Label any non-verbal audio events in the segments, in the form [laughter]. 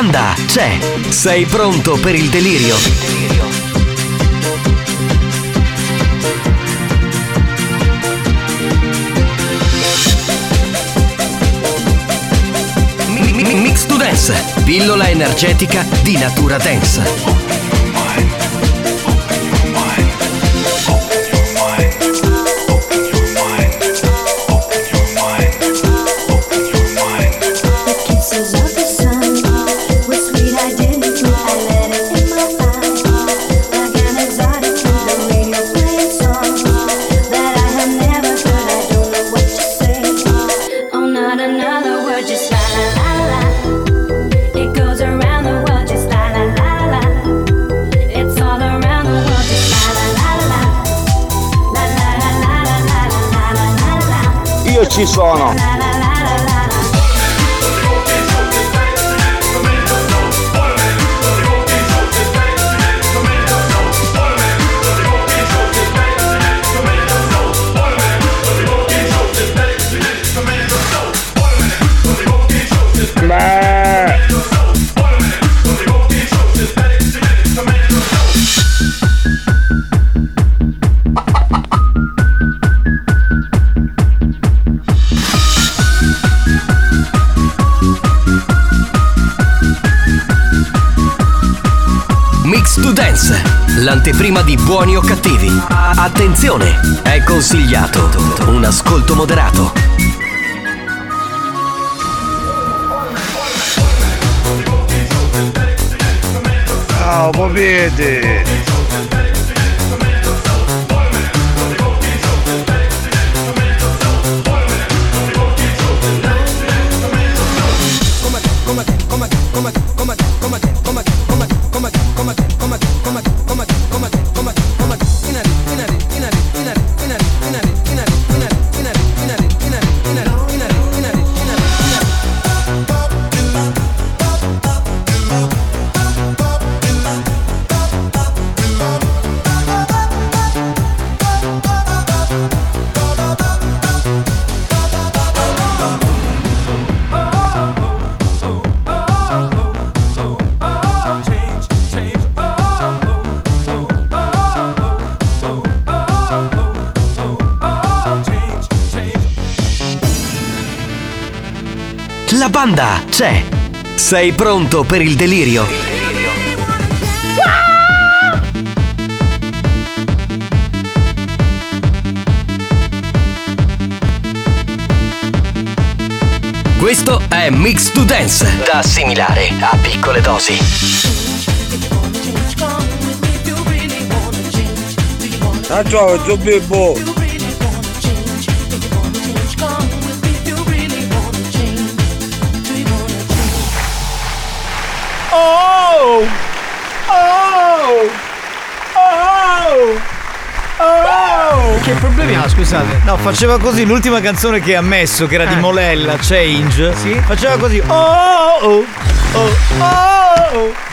La banda c'è. Sei pronto per il delirio? Mi- mi- Mix to Dance, pillola energetica di natura dance. Ci sono. L'anteprima di buoni o cattivi. Attenzione, è consigliato un ascolto moderato. Ciao, popete. Sei pronto per il delirio? Questo è Mix to Dance, da assimilare a piccole dosi. Ah, ciao, Gio Che problemi ha, scusate? No, faceva così l'ultima canzone che ha messo, che era di Molella, Change. Sì. Faceva così. Oh! Oh! Oh! Oh! oh.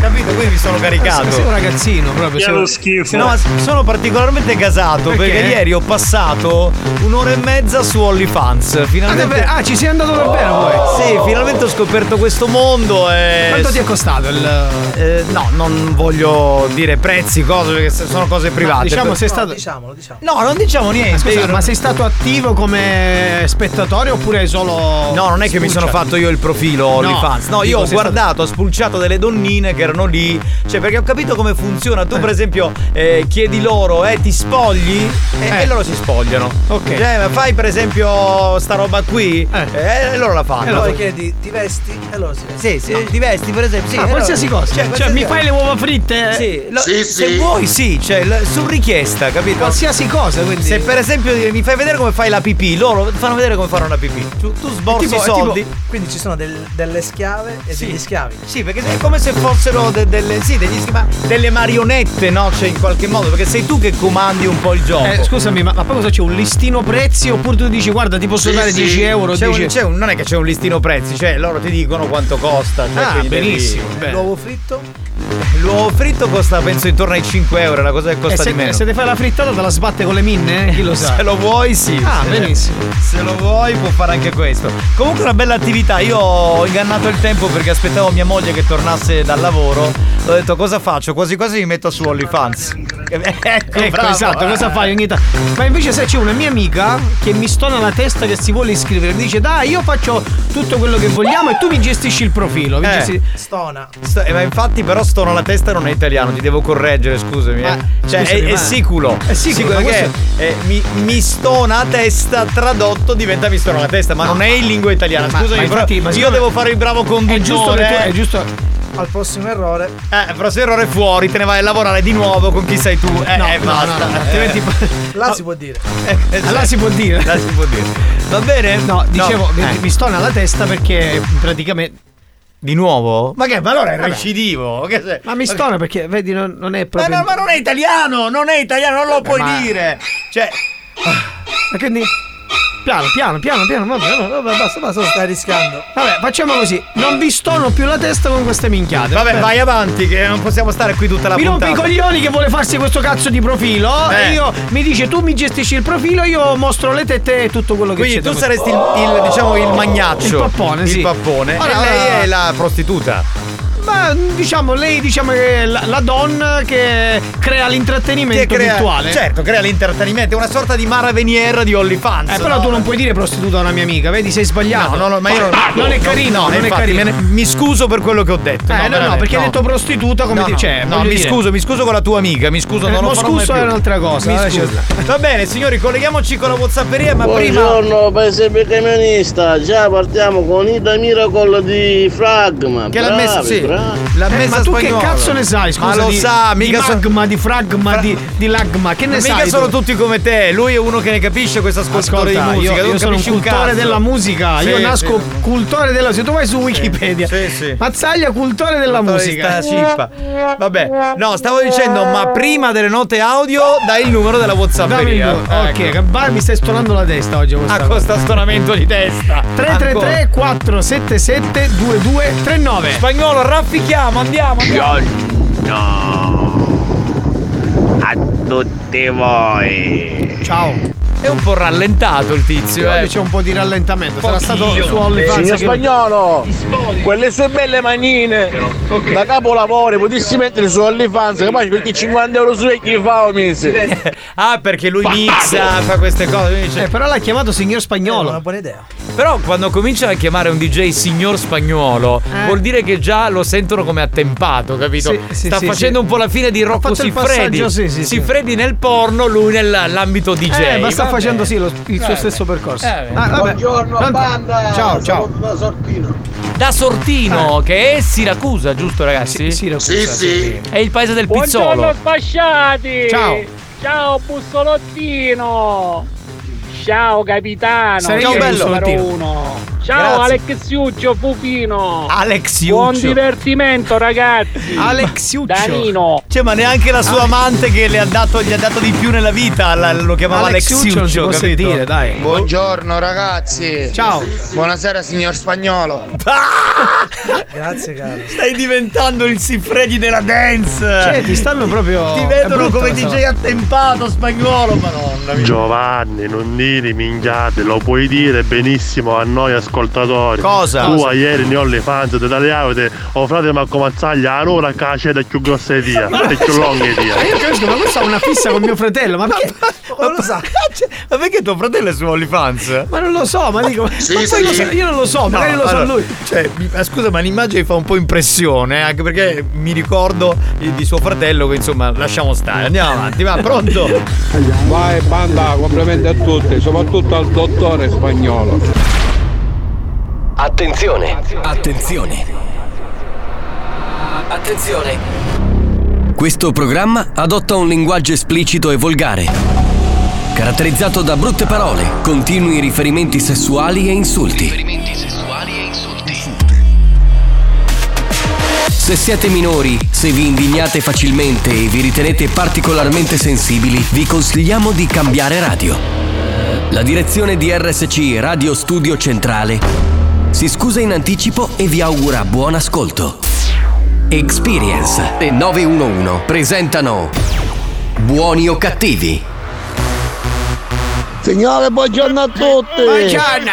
Capito? Quindi mi sono caricato. Sei un ragazzino proprio. Sei- lo schifo. No, sono particolarmente gasato perché? Perché? ieri ho passato un'ora e mezza su OnlyFans. Finalmente. Ah? Ah, ci sei andato davvero poi? Sì, finalmente ho scoperto questo mondo e. Quanto ti è costato il. Eh, no, non voglio dire prezzi, cose, perché sono cose private. diciamo, sei stato. Diciamolo, diciamo. No, non diciamo niente. Scusa, io ma sei stato attivo come spettatore oppure solo. No, non è che mi sono spulciato? fatto io il profilo No, OnlyFans. No, io dico, ho guardato, ho spulciato delle donnine che erano lì. Cioè, perché ho capito come funziona. Tu, per esempio, eh, chiedi loro, eh, ti spogli? E, Eh. e loro si spogliano. Ok. Cioè, ma fai per esempio sta roba qui? Eh, e loro la fanno. E poi chiedi, ti vesti? E loro si vestono. Sì, sì, ti vesti per esempio. Sì, Ah, loro- qualsiasi cosa. Cioè, qualsiasi mi cosa. fai le uova fritte? Sì, lo- Sì, se sì. vuoi sì, cioè l- su richiesta, capito? Qualsiasi cosa, quindi. Se per esempio mi fai vedere come fai la pipì, loro ti fanno vedere come fare una pipì. Tu, tu sborsi Tipo- i soldi. tipo- quindi ci sono del- delle schiave e degli schiavi. Sì, perché è come se fossero de- delle, sì, degli schema- delle marionette, no? Cioè, in qualche modo, perché sei tu che comandi un po' il gioco. Eh, scusami, ma, ma poi cosa c'è? Un listino prezzi oppure tu dici guarda ti posso Sì, dare sì. 10 euro? C'è un- 10 c'è un- non è che c'è un listino prezzi, cioè loro ti dicono quanto costa. Cioè, Ah, devi- benissimo. bene. L'uovo fritto? L'uovo fritto costa penso intorno ai 5 euro, è la cosa che costa se, di meno. se ti fai la frittata te la sbatte con le minne? eh? Chi lo sa? [laughs] Se lo vuoi, sì. Ah, Se- benissimo. Se lo vuoi, può fare anche questo. Comunque, una bella attività. Io ho ingannato il tempo perché aspettavo mia moglie che tornasse dal lavoro. Ho detto, cosa faccio? Quasi quasi mi metto su OnlyFans. [laughs] ecco, [laughs] Ecco, bravo. esatto, cosa fai ogni tanto? Ma invece se c'è una mia amica che mi stona la testa che si vuole iscrivere, mi dice dai io faccio tutto quello che vogliamo e tu mi gestisci il profilo. Mi Eh. gesti- Stona. Sto- eh, ma infatti, però, stono la testa non è italiano, ti devo correggere, scusami. eh. Ma, Cioè, scusami, è, è ma- siculo. È siculo, ma perché eh, mi, mi stona a testa, tradotto diventa mi stona la testa, ma non è in lingua italiana. Ma- Scusami, ma però infatti- ma io devo fare il bravo conduttore. È giusto che tu, eh. è giusto. Al prossimo errore. Eh, il prossimo errore è fuori, te ne vai a lavorare di nuovo con chi sei tu. Eh, No, eh, no, basta. no, no, altrimenti- Là si può dire. [laughs] Eh, eh, cioè, si può dire. là si può dire. Va bene? No, dicevo, mi- Eh. mi stona la testa perché praticamente. Di nuovo? Ma che? Ma allora è Vabbè. recidivo. Ma mi stona perché, vedi, non, non è Ma, proprio. no, ma non è italiano, non è italiano, non lo puoi ma- dire. Cioè, Ma che ne- Piano, piano, piano, piano, vabbè, vabbè, basta, basta. Stai rischiando. Vabbè, facciamo così. Non vi stono più la testa con queste minchiate. vabbè, vai avanti, che non possiamo stare qui tutta la Mi rompe puntata. i coglioni che vuole farsi questo cazzo di profilo. Eh. E io mi dice tu mi gestisci il profilo, io mostro le tette e tutto quello che Quindi c'è. tu da saresti il, il, diciamo il magnaccio. Il pappone, Il sì. pappone. Ora, e lei ora- è la prostituta. Ma diciamo, lei diciamo che è la, la donna che crea l'intrattenimento Che crea- virtuale. Certo, crea l'intrattenimento, è una sorta di Mara Venier di OnlyFans. Eh, però no? tu non puoi dire prostituta a una mia amica, vedi, sei sbagliato. No, no, no, ma io non, non è carino, no, non è infatti, carino. me ne- mi scuso per quello che ho detto. Eh, no, no, veramente, perché hai detto prostituta come No, ti no, cioè, no, mi dire. scuso, mi scuso con la tua amica, mi scuso, Eh, non lo mai scuso più. è un'altra cosa, Mi lascia scuso. stare. Va bene, signori, colleghiamoci con la WhatsApperia, ma prima Buongiorno paese camionista, già partiamo con Ida Miracle di Fragma. che l'ha messa sì, bravi. l'ha Eh, ma tu che cazzo ne sai? Scusa, Ma lo di, sa, mica di so- magma, di fragma, di, di lagma. Che ne Ma sai? mica tu? sono tutti come te, lui è uno che ne capisce questo ascoltatore Ascolta, di musica, io, io sono un un cultore cazzo. della musica. Sì, io nasco sì. cultore della Se tu vai su Wikipedia, Sì, sì. Mazzaglia, cultore della Cultore musica. sta cippa. Vabbè, no, stavo dicendo, ma prima delle note audio dai il numero della Dammi il WhatsApperia. numero. Ok, Ecco. che vai, mi stai stonando la testa oggi. Ah, cosa. sta stonamento di testa. 333 477 2239 Spagnolo, raffichiamo, andiamo, andiamo. A tutti voi. Ciao. È un po' rallentato il tizio, Oggi eh. c'è un po' di rallentamento. Sarà stato su OnlyFans. Signor spagnolo, quelle sue belle manine da capolavoro potessi mettere su OnlyFans che poi perché 50 euro su chi fa un mese. [laughs] Ah, perché lui mixa, fa queste cose. dice- Eh, però l'ha chiamato signor È una spagnolo. buona idea. Però quando comincia a chiamare un DJ signor spagnolo, Eh. vuol dire che già lo sentono come attempato, capito? Sì, sì, Sta sì, facendo un po' la fine di Rocco Siffredi. sì, sì. Siffredi nel porno, lui nell'ambito DJ. Eh, ma sta facendo bene. sì lo- il suo Vabbè. stesso percorso. Eh, vabbè. Ah, vabbè. Buongiorno Tanto- banda. Ciao, ciao. Da Sortino. Da Sortino, che è Siracusa, giusto ragazzi? Sì, lo Sì, sì. È il paese del pizzolo. sfasciati! Ciao. Ciao bussolottino! Ciao capitano! Sarei Ciao bello bussolottino. uno! Ciao. Alexiuccio Pupino. Alexiuccio. Buon divertimento ragazzi. Alexiuccio. Danino. Cioè, ma neanche la sua amante che le ha dato, gli ha dato di più nella vita la- lo chiamava Alexiuccio Alexiuccio, capito? sentire, dai. Buongiorno ragazzi. Ciao. Buonasera signor spagnolo. Grazie, caro. Stai diventando il Siffredi della dance. Cioè, ti stanno proprio. Ti vedono brutta come DJ cosa. attempato spagnolo, madonna mia. Giovanni, non dire minchiate, lo puoi dire benissimo a noi ascoltatori. Cosa? Tu Cosa? ieri ne ho le fans di Italiano, oh frate Marco Mazzaglia, allora la cena è più grossa di dia, è più lunga di dia. Ma io capisco, ma questa ha una fissa con mio fratello, ma perché? Ma lo sa. Ma perché tuo fratello è su OnlyFans? Ma non lo so, ma dico. Sì, ma sì. lo so- io non lo so, magari lo sa allora, lui. Cioè, mi- ma scusa, ma l'immagine fa un po' impressione, anche perché mi ricordo di, di suo fratello che insomma lasciamo stare. Andiamo avanti, va, pronto? Vai banda, complimenti a tutti, soprattutto al dottore spagnolo. Attenzione! Attenzione! Attenzione! Questo programma adotta un linguaggio esplicito e volgare, caratterizzato da brutte parole, continui riferimenti sessuali e insulti. Se siete minori, se vi indignate facilmente e vi ritenete particolarmente sensibili, vi consigliamo di cambiare radio. La direzione di RSC Radio Studio Centrale si scusa in anticipo e vi augura buon ascolto. Experience e 911 presentano Buoni o cattivi? Signore, buongiorno a tutti. Buongiorno.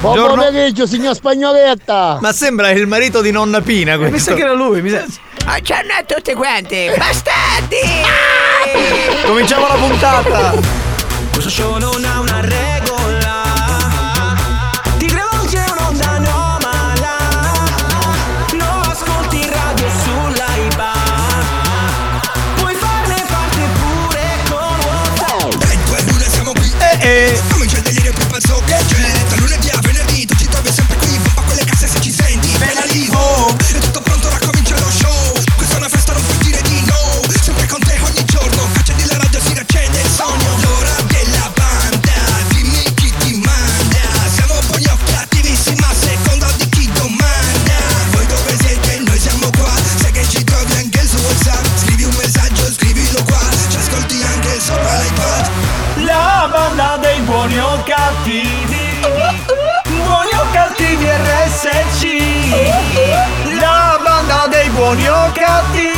Buon Buongiorno. pomeriggio, signor Spagnoletta. Ma sembra il marito di nonna Pina questo. Mi sa che era lui, mi sa. Buongiorno a tutti quanti, bastardi! Cominciamo la puntata. Questo show non La banda dei buoni o cattivi.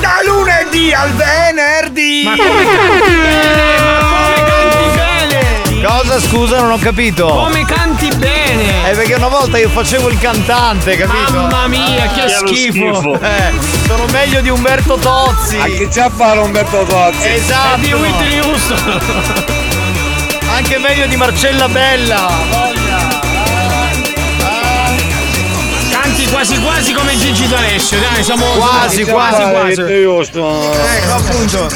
Da lunedì al venerdì. Ma come canti bene? [laughs] Ma come canti bene? Cosa scusa, non ho capito. Come canti bene? Eh, perché una volta io facevo il cantante, capito? Mamma mia, che schifo. Eh, sono meglio di Umberto Tozzi. A chi c'ha a fare Umberto Tozzi? Esatto. Di Whitney Houston. Anche meglio di Marcella Bella. Canti quasi quasi come Gigi D'Alessio, dai, siamo Quasi, quasi, quasi. giusto. Ecco appunto.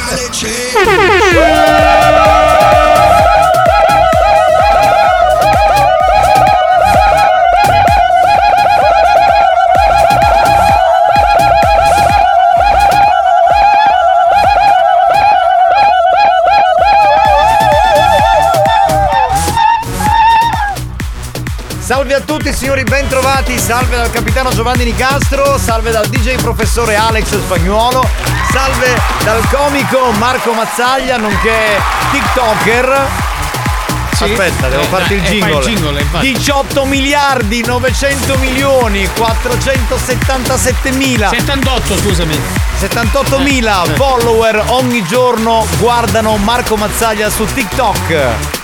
Signori, bentrovati, salve dal capitano Giovanni Nicastro, salve dal DJ professore Alex Spagnuolo, salve dal comico Marco Mazzaglia, nonché TikToker. Aspetta, devo Eh, farti il eh, il jingle. jingle, infatti. 18 miliardi 900 milioni 477 mila 78, scusami. 78 mila Eh, eh. follower ogni giorno guardano Marco Mazzaglia su TikTok.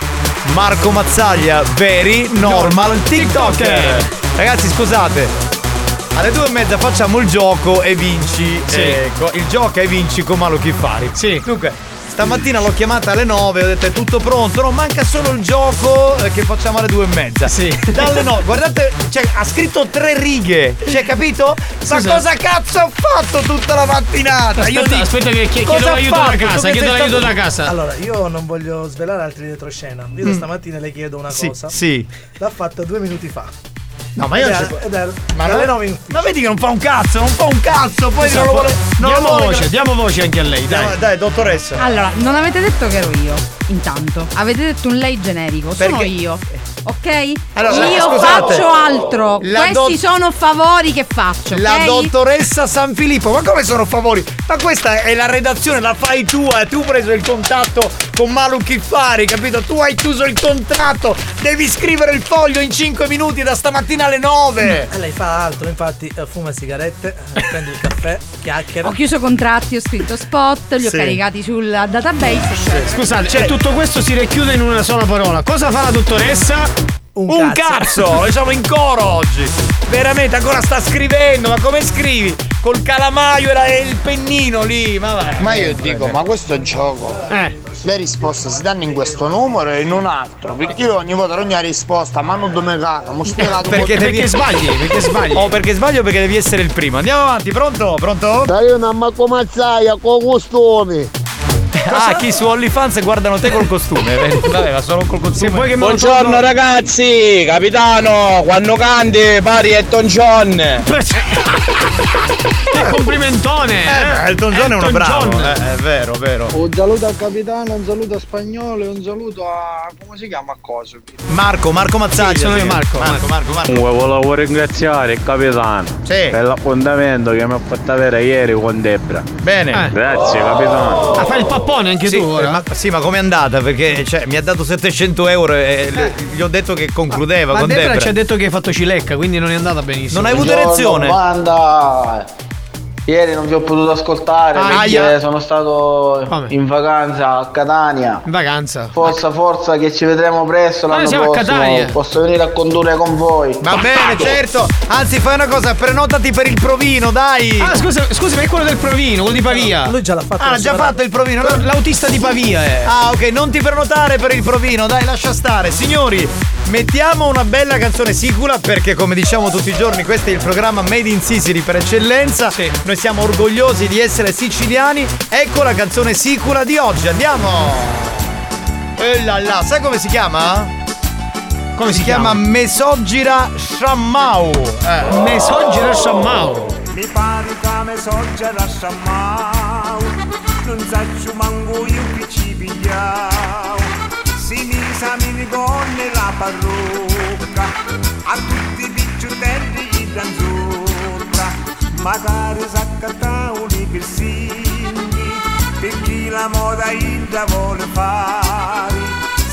Marco Mazzaglia, very normal TikToker. Ragazzi, scusate. Alle due e mezza facciamo il gioco e vinci. Sì. eh, il gioco e vinci con Malo Chiffari. Sì. Dunque, stamattina l'ho chiamata alle 9, ho detto è tutto pronto. No, manca solo il gioco eh, che facciamo alle due e mezza. Sì. Dalle 9, guardate, cioè, ha scritto tre righe. Cioè, capito? Ma Scusa. cosa cazzo ho fatto tutta la mattinata? Io Aspetta, dico, aspetta che cosa chiedo l'aiuto da casa, chiedo l'aiuto da casa. Allora, io non voglio svelare altri retroscena. Io da stamattina le chiedo una Mm. Sì, cosa. sì. L'ha fatta due minuti fa. No, ma io è, è Ma alle no- 9 in ufficio. Ma vedi che non fa un cazzo, non fa un cazzo, poi non lo vuole. Non lo diamo vuole- voce, diamo voce anche a lei, dai. Dai, dai, dottoressa. Allora, non avete detto che ero io. intanto. Avete detto un lei generico, sono Perché- io. Ok? Allora, io scusate, faccio altro. la Questi dot- sono favori che faccio. La ok? dottoressa San Filippo, ma come sono favori? Ma questa è la redazione, la fai tua, e tu hai preso il contatto con Malu Chiffari, capito? Tu hai chiuso il contratto, devi scrivere il foglio in 5 minuti da stamattina alle 9. E lei fa altro, infatti eh, fuma sigarette, eh, [laughs] prende il caffè, chiacchiera. Ho chiuso contratti, ho scritto spot, li ho Sì. caricati sul database. Scusate, cioè tutto questo si racchiude in una sola parola. Cosa fa la dottoressa? Un, cazzo, siamo in coro oggi. Veramente ancora sta scrivendo, ma come scrivi? Col calamaio e il pennino lì, ma va. Ma io dico, ma questo è un gioco. Eh. Le risposte si danno in questo numero e in un altro. Perché io ogni volta ogni risposta, ma non domegato, mi ho spiegato un po' Perché, di- sbagli? [laughs] O perché sbaglio o perché devi essere il primo. Andiamo avanti, pronto? Pronto? Dai una macomazzaia con costumi. [laughs] Ah, chi su OnlyFans guardano te col costume. Vabbè, ma solo col costume. Buongiorno ragazzi, capitano, quando canti pari Elton John. [laughs] Che complimentone! Eh, Elton John è uno bravo. John. eh, è vero, vero. Un saluto al capitano, un saluto a spagnolo e un saluto a. come si chiama Coso? Marco, Marco Mazzaglia. Sì, sono io, sì. Marco, Marco, Marco, Marco. Comunque volevo ringraziare il capitano per l'appuntamento che mi ha fatto avere ieri con Debra. Bene. Grazie capitano. Ah, fai il pappone anche Sì, tu ora? eh, Ma, sì, ma com'è andata? Perché cioè, mi ha dato 700 euro e le- gli ho detto che concludeva Ma con Debra Debra. ci ha detto che hai fatto cilecca, quindi non è andata benissimo. Non hai avuto erezione? Banda! Ieri non vi ho potuto ascoltare Ah, perché aia. sono stato in vacanza a Catania. In vacanza? Forza, forza, che ci vedremo presto Ma noi l'anno siamo a prossimo. Catania. Posso venire a condurre con voi. Va bene, certo. Anzi, fai una cosa, prenotati per il provino, dai. Ah, scusa, scusi, ma è quello del provino, quello di Pavia. Lui già l'ha fatto. Ah, ha già fatto il provino. no? L'autista di Pavia è. Ah, ok, non ti prenotare per il provino, dai, lascia stare. Signori, mettiamo una bella canzone sicula perché, come diciamo tutti i giorni, questo è il programma Made in Sicily per eccellenza. Noi siamo orgogliosi di essere siciliani. Ecco la canzone sicula di oggi, andiamo! E là là, sai come si chiama? Come si, chiama? Mesogira Shammau. Eh. Mesogira Shammau. Mi pare che me soggia da sciammau Non saccio manco io che ci pigliau Si mi sa mi gonne la parrucca A tutti i picciutelli gli dan sopra Magari s'accattau i piercinghi Per chi la moda ida vuole fare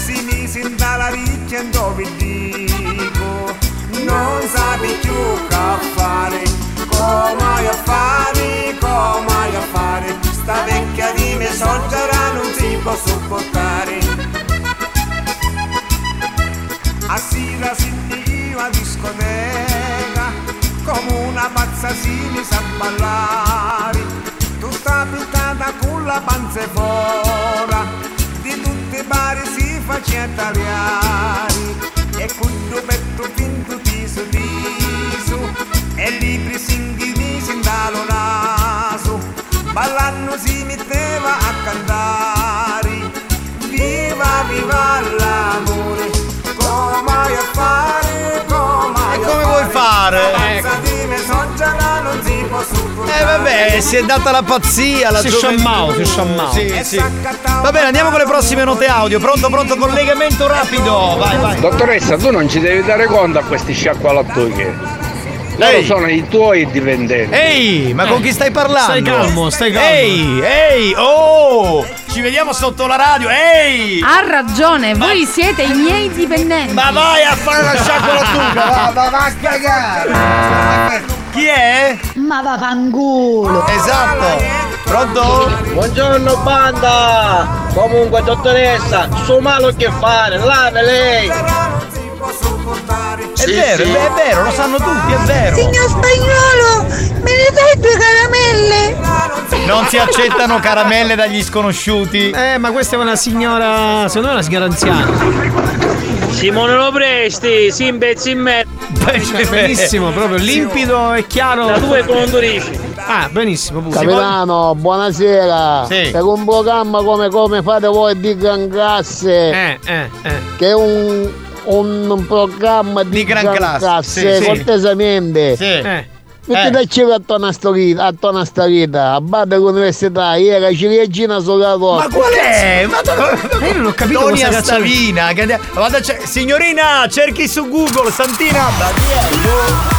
Si mi senta la ricchia dove dico Non sapi più che fare come a fare, come a fare Sta vecchia di me soggera non si può sopportare. A sera si io a discoteca Come una pazza si mi sa ballare. Tutta pittata con la panza fora Di tutti i bar si faceva tagliare. E con due petto finto tiso tiso E libri singhi mi si indalo naso. Ballando si metteva a cantare. Viva viva l'amore Come a fare E come vuoi fare? Sopportare Eh vabbè, si è data la pazzia, la Si gioventù. sciammao, si sciammao. Sì, sì. Va bene, andiamo con le prossime note audio. Pronto, pronto, collegamento rapido. Vai, vai. Dottoressa, tu non ci devi dare conto a questi sciacqualatoi. Loro Ehi. sono i tuoi dipendenti. Ehi, ma con chi stai parlando? Stai calmo, stai calmo. Ehi, ehi, oh! Ci vediamo sotto la radio, ehi! Ha ragione, voi siete i miei dipendenti. Ma vai a fare la sciacqualattuga, [laughs] va, va, va a cagare! Chi è? Ma va fanculo. Esatto. Pronto? Buongiorno banda! Comunque dottoressa, suo malo che fare, lave lei! È vero, è vero, lo sanno tutti, è vero. Signor spagnolo, me ne dai due caramelle? Non si accettano caramelle dagli sconosciuti. Eh, ma questa è una signora. Secondo me è una signora anziana. Simone lo presti, si imbezzi in me. benissimo, proprio limpido e chiaro. Da due condurisci. Ah, benissimo, pure. Capitano, buonasera. Sì. Per un programma come, come fate voi di Gran Classe, Eh, eh, eh. che è un, un programma di, Di gran classe, classe, sì, sì. cortesemente, Eh. Metti da cielo attorno a vita, attorno a sta vita, a banda con l'università, io che ciliegina sulla Ma qual è? Ma tu- Io non ho capito cazzo- Stavina. che Vada, signorina, cerchi su Google, Santina. Ma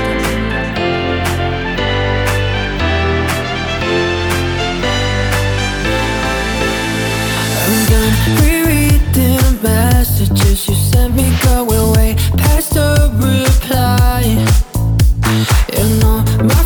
You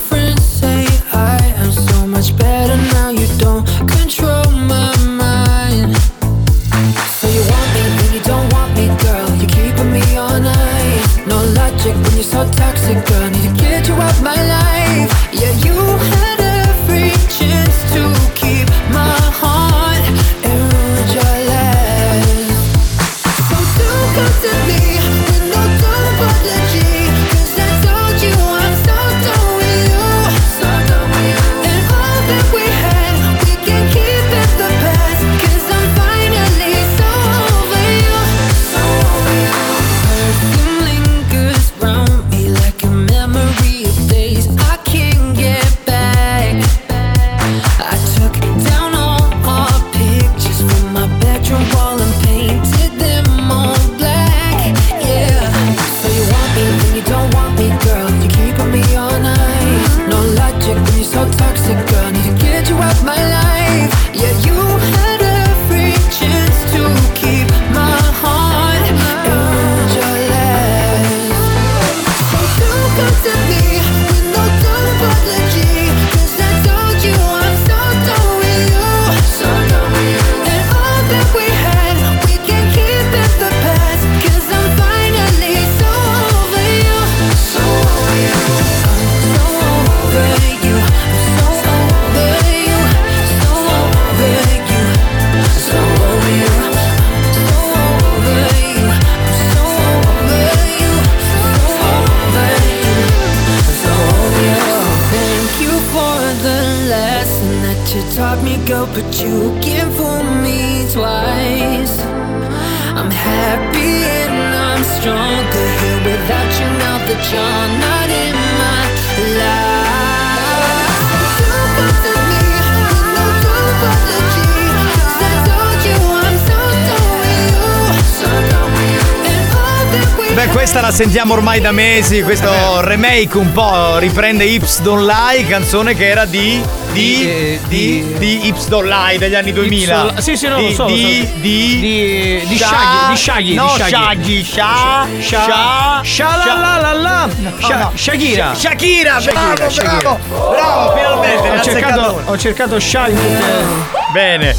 sentiamo ormai da mesi. Questo remake un po' riprende Ips Don't Lie, canzone che era di. di. di. di Ips Don't Lie degli anni 2000. Ips- sì, sì, no, di, lo so, lo Di. so. di. Di- di Sha- Shaggy, di Shaggy, No, Shaggy. Shaggy. Sha. Sha- Sha. La la la la. Sha-. Shakira. Sha- Shakira, bravo, Shakira. bravo. Bravo, finalmente. Ho cercato, ho cercato Sha in tutte. Bene.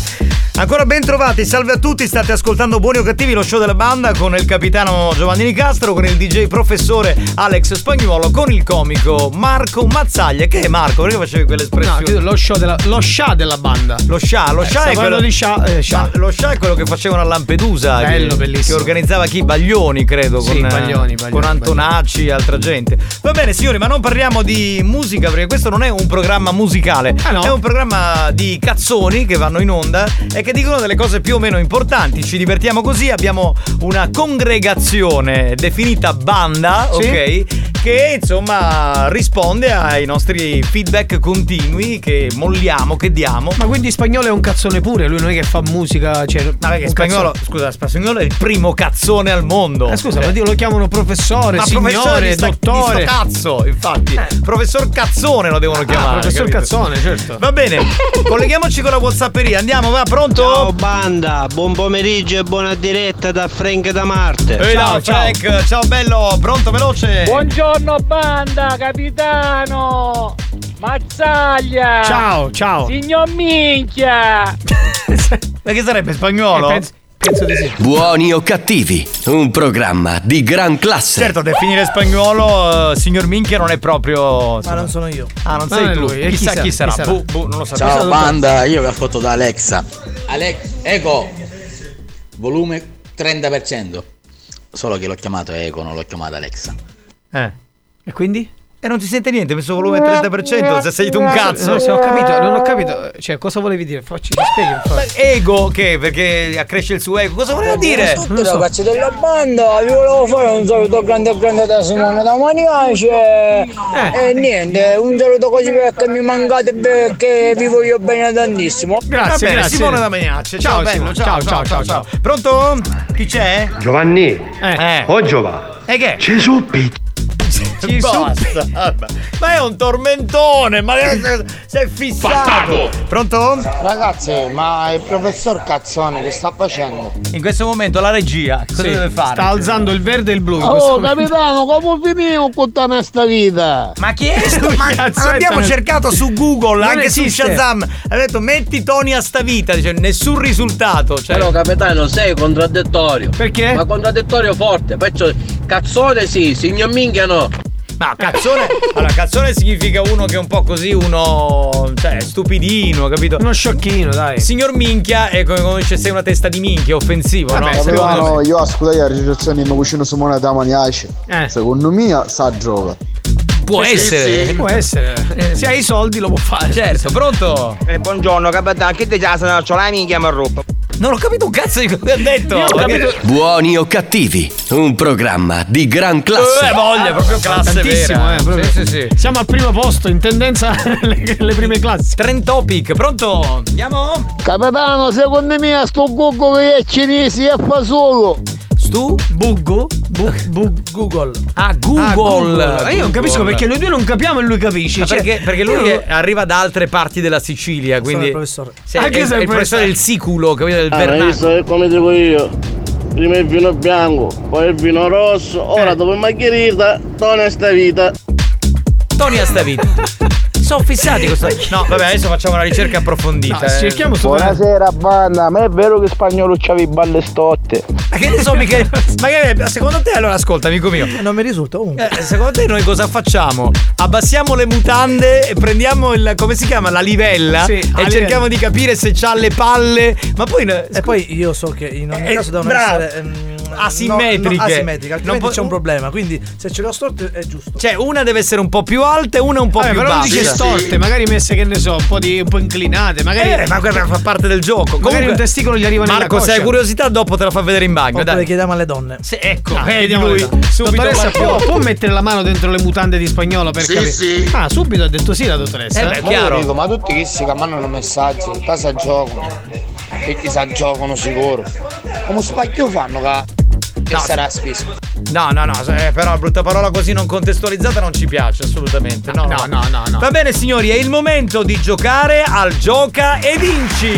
Ancora ben trovati, salve a tutti, state ascoltando Buoni o Cattivi, lo show della banda con il capitano Giovanni Nicastro, con il DJ professore Alex Spagnuolo, con il comico Marco Mazzaglia. Che è Marco? Perché facevi No, quell'espressione? credo lo show della lo sha della banda. Lo scià, lo Eh, scià è quello di scià, eh, scià. Lo scià è quello che facevano a Lampedusa. Bello, che, bellissimo. Che organizzava chi? Baglioni, credo. Sì, con, eh, Baglioni, Baglioni, con Antonacci e altra gente. Va bene, signori, ma non parliamo di musica perché questo non è un programma musicale. Ah, no? È un programma di cazzoni che vanno in onda e che dicono delle cose più o meno importanti. Ci divertiamo così. Abbiamo una congregazione definita banda, Sì. ok? Che insomma risponde ai nostri feedback continui che molliamo, che diamo. Ma quindi spagnolo è un cazzone pure, lui non è che fa musica, cioè Ma perché un spagnolo, cazzone- scusa, spagnolo è il primo cazzone al mondo. Eh, scusa, Cioè, ma Dio lo chiamano professore, ma signore, professore sta- dottore. sto cazzo, infatti. Professor Cazzone lo devono chiamare. professor capito? Cazzone, certo. Va bene, [laughs] colleghiamoci con la Whatsapperia. Andiamo, va, pronto? Ciao banda, buon pomeriggio e buona diretta da Frank da Marte. Ehi, no, Frank, ciao bello, pronto, veloce. Buongiorno banda, capitano! Mazzaglia! Ciao, ciao. Signor minchia! [laughs] Ma che sarebbe spagnolo? Eh, penso, penso di sì. Buoni o cattivi, un programma di gran classe. Certo, definire spagnolo, eh, signor Minchia, non è proprio. Ma non sono io. Ah, non Non sei tu. lui, e chi Chissà sarà? chi sarà. Chi sarà? Boh, boh, non lo so. Ciao banda, io vi ho fatto da Alexa. Alex, Eco, volume 30%. Solo che l'ho chiamato Eco, non l'ho chiamato Alexa. Eh. E quindi? E non ti sente niente, ho messo volume 30%, se sei tu un cazzo. Non ho capito, non ho capito. Cioè, cosa volevi dire? Facci, mi spieghi Ego che? Perché accresce il suo ego. Cosa voleva dire? Tutti ragazzi della banda, vi volevo fare un saluto grande grande da Simone da Maniace Eh. e niente, un saluto così perché mi mancate perché vi voglio bene tantissimo. Va bene, Simone da Magnacce. Ciao, bello. Ciao, ciao, ciao, ciao. Pronto? Chi c'è? Giovanni, Eh. oh Giova, E che? Ci. Basta. Ma è un tormentone, ma si è fissato. Pronto? Ragazzi, ma il professor Cazzone che sta facendo? In questo momento la regia cosa Sì, deve fare? Sta alzando il verde e il blu. Oh, capitano, come finiamo con tutta sta vita? Ma chi è sto? Ma abbiamo cercato su Google, Non anche su esiste. Shazam. Ha detto metti Tony a sta vita, dice nessun risultato. Cioè, Però capitano sei contraddittorio. Perché? Ma contraddittorio forte, perciò cazzone sì, signor minchia no. Ma cazzone. allora, cazzone significa uno che è un po' così, uno. cioè, stupidino, capito? Uno sciocchino, dai. Signor minchia è come se sei una testa di minchia, è offensivo, Vabbè, no? secondo Capitano, io ascolto la registrazione di vicino Simone da Maniace. Eh. Secondo me sa gioca. Può essere. Può essere. Eh, Se hai i soldi lo può fare. Certo, pronto? Eh, buongiorno capitano, che te già se la mi ha rotto? Non ho capito un cazzo di cosa ha detto. Capito- Buoni o cattivi, un programma di gran classe. Eh, voglia, proprio classe Tantissimo, vera. eh, proprio. Sì, sì, sì. Siamo al primo posto, in tendenza [laughs] le, le prime classi. Trend topic, pronto? Andiamo? Capitano, secondo me sto Google che è cinese e fa solo. Stu? Buggo? Bu, bu, Google. Ah, Ah, Google. Eh, Io non capisco Google. perché noi due non capiamo e lui capisce. Cioè, perché, perché lui io- arriva da altre parti della Sicilia, quindi. il professore. Sì, Anche è, se è il professore del siculo, capito? Del Ah, hai vernacolo. visto come dico io? Prima il vino bianco, poi il vino rosso, ora dopo il margherita, torna sta vita. Tony a sta vita. Sono fissati questo. No, vabbè, adesso facciamo una ricerca approfondita. No, eh. cerchiamo su Buonasera banda, ma è vero che spagnolo c'avevi balle stotte? Ma che ne so, mica. Ma che, secondo te, allora, ascolta, amico mio. Non mi risulta comunque. Eh, secondo te noi cosa facciamo? Abbassiamo le mutande e prendiamo il. come si chiama? La livella Sì, e livello. cerchiamo di capire se c'ha le palle. Ma poi. E poi io so che in ogni Eh, caso devono bravo. essere ehm, Asimmetriche. no, no, asimmetriche, altrimenti Non può- c'è un problema. Quindi se ce l'ho storto è giusto. Cioè, una deve essere un po' più alta e una un po' Vabbè, più però non bassa. Storte, magari messe che ne so, un po', di, un po' inclinate, magari. Eh, ma quella fa parte del gioco. Magari Comunque, un testicolo gli arriva nella Marco, se hai coscia. curiosità, dopo te la fa vedere in bagno. Oppure Dai. chiediamo alle donne. Sì, ecco, Ah, vedi vediamo lui. le- Subito Dottoressa, può, può mettere la mano dentro le mutande di spagnolo per Sì, capire? sì. Ah, subito ha detto sì la dottoressa. Eh beh, Ma chiaro. dico, ma tutti che si mandano messaggi, in casa giocano. E chi sa giocano sicuro. Come spacchio fanno che, che No, sarà spesso? No, no, no, eh, però brutta parola così non contestualizzata non ci piace assolutamente. No, No, no, no, no. Va bene, signori, è il momento di giocare al gioca e vinci.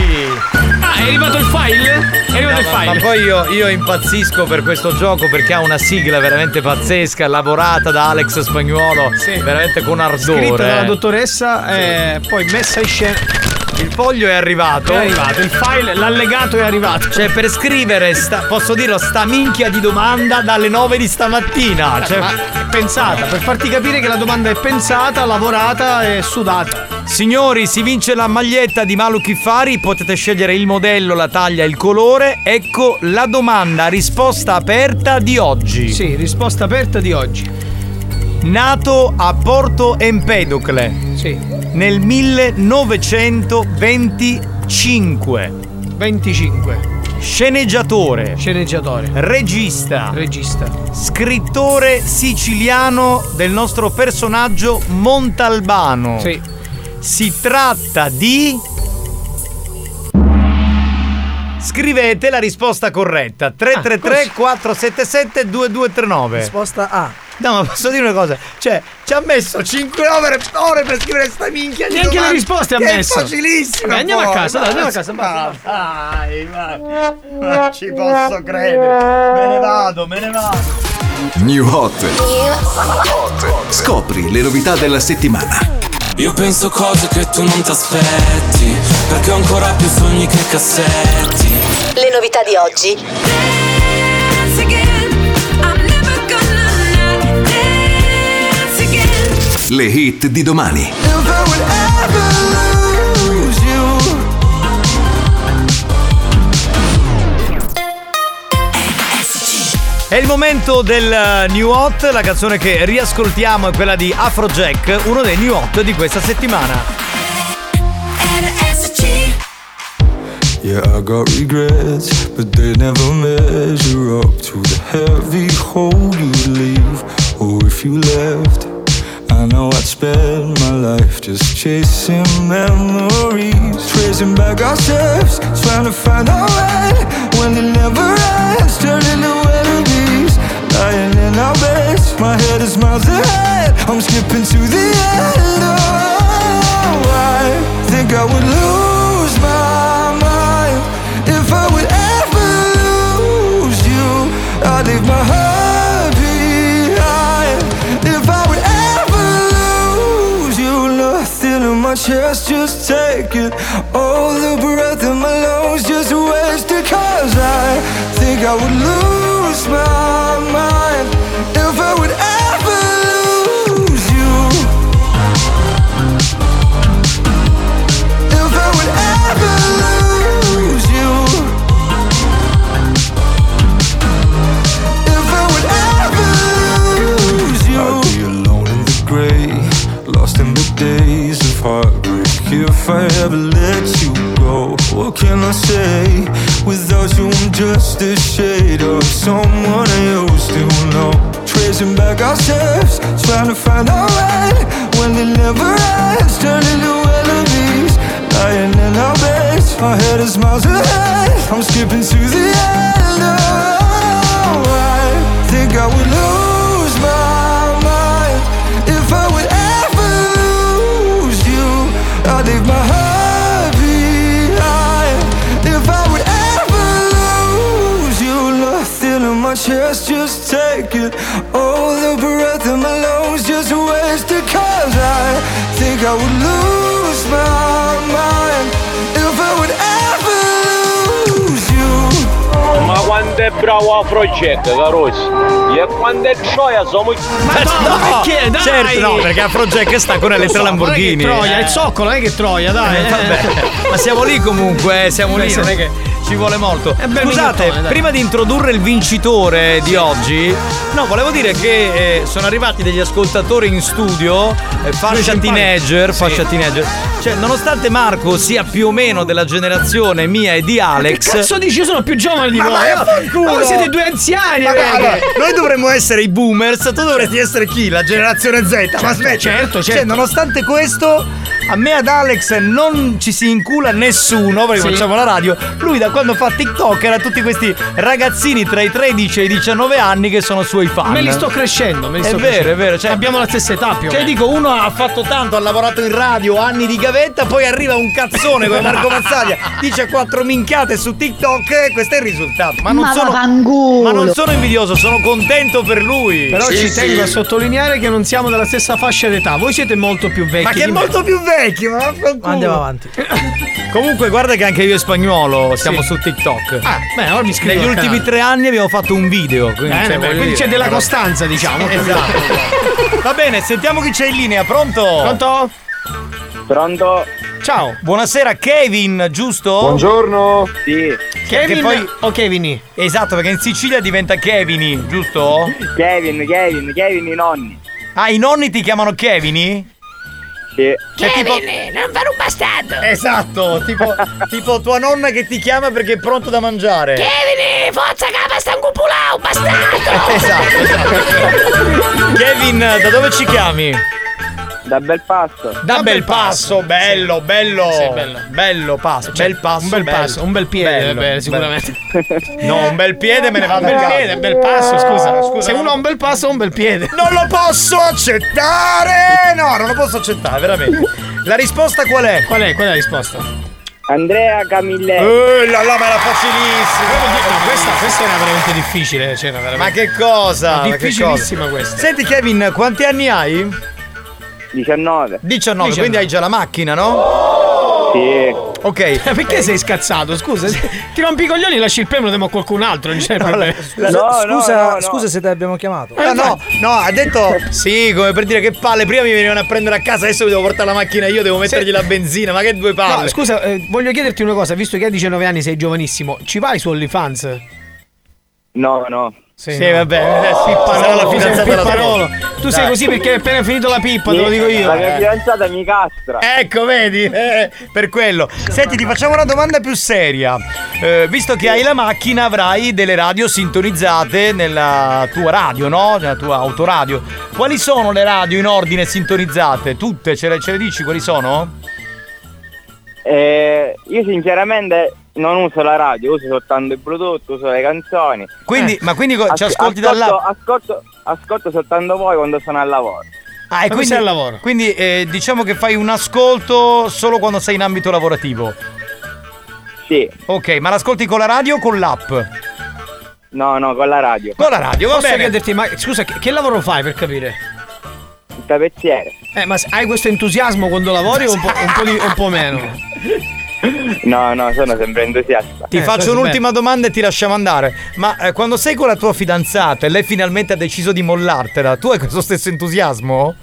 Ah, è arrivato il file? È arrivato il Ma, file. ma poi io, io impazzisco per questo gioco perché ha una sigla veramente pazzesca, elaborata da Alex Spagnuolo, Sì. veramente con ardore. Scritta dalla eh. dottoressa e poi messa in scena. Il foglio è arrivato. È arrivato, il file, l'allegato è arrivato. Cioè, per scrivere, sta- posso dirlo, sta minchia di domanda dalle 9 di stamattina. Cioè, Ma è pensata, per farti capire che la domanda è pensata, lavorata e sudata. Signori, si vince la maglietta di Malu Kiffari, potete scegliere il modello, la taglia, il colore. Ecco la domanda, risposta aperta di oggi. Sì, risposta aperta di oggi. Nato a Porto Empedocle Sì, nel 1925. 25. Sceneggiatore, Sceneggiatore. regista, Regista. scrittore siciliano del nostro personaggio Montalbano. Sì. Si tratta di. Scrivete la risposta corretta 333 477 2239 Risposta A. No, ma posso dire una cosa? Cioè, ci ha messo 5 ore, ore per scrivere sta minchia di Neanche le domande. risposte ha Che messo. È facilissimo. Beh, andiamo a casa, dai, andiamo a casa, ma Dai, ma non ci posso credere. Me ne vado, me ne vado. New Hot. Scopri le novità della settimana. Io penso cose che tu non ti aspetti Perché ho ancora più sogni che cassetti Le novità di oggi. Le hit di domani. È il momento del eh, New Hot, la canzone che riascoltiamo è quella di Afrojack, uno dei New Hot di questa settimana. Yeah, I got regrets, but they never measure up to the heavy hole you leave. Or if you left, I know I'd spend my life just chasing memories, tracing back our steps, trying to find our way when it never ends, turning to enemies, lying in our beds. My head is miles ahead, I'm skipping to the end. Oh, I think I would lose my my chest, just take it. All the breath in my lungs, just waste it. Cause I think I would lose my If I ever let you go, what can I say? Without you, I'm just a shade of someone I used know. Tracing back our steps, trying to find our way when it never ends, turning to enemies. Lying in our beds, my head is miles ahead. I'm skipping to the end. Oh, I think I would lose my chest, just take it. All the breath in my lungs, just waste it. Cause I think I would lose my mind if I would ever lose you. Ma quanto è bravo Afrojack, Carossi! E quando è gioia siamo... Ma no, perché? Dai! Certo, no, perché Afrojack sta con le tre Lamborghini. Non è che Troia, eh. è zoccolo, non è che Troia, dai. Eh, vabbè. Ma siamo lì comunque, eh, siamo Beh, lì, non è che ci vuole molto. Bel Scusate, minuttone, dai. prima di introdurre il vincitore di oggi, no, volevo dire che eh, sono arrivati degli ascoltatori in studio, eh, fascia teenager, Sì. fascia teenager. Cioè, nonostante Marco sia più o meno della generazione mia e di Alex. Che cazzo dici? Io sono più giovane di Ma voi. vai a fanculo! Voi siete due anziani, Ma allora, noi dovremmo essere i boomers, tu dovresti essere chi? La generazione Z. Certo, Ma aspetta, certo, Cioè, certo. nonostante questo, a me ad Alex non ci si incula nessuno perché Sì. facciamo la radio. Lui da quando fa TikTok era tutti questi ragazzini tra i 13 e i 19 anni che sono suoi fan. Me li sto crescendo, me li È sto vero, crescendo. è vero. Cioè, Abbiamo la stessa età più Cioè, dico, uno ha fatto tanto, ha lavorato in radio, anni di gavetta, poi arriva un cazzone come Marco [laughs] Mazzaglia, dice quattro minchiate su TikTok e questo è il risultato. Ma non Ma sono. Ma non sono invidioso, sono contento per lui. Però ci tengo a sottolineare che non siamo della stessa fascia d'età. Voi siete molto più vecchi. Ma che è me. molto più vecchio, ma. Andiamo avanti. Comunque, guarda che anche io e spagnolo siamo su TikTok. Ah, beh, ora mi iscrivo Negli ultimi canale. tre anni abbiamo fatto un video. Quindi, Bene, cioè, voglio quindi dire, c'è della costanza, diciamo. [laughs] Esatto. Va bene, sentiamo chi c'è in linea, pronto? Pronto? Pronto? Ciao. Buonasera, Kevin, giusto? Buongiorno? Sì. Kevin poi- o Kevin? Esatto, perché in Sicilia diventa Kevin, giusto? Kevin, Kevin, Kevin i nonni. Ah, i nonni ti chiamano Kevin? Sì. Cioè, tipo... non fare un bastardo. Esatto, tipo, [laughs] tipo tua nonna che ti chiama perché è pronto da mangiare. Kevin, forza capa sta un cupulao, bastardo. [laughs] Esatto, esatto. Kevin, da dove ci chiami? Da bel passo. Da bel passo, bello, bello. Sì, bello. Bello passo, Cioè, bel passo. un bel bello. passo, un bel piede, Bello, bello. sicuramente. No, un bel piede me ne vado Un bel piede, un bel passo, scusa. scusa, Se no. uno ha un bel passo, ha un bel piede. Non lo posso accettare! No, non lo posso accettare, veramente. La risposta qual è? Qual è? Qual è la risposta? Andrea Camilleri. Eh, la, la, ma era facilissima. No, questa, questa era veramente difficile. C'era veramente. Ma che cosa? Ma Ma che difficilissima cosa? questa. Senti Kevin, quanti anni hai? 19. 19, quindi hai già la macchina, no? Sì. Ok. [laughs] Ma perché sei scazzato? Scusa, ti rompi i coglioni e lasci il premio demo a qualcun altro. Non c'è problema. scusa, scusa se ti abbiamo chiamato. No, no, no, ha detto sì, come per dire che palle, prima mi venivano a prendere a casa, adesso mi devo portare la macchina io, devo mettergli la benzina, ma che due palle. No, scusa, eh, voglio chiederti una cosa, visto che hai 19 anni, sei giovanissimo, ci vai su OnlyFans? No, no. Sì, Sì, vabbè, eh, Pipparolo, tu sei pipparolo. Tu sei così perché hai appena finito la pippa, te lo dico io. La mia fidanzata mi castra. Ecco, vedi? [laughs] Eh, per quello. Senti, ti facciamo una domanda più seria. Eh, visto che hai la macchina, avrai delle radio sintonizzate nella tua radio, no? Nella tua autoradio. Quali sono le radio in ordine sintonizzate? Tutte? Ce le, ce le dici quali sono? Eh, io sinceramente non uso la radio, uso soltanto il Bluetooth, uso le canzoni. Quindi- ma quindi co- ci ascolti ascolto, dall'app? ascolto, ascolto soltanto voi quando sono al lavoro. Ah, e quindi, sei al lavoro? quindi eh, diciamo che fai un ascolto solo quando sei in ambito lavorativo. Sì. Ok, ma l'ascolti con la radio o con l'app? No, no, con la radio. Con la radio, va Posso bene. chiederti, ma scusa, che, che lavoro fai per capire? Il tappezziere. Eh, ma hai questo entusiasmo quando lavori o un po', un po', di- un po' meno? [laughs] [laughs] No, no, sono sempre entusiasta. Ti faccio un'ultima domanda e ti lasciamo andare. Ma eh, quando sei con la tua fidanzata e lei finalmente ha deciso di mollartela, tu hai questo stesso entusiasmo?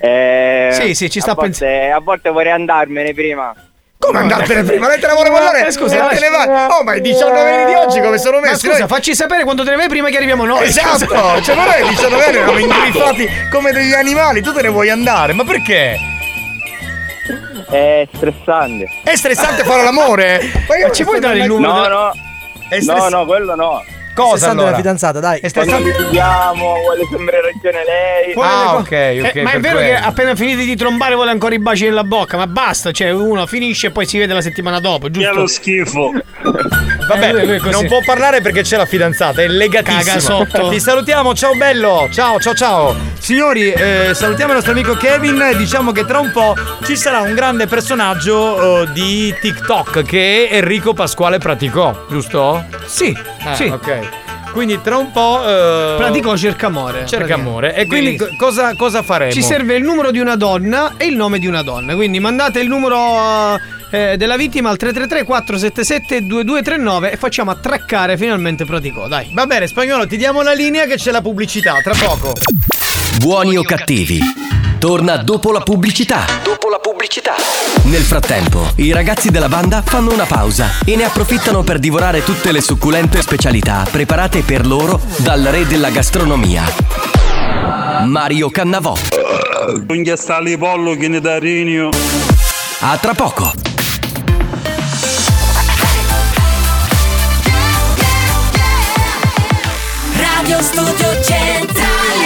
Eh, Sì, sì, ci sta a volte, A volte vorrei andarmene prima. Come andartene prima? Lei te la vuole mollare? Eh, scusa, te ne vai. Oh, ma i 19 anni di oggi come sono Ma messi? scusa, Noi- facci sapere quando te ne vai prima che arriviamo noi. Esatto, scusa. cioè ma noi ai 19 anni [laughs] eravamo ingriffati come degli animali, tu te ne vuoi andare, ma perché? È stressante. È stressante fare l'amore? Ma io ci puoi dare il numero? No, della- no. È No, stress- no, quello no. Cosa Stressante allora? la fidanzata, dai. Quando stressante? litighiamo, vuole sempre ragione lei. Ah, ok, Eh, ok. ma è vero quello. che appena finiti di trombare vuole ancora i baci nella bocca, ma basta, cioè uno finisce e poi si vede la settimana dopo, giusto? Che lo schifo. [laughs] Vabbè, Eh, lui- lui non può parlare perché c'è la fidanzata, è legatissima. Caga sotto. Ti salutiamo, ciao bello. Ciao, ciao, ciao. Signori, eh, salutiamo il nostro amico Kevin e diciamo che tra un po' ci sarà un grande personaggio eh, di TikTok che Enrico Pasquale praticò, giusto? Sì, Ah, sì. ok. Quindi tra un po'... eh, Pratico cerca amore. Cerca amore. E quindi cosa, cosa faremo? Ci serve il numero di una donna e il nome di una donna. Quindi mandate il numero eh, della vittima al 333 477 2239 e facciamo attraccare finalmente Pratico. Dai. Va bene, spagnolo, ti diamo la linea che c'è la pubblicità, tra poco. Buoni o cattivi? Torna dopo la pubblicità. Dopo la pubblicità. Nel frattempo, i ragazzi della banda fanno una pausa e ne approfittano per divorare tutte le succulente specialità preparate per loro dal re della gastronomia. Mario Cannavò. Un ghiastali pollo che ne da. A tra poco. Radio Studio Centrale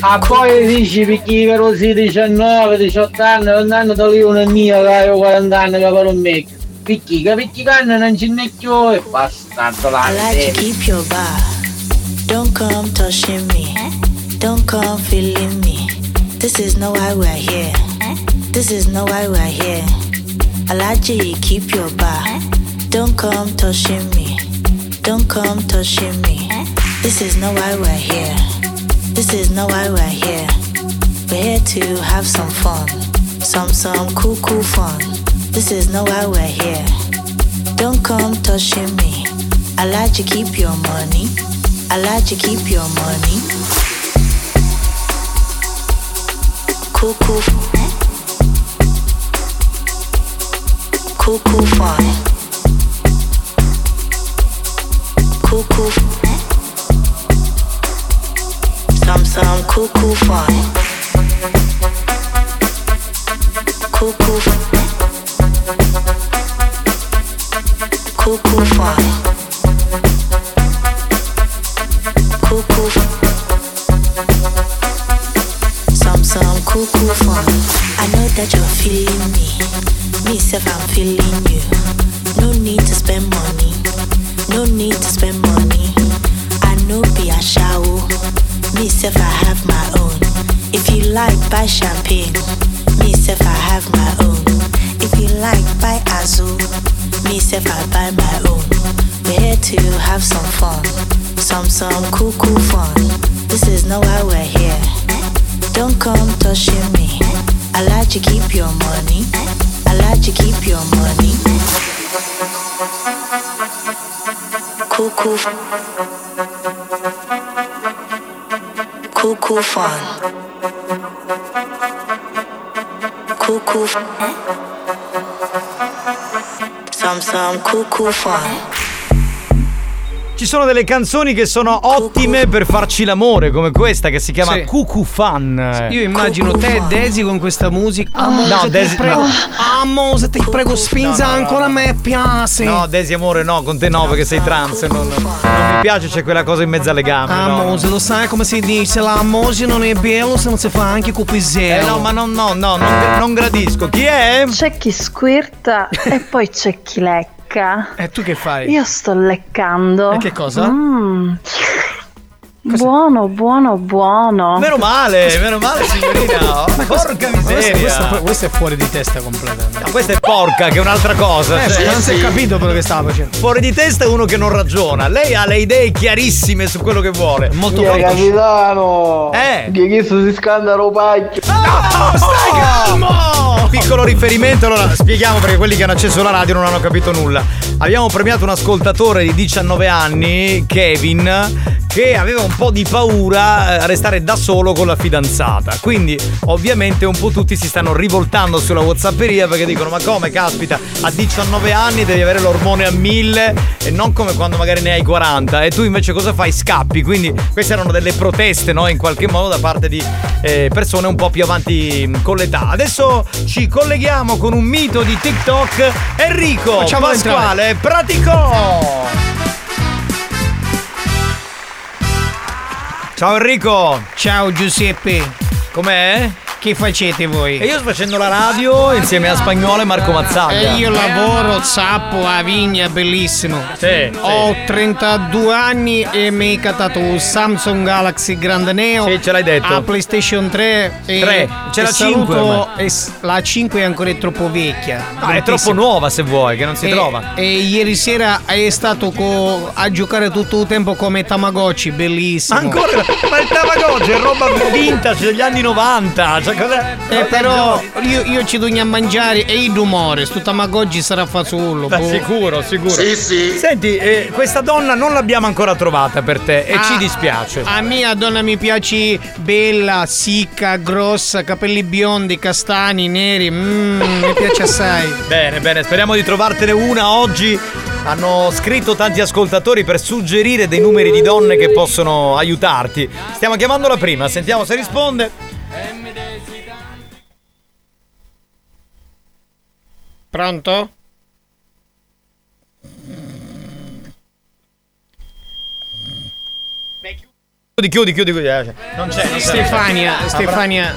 A poi dici perché però si 19, 18 anni, non hanno da lì una mia ho 40 anni che per un me. Perché? Che perché canno non n'è più e bastardo. I like eh. to keep your bar. Don't come touching me. Don't come feeling me. This is no why we're here. This is no why we're here. I like to keep your bar. Don't come touching me. Don't come touching me. This is no why we're here. This is no why we're here. We're here to have some fun. Some, some cool, cool fun. This is no why we're here. Don't come touching me. I like you keep your money. I like you keep your money. Cool, cool. cool, cool fun. Cool, cool. Sam Sam Cuckoo fun, Cuckoo Cuckoo Fly. Cuckoo Sam Sam Cuckoo Fly. I know that you're feeling me. Me, self, I'm feeling Some, some cool, cool fun. This is not why we're here. Don't come touching me. I like to keep your money. I like to keep your money. Cool, cool. Cool, cool fun. Cool, cool. Some, some cool, cool fun. Ci sono delle canzoni che sono ottime per farci l'amore, come questa che si chiama Sì. Cuckoo Fan. Io immagino te e Daisy con questa musica. Amo, No, se Daisy- ti prego. no. Amo, se ti prego, spinza No, no, no, ancora me piace. No, Desi amore, no, con te no, perché sei trans. Non, non mi piace, c'è quella cosa in mezzo alle gambe. no. Amose, lo sai come si dice? L'amore non è bello se non si fa anche con pisello. Eh no, ma no, no, no, non, non gradisco. Chi è? C'è chi squirta e poi c'è chi lecca. E tu che fai? Io sto leccando. E che cosa? Mm. Buono, buono, buono. Meno male, meno male, signorina. [laughs] Porca Questo, miseria. questo- è fuori di testa completamente. No, questa è porca, che è un'altra cosa. Eh, cioè, non si è capito quello che stava facendo. Fuori di testa è uno che non ragiona. Lei ha le idee chiarissime su quello che vuole. Molto Via, capitano! Eh. Che questo si scanda pacchio! stai calmo! Piccolo riferimento, allora spieghiamo perché quelli che hanno acceso la radio non hanno capito nulla. Abbiamo premiato un ascoltatore di 19 anni, Kevin, che aveva un po' di paura eh, a restare da solo con la fidanzata. Quindi, ovviamente, un po' tutti si stanno rivoltando sulla Whatsapperia perché dicono: Ma come caspita, a 19 anni devi avere l'ormone a 1000 e non come quando magari ne hai 40. E tu invece cosa fai? Scappi. Quindi, queste erano delle proteste, no? In qualche modo da parte di eh, persone un po' più avanti mh, con l'età. Adesso ci colleghiamo con un mito di TikTok, Enrico Facciamolo Pasquale Pratico. Ciao Enrico. Ciao Giuseppe. Com'è? Che facete voi? E io sto facendo la radio insieme a Spagnolo e Marco Mazzaglia. E io lavoro zappo a Vigna, bellissimo. Sì, Ho 32 anni e mi hai catato un Samsung Galaxy Grande Neo. Sì, ce l'hai detto. A PlayStation 3. E, Tre. C'è la saluto- 5 ormai. e la 5 è ancora troppo vecchia. No, è troppo nuova se vuoi, che non si e, trova. E ieri sera è stato co- a giocare tutto il tempo come Tamagotchi, bellissimo. Ancora? Ma il Tamagotchi è roba [laughs] vintage degli anni 90. Cioè, cos'è? Eh, però io, io ci do a mangiare e il rumore, sto Tamagotchi sarà fasullo. Boh. sicuro, sicuro. Senti, eh, questa donna non l'abbiamo ancora trovata per te e Ah, ci dispiace. A mia donna mi piace bella, sicca, grossa, capelli biondi, castani, neri. Mm, mi piace assai. [laughs] Bene, bene, speriamo di trovartene una oggi. Hanno scritto tanti ascoltatori per suggerire dei numeri di donne che possono aiutarti. Stiamo chiamando la prima, sentiamo se risponde. Pronto? Chiudi, chiudi, chiudi, chiudi. eh, Non c'è, non c'è. Stefania, Avrà- Stefania.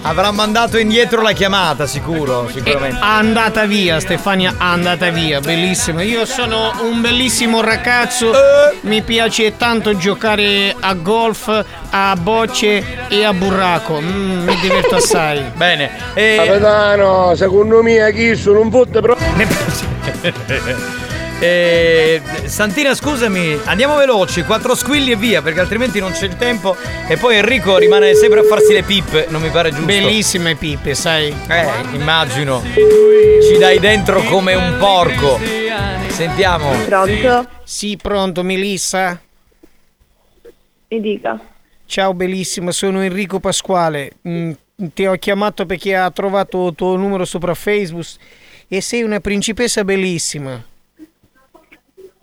Avrà mandato indietro la chiamata, sicuro, sicuramente. È andata via, Stefania andata via, bellissimo. Io sono un bellissimo ragazzo, mi piace tanto giocare a golf, a bocce e a burraco. Mm, mi diverto assai. [laughs] Bene. Capitano, secondo me chi sono un fotte però. [laughs] Eh, Santina, scusami, andiamo veloci, quattro squilli e via, perché altrimenti non c'è il tempo. E poi Enrico rimane sempre a farsi le pippe, non mi pare giusto. Bellissime pippe, sai. Eh, immagino. Ci dai dentro come un porco. Sentiamo. Pronto? Sì, pronto, Melissa? Mi dica. Ciao bellissima, sono Enrico Pasquale. Mm, ti ho chiamato perché ha trovato il tuo numero sopra Facebook e sei una principessa bellissima.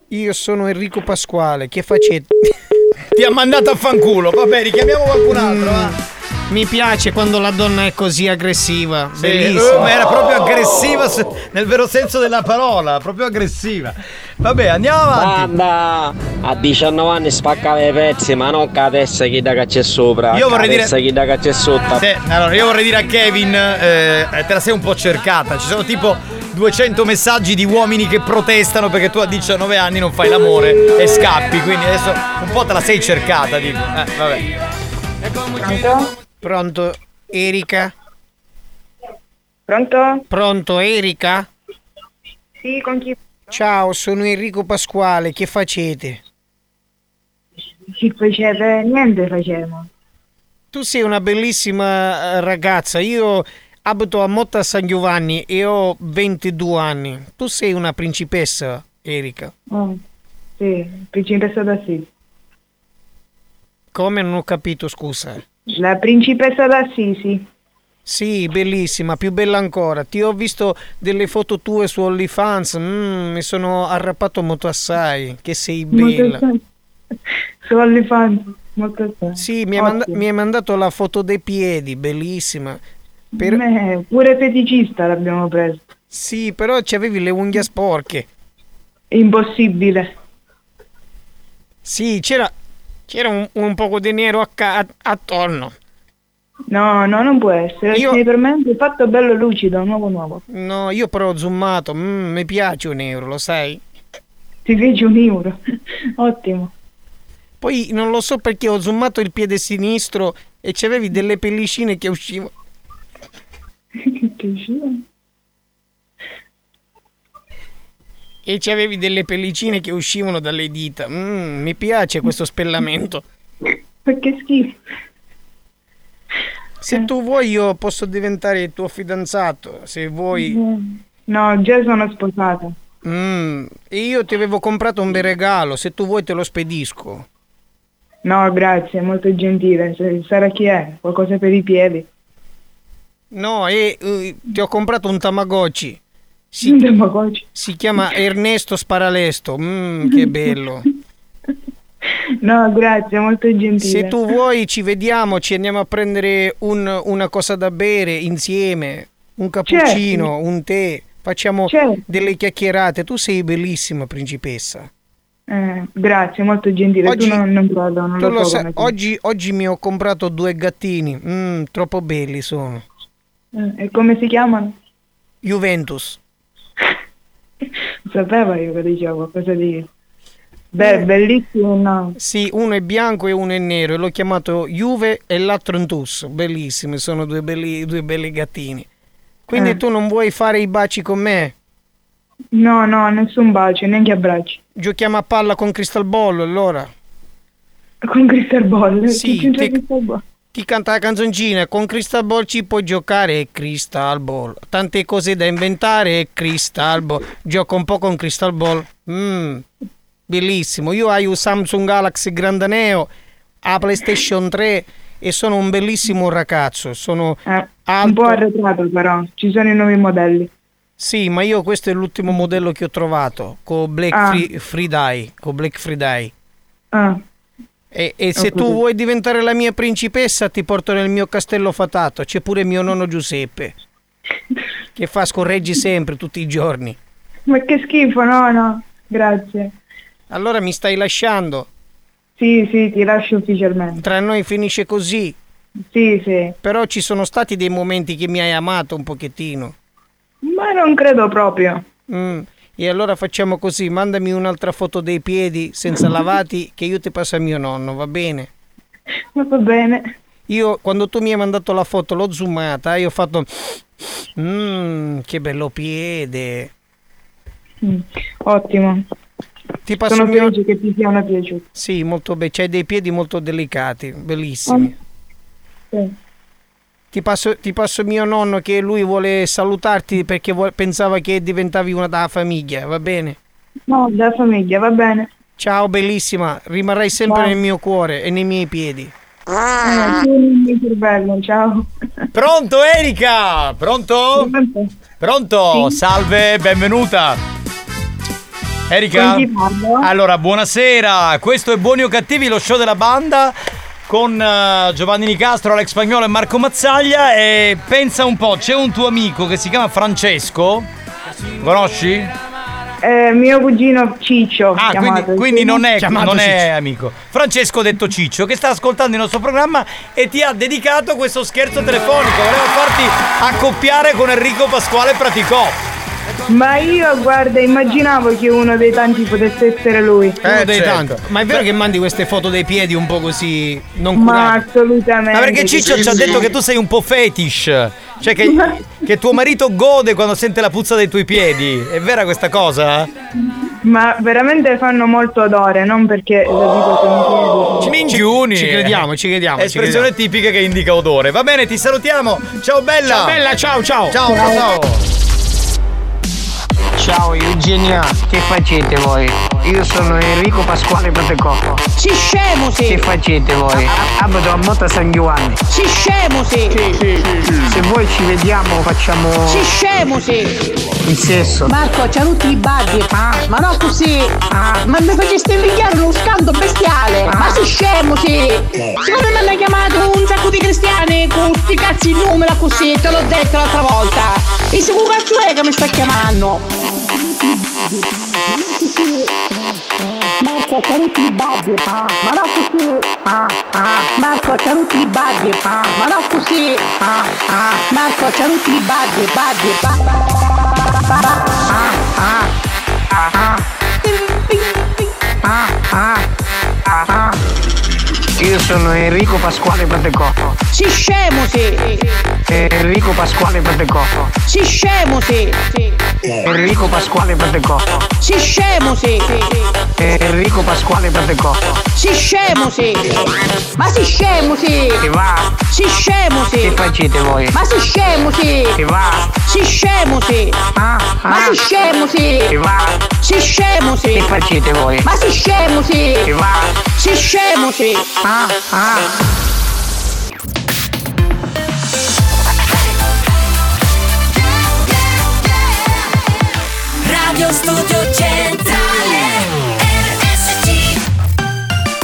Io sono Enrico Pasquale, che facete? [laughs] Ti ha mandato a fanculo. Vabbè, richiamiamo qualcun altro. va. Mi piace quando la donna è così aggressiva. Sì, Bellissima. eh, ma era proprio aggressiva nel vero senso della parola, proprio aggressiva. Vabbè, andiamo avanti. Banda, a 19 anni spaccava i pezzi, ma non che adesso chi da che c'è sopra. Io vorrei dire- chi da che c'è sotto. Sì, allora io vorrei dire a Kevin, eh, eh, te la sei un po' cercata. Ci sono tipo 200 messaggi di uomini che protestano perché tu a 19 anni non fai l'amore e scappi. Quindi adesso un po' te la sei cercata, dico. Eh, vabbè. Pronto? Pronto, Erika? Pronto? Pronto, Erika? Sì, con chi? Ciao, sono Enrico Pasquale, che facete? Chi facete? Niente facciamo. Tu sei una bellissima eh, ragazza, io abito a Motta San Giovanni e ho 22 anni. Tu sei una principessa, Erika. Oh, sì, principessa d'Assisi. Come non ho capito, scusa? La principessa d'Assisi. Sì, bellissima, più bella ancora. Ti ho visto delle foto tue su OnlyFans, mm, mi sono arrappato molto assai, che sei bella. Molto Su OnlyFans, molto assai. Sì, mi hai, manda- mi hai mandato la foto dei piedi, bellissima. Per- Eh, pure feticista l'abbiamo preso. Sì, però ci avevi le unghie sporche. Impossibile. Sì, c'era, c'era un, un poco di nero a ca- attorno. No, no, non può essere. Io- per me è fatto bello lucido, nuovo nuovo. No, io però ho zoomato, mm, mi piace un euro, lo sai? Ti fece un euro. [laughs] Ottimo. Poi non lo so perché ho zoomato il piede sinistro e c'avevi delle pellicine che uscivano. [laughs] che usciva? E c'avevi delle pellicine che uscivano dalle dita. Mm, mi piace questo spellamento. [laughs] Ma che schifo. Se tu vuoi io posso diventare il tuo fidanzato, se vuoi. No, già sono sposata. Mm, e io ti avevo comprato un bel regalo, se tu vuoi te lo spedisco. No, grazie, molto gentile. Sarà chi è? Qualcosa per i piedi. No, e eh, ti ho comprato un Tamagotchi. Si, Un Tamagotchi? si chiama Ernesto Sparalesto. Mm, che bello. [laughs] No, grazie, molto gentile. Se tu vuoi ci vediamo, ci andiamo a prendere un- una cosa da bere insieme, un cappuccino, Certo. un tè, facciamo Certo. delle chiacchierate. Tu sei bellissima principessa. Eh, grazie, molto gentile. Oggi- non, non credo, non lo so ti- oggi, oggi mi ho comprato due gattini, Mm, troppo belli sono. Eh, e come si chiamano? Juventus. [laughs] Sapevo io che dicevo qualcosa di... Beh, bellissimo, no. Sì, uno è bianco e uno è nero e l'ho chiamato Juve e l'altro Entus. Bellissimi, sono due belli, due belli gattini. Quindi Eh. tu non vuoi fare i baci con me? No, no, nessun bacio, neanche abbracci. Giochiamo a palla con Crystal Ball allora? Con Crystal Ball? Sì, Crystal Ball? Ti canta la canzoncina, con Crystal Ball ci puoi giocare, Crystal Ball. Tante cose da inventare, Crystal Ball. Gioco un po' con Crystal Ball. Mm, bellissimo. Io ho un Samsung Galaxy Grande Neo, a PlayStation 3 e sono un bellissimo ragazzo. Sono Eh, un po' arretrato però, ci sono i nuovi modelli. Sì, ma io questo è l'ultimo modello che ho trovato, con Black Ah. Free, Friday, con Black Friday. Ah, E, e se tu vuoi diventare la mia principessa, ti porto nel mio castello fatato. C'è pure mio nonno Giuseppe, che fa scorreggi sempre, tutti i giorni. ma che schifo, no, no, grazie. Allora mi stai lasciando? Sì, sì, ti lascio ufficialmente. Tra noi finisce così. Sì, sì. Però ci sono stati dei momenti che mi hai amato un pochettino. Ma non credo proprio. Mm, E allora facciamo così, mandami un'altra foto dei piedi senza [laughs] lavati che io ti passo a mio nonno, va bene? Va bene. Io quando tu mi hai mandato la foto l'ho zoomata e ho fatto Mmm, che bello piede. Mm, Ottimo. Ti passo Sono mio- felice che ti siano piaciuti. Sì, molto bello, c'hai dei piedi molto delicati, bellissimi. Sì. Ti passo, ti passo mio nonno che lui vuole salutarti perché vuole- pensava che diventavi una da famiglia, va bene? No, della famiglia, va bene. Ciao bellissima, rimarrai sempre Ciao. nel mio cuore e nei miei piedi. Ah, cervello, ciao. Pronto Erika? Pronto? Pronto? Salve, benvenuta. Erika? Allora, buonasera. Questo è Buoni o Cattivi, lo show della banda con eh, Giovanni Nicastro, Alex Spagnolo e Marco Mazzaglia e pensa un po', c'è un tuo amico che si chiama Francesco. Conosci? Eh, mio cugino Ciccio. Ah, quindi, chiamato, quindi sì. non, è, non è amico. Francesco detto Ciccio che sta ascoltando il nostro programma e ti ha dedicato questo scherzo telefonico. Voleva farti accoppiare con Enrico Pasquale Praticò. Ma io, guarda, immaginavo che uno dei tanti potesse essere lui. Uno dei certo. tanti. Ma è vero che mandi queste foto dei piedi un po' così non Ma curate? assolutamente. Ma perché Ciccio ci ha detto che tu sei un po' fetish. Cioè che, che tuo marito gode quando sente la puzza dei tuoi piedi. È vera questa cosa? Ma veramente fanno molto odore, non perché lo dico con Ci minchiuni. Ci crediamo, ci crediamo. ci Espressione tipica che indica odore. Va bene, ti salutiamo. Ciao bella. Ciao, bella, ciao, ciao. Ciao, ciao, ciao. Ciao Eugenia, che facete voi? Io sono Enrico Pasquale Protecoppo. Si scemo sì! Che facete voi? Abito a Motta San Giovanni. Si scemo sì! Se voi ci vediamo facciamo Si scemo sì! il sesso. Marco, c'ha tutti i baghi! Ma no così! Ma mi faceste invidiare uno scanto bestiale! Ma si scemo sì! Siccome mi hanno chiamato un sacco di cristiani con sti cazzi di numero così, te l'ho detto l'altra volta! E se cazzo è che mi sta chiamando? Marco, c'ha tutti i baghi! Ma no così! Marco, c'ha tutti i baghi! Ma no così! Marco, c'ha tutti i baghi, baghi, Io sono Enrico Pasquale Protecoppo. Si scemo sì! Enrico Pasquale Protecoppo. Si scemo sì! Enrico Pasquale Protecoppo. Si scemo sì! Enrico Pasquale Protecoppo. Si scemo sì! Ma si scemo sì! Che va? Si scemo sì! Che facete voi? Ma si scemo sì! Che va? Si scemo sì! Ma si scemo sì! Che va? Si scemo sì! Che facete voi? Ma si scemo sì! Che va? Si scemo sì! Ah, ah. Radio Studio Centrale RSC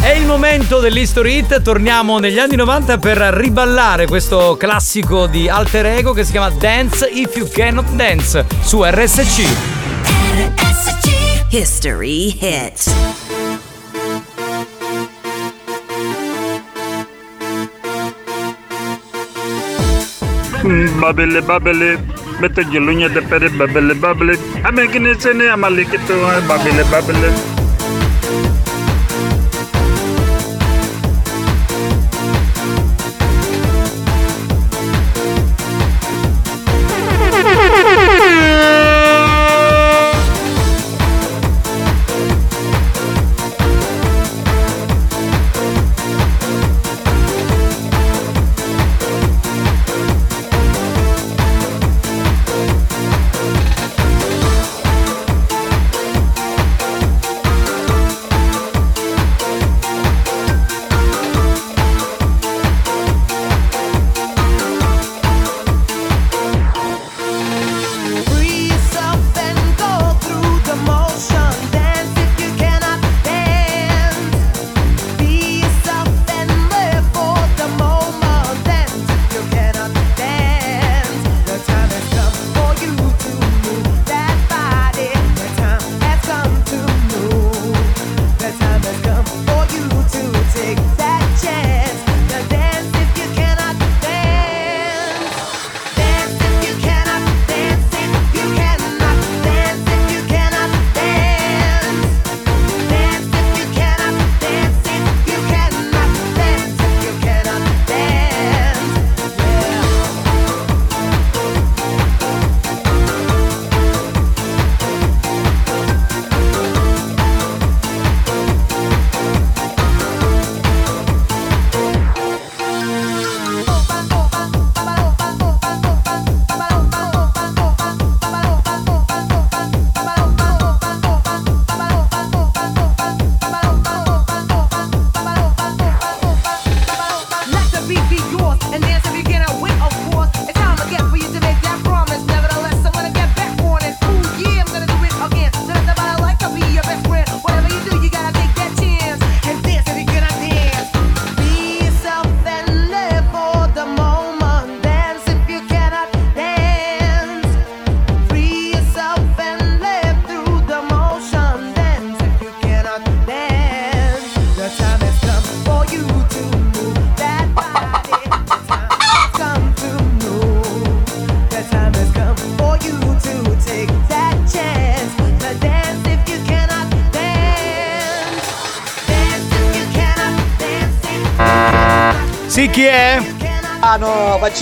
È il momento dell'History Hit, torniamo negli anni 90 per riballare questo classico di alter ego che si chiama Dance If You Cannot Dance su RSC. History Hit bubbly bubbly. Mete julunya depere bubbly bubbly. Amekine sene amalikito bubbly bubbly.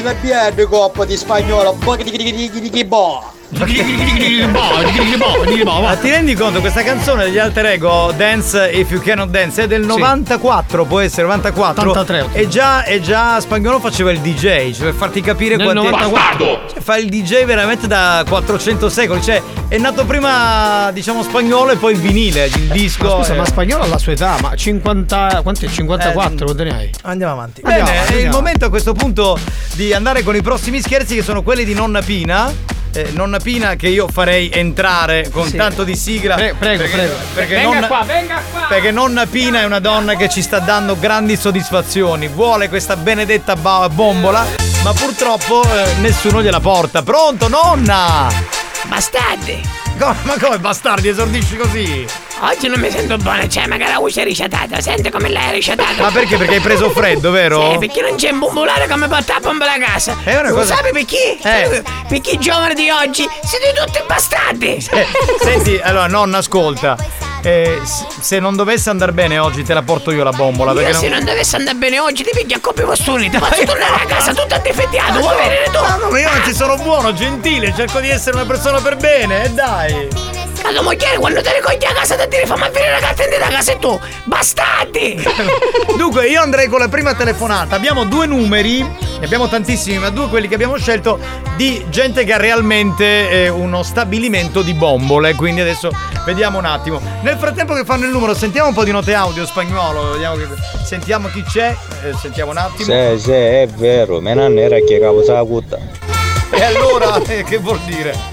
Una birra coppa di spagnolo. Boh, boh. Ma ti rendi conto questa canzone degli alter ego Dance If You Cannot Dance è del 94 può essere 94 83. e già, e già Spagnolo faceva il DJ cioè per farti capire Nel quanti 94. cioè, fa il DJ veramente da 400 secoli cioè è nato prima diciamo spagnolo e poi il vinile il disco Ma scusa, eh. ma spagnolo alla sua età, ma 50. Quanto è? 54? Quanto ne hai? Andiamo avanti. Bene, Andiamo, è il andiamo. momento a questo punto di andare con i prossimi scherzi che sono quelli di Nonna Pina. Eh, nonna Pina che io farei entrare con Sì. tanto di sigla. Pre- prego, perché, prego. Perché Venga nonna, qua, venga qua. Perché nonna Pina è una donna che ci sta dando grandi soddisfazioni. Vuole questa benedetta ba- bombola, ma purtroppo eh, nessuno gliela porta. Pronto, nonna? Bastardi! Co- ma come bastardi esordisci così? Oggi non mi sento buona, cioè magari la voce è risciatata, senti come l'hai risciatata? Ma perché? Perché hai preso freddo, vero? Sì, perché non c'è un bombolare come portare a bombola a casa. È una Lo cosa- sai perché? Eh. Perché i giovani di oggi siete tutti bastardi! Eh, Senti, allora, nonna, ascolta. Eh, se non dovesse andare bene oggi, te la porto io la bombola. Io Perché se non dovesse andare bene oggi ti pigli a coppie costumi, ti faccio tornare a casa tutto addefettiato, vuoi venire tu? No, ma io non ci sono buono, gentile, cerco di essere una persona per bene, e dai. Caso moglie, quando te ricordi a casa ti dire fammi vedere la carta da casa e tu, bastardi! [laughs] Dunque, io andrei con la prima telefonata. Abbiamo due numeri, ne abbiamo tantissimi, ma due quelli che abbiamo scelto di gente che ha realmente eh, uno stabilimento di bombole. Quindi adesso vediamo un attimo. Nel frattempo che fanno il numero, sentiamo un po' di note audio spagnolo. Vediamo che- sentiamo chi c'è. eh, sentiamo un attimo. Sì, sì, è vero, me non era che causa la cutta. E allora, [laughs] eh, che vuol dire?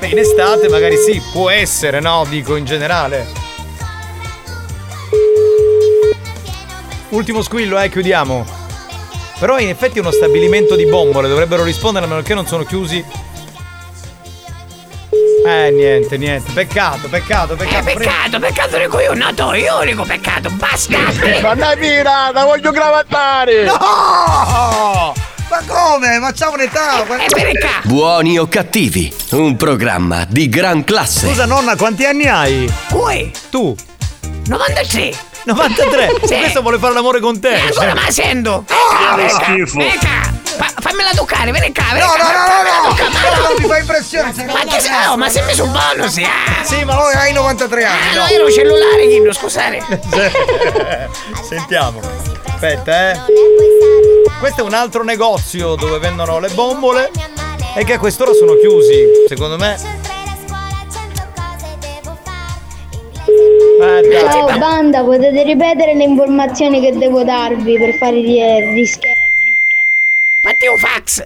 Beh, in estate magari sì, può essere, no? Dico in generale. Ultimo squillo, eh, chiudiamo. Però in effetti è uno stabilimento di bombole, dovrebbero rispondere a meno che non sono chiusi. Eh, niente, niente. Peccato, peccato, peccato. Eh, peccato, peccato dico io, nato io, unico peccato, bastardi! Nonna Pina, la voglio gravattare! No! Ma come? Un'età! È per il ca- Buoni o cattivi, un programma di gran classe. Scusa nonna, quanti anni hai? Cui? Tu? 93! 93? [laughs] Sì. Questo vuole fare l'amore con te. E ancora cioè. me la sento! che Venga, schifo. venga! Fa- fammela toccare, vieni qua, vieni No, no, no, no, no, ma no, no. no, mi fa impressione, Ma una che sei? cazzo. Oh, ma sei messo un bonus, eh? Sì, ma noi hai 93 anni. Ah, no. no, ero cellulare, Chino, scusate. [laughs] Sentiamo. Aspetta, eh. Questo è un altro negozio dove vendono le bombole e che a quest'ora sono chiusi. Secondo me. Eh, dai. Ciao banda, potete ripetere le informazioni che devo darvi per fare gli rischi? Fatti un fax!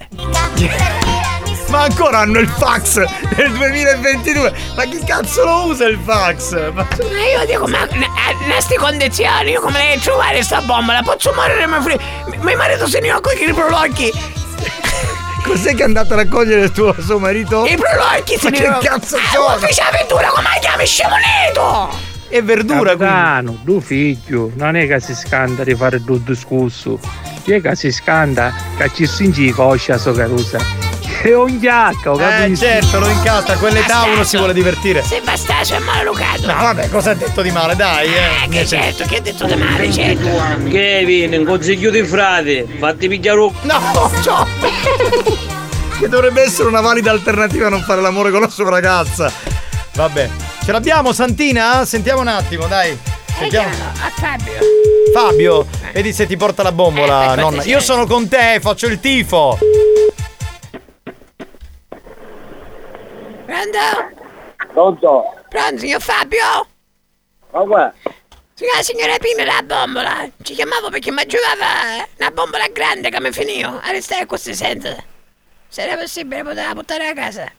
Ma ancora hanno il fax nel 2022. Ma chi cazzo lo usa il fax? Ma... Ma io dico, ma in queste condizioni, io come devo trovare sta bomba? La posso morire, ma fri- mio marito se ne occupa i prolocchi! Cos'è che è andato a raccogliere tuo suo marito? I prolocchi se Ma che cazzo Ah, sono? ufficio avventura, come la chiami, scemonito? È verdura Capitano, tuo figlio, non è che si scanda di fare il discorso, è che si scanda che ci stringi coscia so carusa. È un giacco, Eh capisci? certo, lo incasta, a quell'età uno si vuole divertire. Se bastasse è maleducato! No, vabbè, cosa ha detto di male, dai, eh. Eh, che certo, che ha detto di male, certo! Kevin, un consiglio di frate, fatti pigliare un... No, ciao! che dovrebbe essere una valida alternativa a non fare l'amore con la sua ragazza. Vabbè. Ce l'abbiamo, Santina? Sentiamo un attimo, dai. Sentiamo. A Fabio! Fabio, vedi se ti porta la bombola, Eh, nonna. Io sono con te, faccio il tifo. Pronto? Pronto? Pronto, signor Fabio? Ma qua? Signora, signora Pina la bombola! Ci chiamavo perché mi giocava una bombola grande che mi finì. Adesso è così, sente. Se era possibile poteva portare a casa.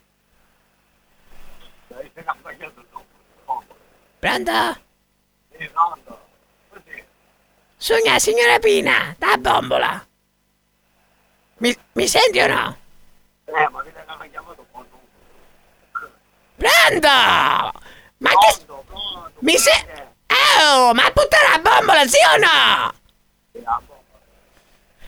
Pronto? Sogna, signora Pina, la bombola. Mi, mi senti o no? Eh, ma che Pronto! Ma che... Mi se... Oh, ma buttare la bombola, sì o no?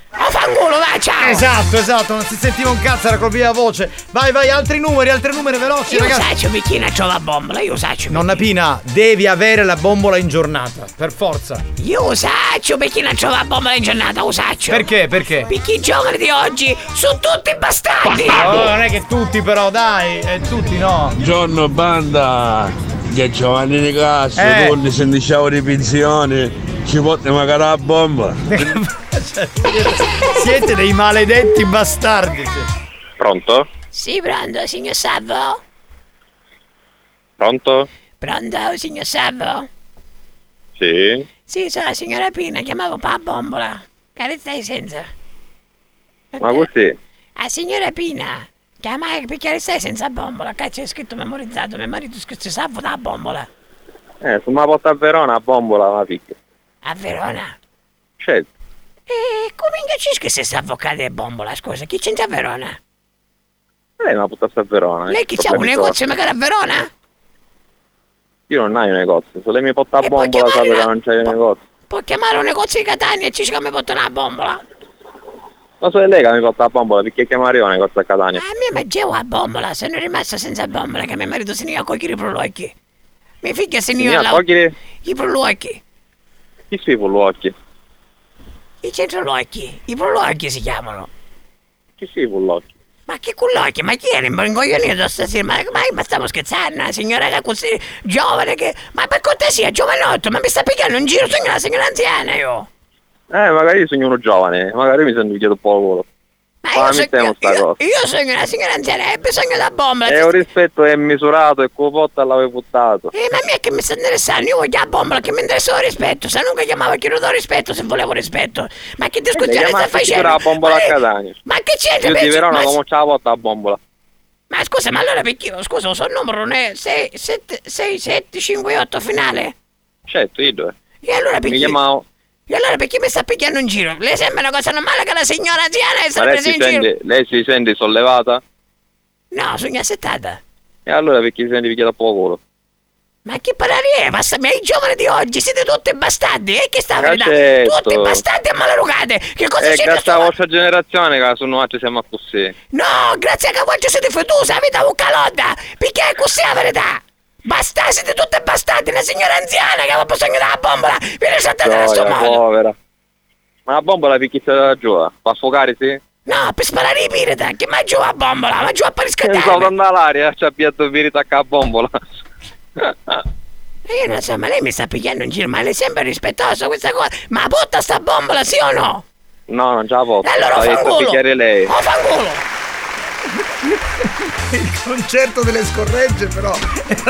Ho fanculo, va, ciao! Esatto, esatto, non si sentiva un cazzo, era colpita la voce. Vai, vai, altri numeri, altri numeri veloci, Io ragazzi. saccio picchina c'ho la bombola, io saccio. Nonna Pina, devi avere la bombola in giornata, per forza. Io saccio picchina c'ho la bombola in giornata, lo saccio. Perché? Perché? Perché i giovani di oggi sono tutti bastardi! Oh, non è che tutti però, dai, eh, tutti no. Giorno banda, che giovani di casa, Eh. torni se diciamo di pensione, ci porti magari la bomba. [laughs] Siete dei maledetti bastardi. Pronto? Sì, pronto, signor Salvo? Pronto? Pronto, signor Salvo? Sì. Sì, sono la signora Pina, chiamavo per la bombola. Che stai senza? Ma così? Ah, signora Pina, chiama perché stai senza bombola? Cazzo, è scritto memorizzato, mio marito scritto salvo da bombola. Eh, se mi porta a Verona a bombola la picchia. A Verona? Certo. E come ingaggisci che sei avvocato e bombola, scusa? Chi c'entra a Verona? Lei mi ha portato a Verona. Lei chi eh, c'ha un negozio magari a Verona? Io non ho un negozio, se lei mi porta a bombola chiamarla- che non c'è un negozio. Può chiamare un negozio di Catania e ci come portano la bombola? Ma se è lei che mi porta a bombola, perché chiamare io un negozio a Catania? A me mangiavo a bombola, sono rimasta senza bombola che mio marito se ne va a cogliere i prolocchi. Mia figlia se ne Mi ha cogliere I prolocchi. chi sui pulluocchi? I centrolocchi. I prolocchi si chiamano. Chi sui pulluocchi? Ma che cullocchi? Ma chi era ingoglionito stasera? Ma, ma, ma stiamo scherzando? Una signora che è così giovane che... Ma per cortesia, giovanotto, ma mi sta pigliando in giro, sono una signora anziana io. Eh, magari io sono uno giovane, magari mi sento chiedo un po' volo. Ma io, so- io, io una signora anziana e ho bisogno della bombola. È un rispetto è misurato e cupotta l'avevo buttato. Eh, ma a me che mi sta interessando, io voglio la bombola che mi interessa il rispetto, se non che chiamavo chiedo do rispetto se volevo rispetto. Ma che discussione Lei stai facendo? la bombola Ma, a eh, Catania. ma che c'entra? Io di penso- Verona ma- come ce la porta la bombola? Ma scusa, ma allora perché io, scusa, il suo numero non è 6, 7, 6, 7, 5, 8 finale? Certo, io dove? E allora perché... Mi chiamavo... E allora perché mi sta picchiando in giro? Le sembra una cosa normale che la signora anziana è lei presa in giro? sente, lei si sente sollevata? No, sono assettata. E allora perché si sente picchiata a poco volo? Ma che? Ma sta- ma i giovani di oggi siete tutti bastardi, eh? Che sta verità? certo. Tutti bastardi e malarugate! Che cosa È c'è grazie alla vostra generazione che su noi siamo così. No, grazie a che voi siete fottusi, avete un calodda! Perché è così la verità! Basta, siete tutti bastardi, una signora anziana che aveva bisogno della bombola! Vi lasciate dal suo Gioia, modo! povera. Ma la bombola perché sta da giù? Pa' affogare, sì? No, per sparare i pirata, che ma giù a bombola, ma giù a Non so, pariscatare! torna all'aria, c'è abbiato pirita a bombola. Io non so, ma lei mi sta picchiando in giro, ma lei sembra rispettosa questa cosa! Ma butta sta bombola, sì o no? No, non ce la posso. Allora fanculo! picchiare lei. Oh, fanculo! [laughs] Il concerto delle scorregge, però.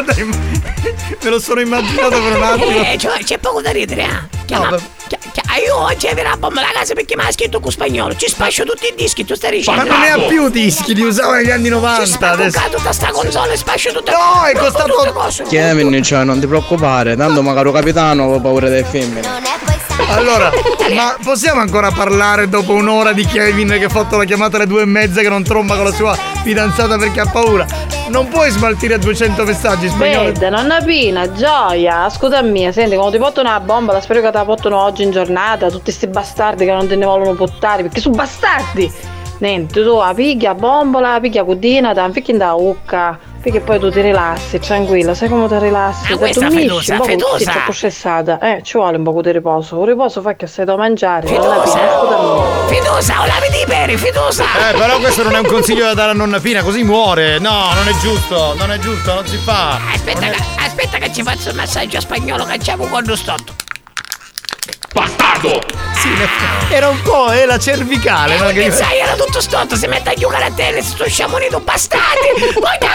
Dai, Me lo sono immaginato per un attimo. Eh, cioè, c'è poco da ridere, eh? Chiama, No, chi- chi- ah, io oggi avrò la bombola a casa perché mi ha scritto con spagnolo. Ci spaccio tutti i dischi, tu stai Ma dicendo. non ne ha più dischi, li usava negli anni 90 Ci spacco adesso. tutta sta console e spaccio tutte No, è costato-. Chiamami, cioè, non ti preoccupare, tanto magari capitano avevo paura delle femmine. Allora, [laughs] ma possiamo ancora parlare dopo un'ora di Kevin che ha fatto la chiamata alle due e mezza che non tromba con la sua fidanzata perché ha paura? Non puoi smaltire a 200 messaggi spagnoli. Vede, nonna Pina, gioia, scusa mia, senti, quando ti portano una bomba, spero che te la portano oggi in giornata, tutti questi bastardi che non te ne vogliono portare, perché sono bastardi! Niente, tu la piglia bombola, la piglia cudina, te la picchi in da ucca, perché poi tu ti rilassi, tranquilla, sai come ti rilassi? Ah, ti questa fedusa, un po' così, fedusa. troppo stressata, eh, ci vuole un po' di riposo, un riposo fa che stai da mangiare, mia. Fiducia, o lavati i peri, fiducia! Eh, però questo non è un consiglio da dare a nonna Pina, così muore. No, non è giusto, non è giusto, non si fa. Aspetta che, aspetta che ci faccio il massaggio spagnolo che c'avevo quando sto. Bastardo! Sì, era un po', è la cervicale, no? Che Che- sai, era tutto stotto, si mette a giocare a tennis, sto sciamonito, bastardi! [laughs] Voglio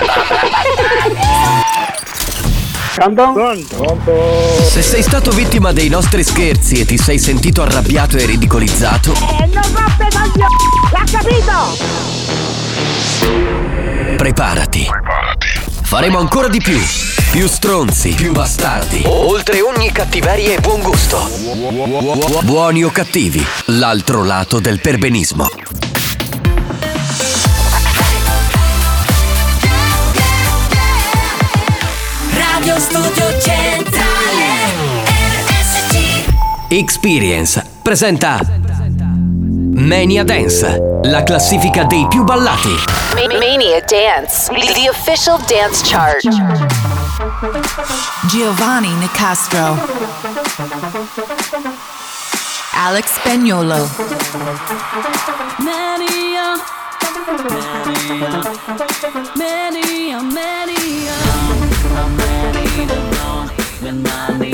Pronto? Se sei stato vittima dei nostri scherzi e ti sei sentito arrabbiato e ridicolizzato, E non rompe coglioni! L'ha capito? preparati. Faremo ancora di più. Più stronzi, più bastardi. Oltre ogni cattiveria e buon gusto. Buoni o cattivi, l'altro lato del perbenismo. Radio Studio Centrale RSC Experience presenta Mania Dance, la classifica dei più ballati. Ma- Mania Dance, the official dance chart. Giovanni Nicastro. Alex Spagnolo. Mania. Mania, mania. I'm ready to go with mania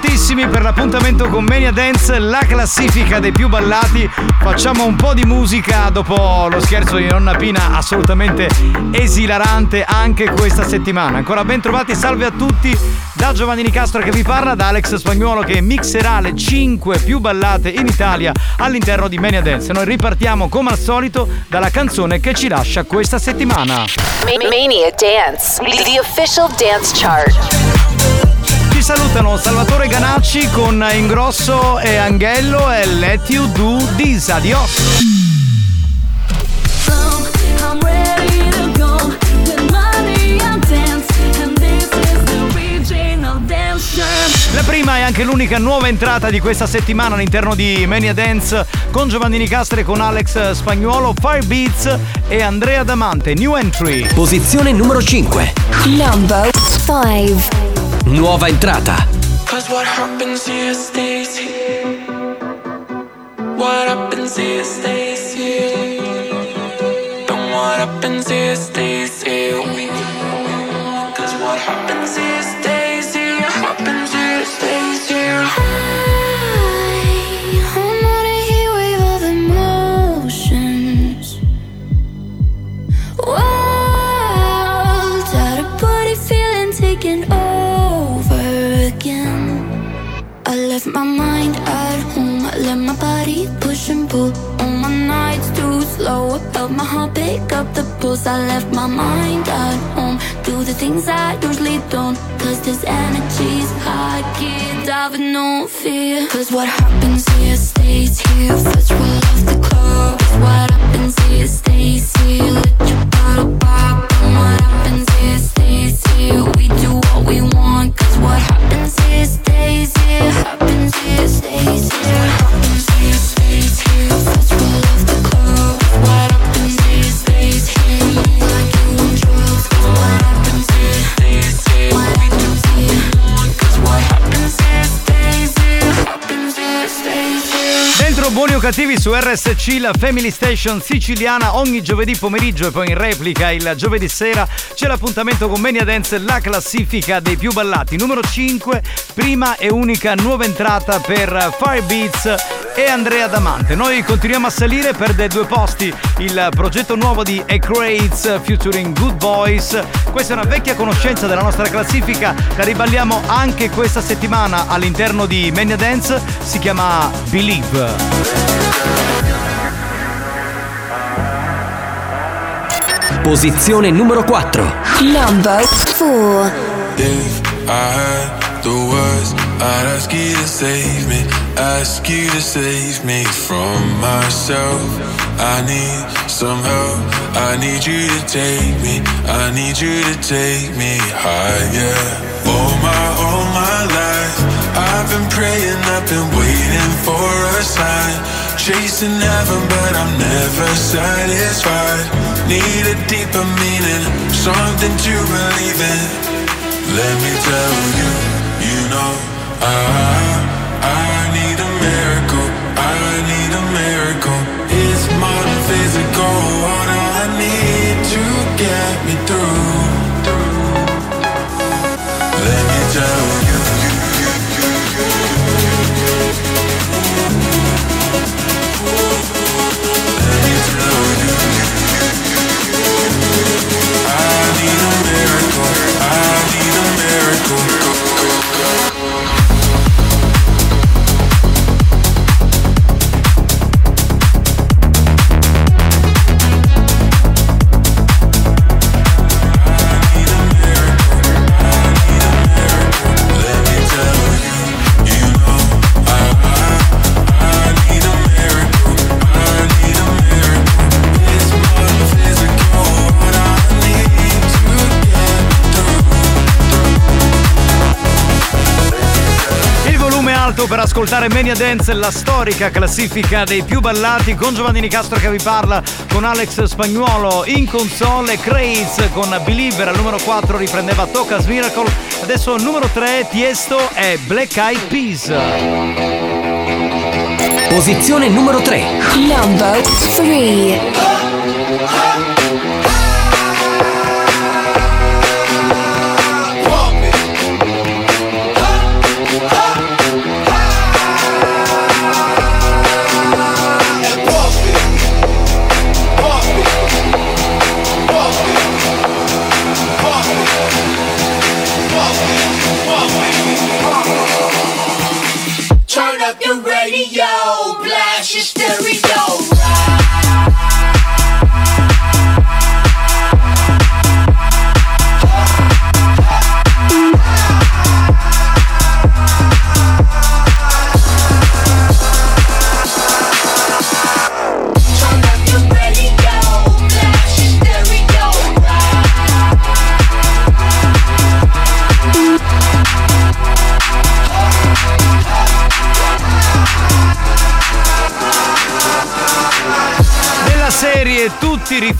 Prontissimi per l'appuntamento con Mania Dance, la classifica dei più ballati. Facciamo un po' di musica dopo lo scherzo di nonna Pina, assolutamente esilarante anche questa settimana. Ancora ben trovati, salve a tutti da Giovanni Nicastro che vi parla, da Alex Spagnuolo che mixerà le 5 più ballate in Italia all'interno di Mania Dance. Noi ripartiamo come al solito dalla canzone che ci lascia questa settimana. Ma- Mania Dance, the official dance chart. Salutano Salvatore Ganacci con Ingrosso e Anghello e Let You Do This. Adios. La prima è anche l'unica nuova entrata di questa settimana all'interno di Mania Dance con Giovanni Nicastre, con Alex Spagnuolo, Fire Beats e Andrea Damante. New entry. Posizione numero 5. Number 5. Nuova entrata. Cause what happens here stays here. What happens here stays here. And what happens here stays here. Cause what happens pick up the pulse. I left my mind at home. Do the things I usually don't. Cause this energy's high. Get with no fear. Cause what happens here stays here. First roll off the club. What happens here stays Cattivi su RSC, la Family Station siciliana, ogni giovedì pomeriggio e poi in replica il giovedì sera c'è l'appuntamento con Mania Dance, la classifica dei più ballati. Numero 5, prima e unica nuova entrata per Fire Beats e Andrea Damante. Noi continuiamo a salire per dei due posti il progetto nuovo di A-Crates featuring Good Boys. Questa è una vecchia conoscenza della nostra classifica, la riballiamo anche questa settimana all'interno di Mania Dance, si chiama Believe. Posizione numero 4. Number 4. If I had the words, I'd ask you to save me, ask you to save me from myself. I need some help, I need you to take me, I need you to take me higher. All my, all my life, I've been praying, I've been waiting for a sign. Chasing heaven, but I'm never satisfied. Need a deeper meaning, something to believe in. Let me tell you, you know, I, I need a miracle, I need a miracle. It's my physical, what I need to get me through. ascoltare Mania Dance, la storica classifica dei più ballati con Giovanni Nicastro che vi parla, con Alex Spagnuolo in console, Craze con Believer al numero 4 riprendeva Tocas Miracle, adesso al numero 3 Tiesto è Black Eyed Peas. Posizione numero 3. Number 3.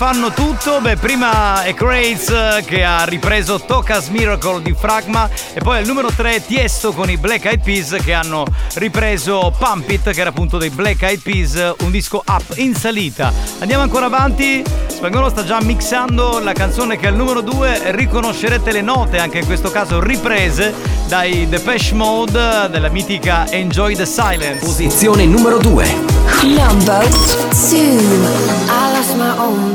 Rifanno tutto, beh prima è Craze eh, che ha ripreso Tocas Miracle di Fragma e poi al numero 3 Tiesto con i Black Eyed Peas che hanno ripreso Pump It che era appunto dei Black Eyed Peas, un disco up in salita. Andiamo ancora avanti, Spagnolo sta già mixando la canzone che è al numero 2, riconoscerete le note anche in questo caso riprese dai Depeche Mode della mitica Enjoy the Silence. Posizione numero 2. Number two. I lost my own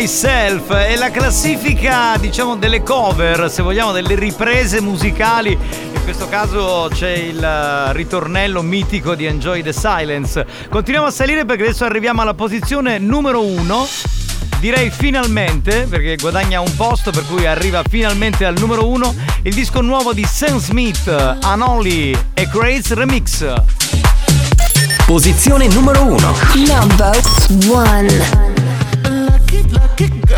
myself è la classifica diciamo delle cover se vogliamo delle riprese musicali in questo caso c'è il eh, ritornello mitico di Enjoy the Silence continuiamo a salire perché adesso arriviamo alla posizione numero uno Direi finalmente, perché guadagna un posto, per cui arriva finalmente al numero uno, il disco nuovo di Sam Smith, Anoli e Craze Remix. Posizione numero 1. Number one.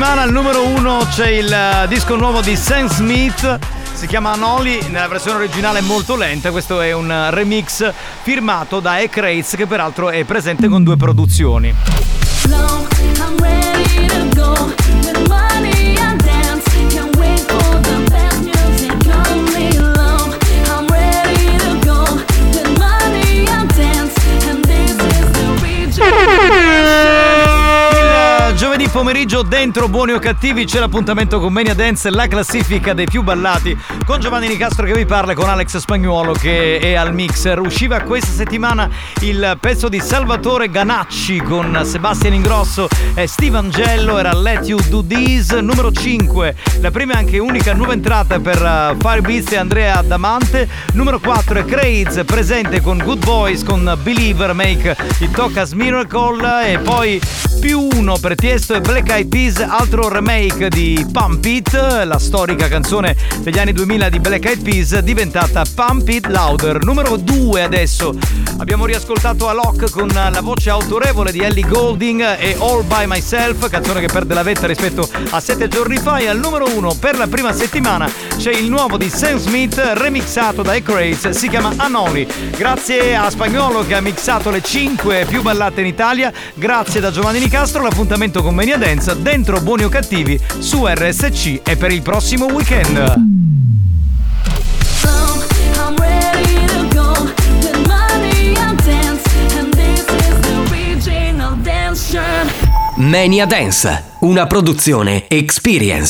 Settimana al numero uno c'è il eh, disco nuovo di Sam Smith. Si chiama Anoli, nella versione originale è molto lenta, questo è un eh, remix firmato da Ek Rates che peraltro è presente con due produzioni. Giovedì pomeriggio. Dentro Buoni o Cattivi c'è l'appuntamento con Mania Dance, la classifica dei più ballati. Con Giovanni Nicastro che vi parla, con Alex Spagnuolo che è al mixer. Usciva questa settimana il pezzo di Salvatore Ganacci con Sebastian Ingrosso e Steve Angello. Era Let You Do This, numero 5. La prima e anche unica nuova entrata per uh, Firebeats e Andrea Damante. Numero 4 è Craze, presente con Good Boys, con Believer, Make It Tocas Miracle. E poi più uno per Tiesto e Black Eyed Peas, altro remake di Pump It, la storica canzone degli anni 2000 di Black Eyed Peas, diventata Pump It Louder. Numero 2 adesso. Abbiamo riascoltato Alok con la voce autorevole di Ellie Golding e All By Myself, canzone che perde la vetta rispetto a 7 giorni fa. E al numero 1 per la prima settimana c'è il nuovo di Sam Smith remixato da Craze, si chiama Anoli. Grazie a Spagnolo che ha mixato le 5 più ballate in Italia, grazie da Giovanni Nicastro, l'appuntamento con Mania Dance dentro Buoni o Cattivi su RSC e per il prossimo weekend. Mania Dance, una produzione Experience.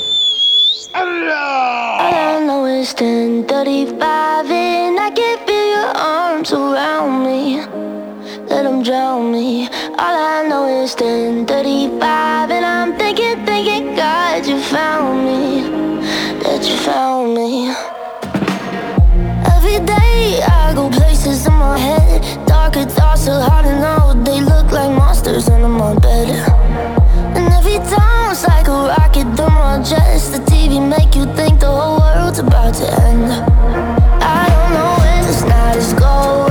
I 10:35 and I can feel your arms around me. Let them drown me. All I know is 10:35 and I'm thinking, thinking, God, you found me. That you found me. Every day I go places in my head. Darker thoughts are hard to know. They look like monsters under my bed. And every time it's like a rocket through my chest. The TV make you think the whole world's about to end. I don't know where this night is going,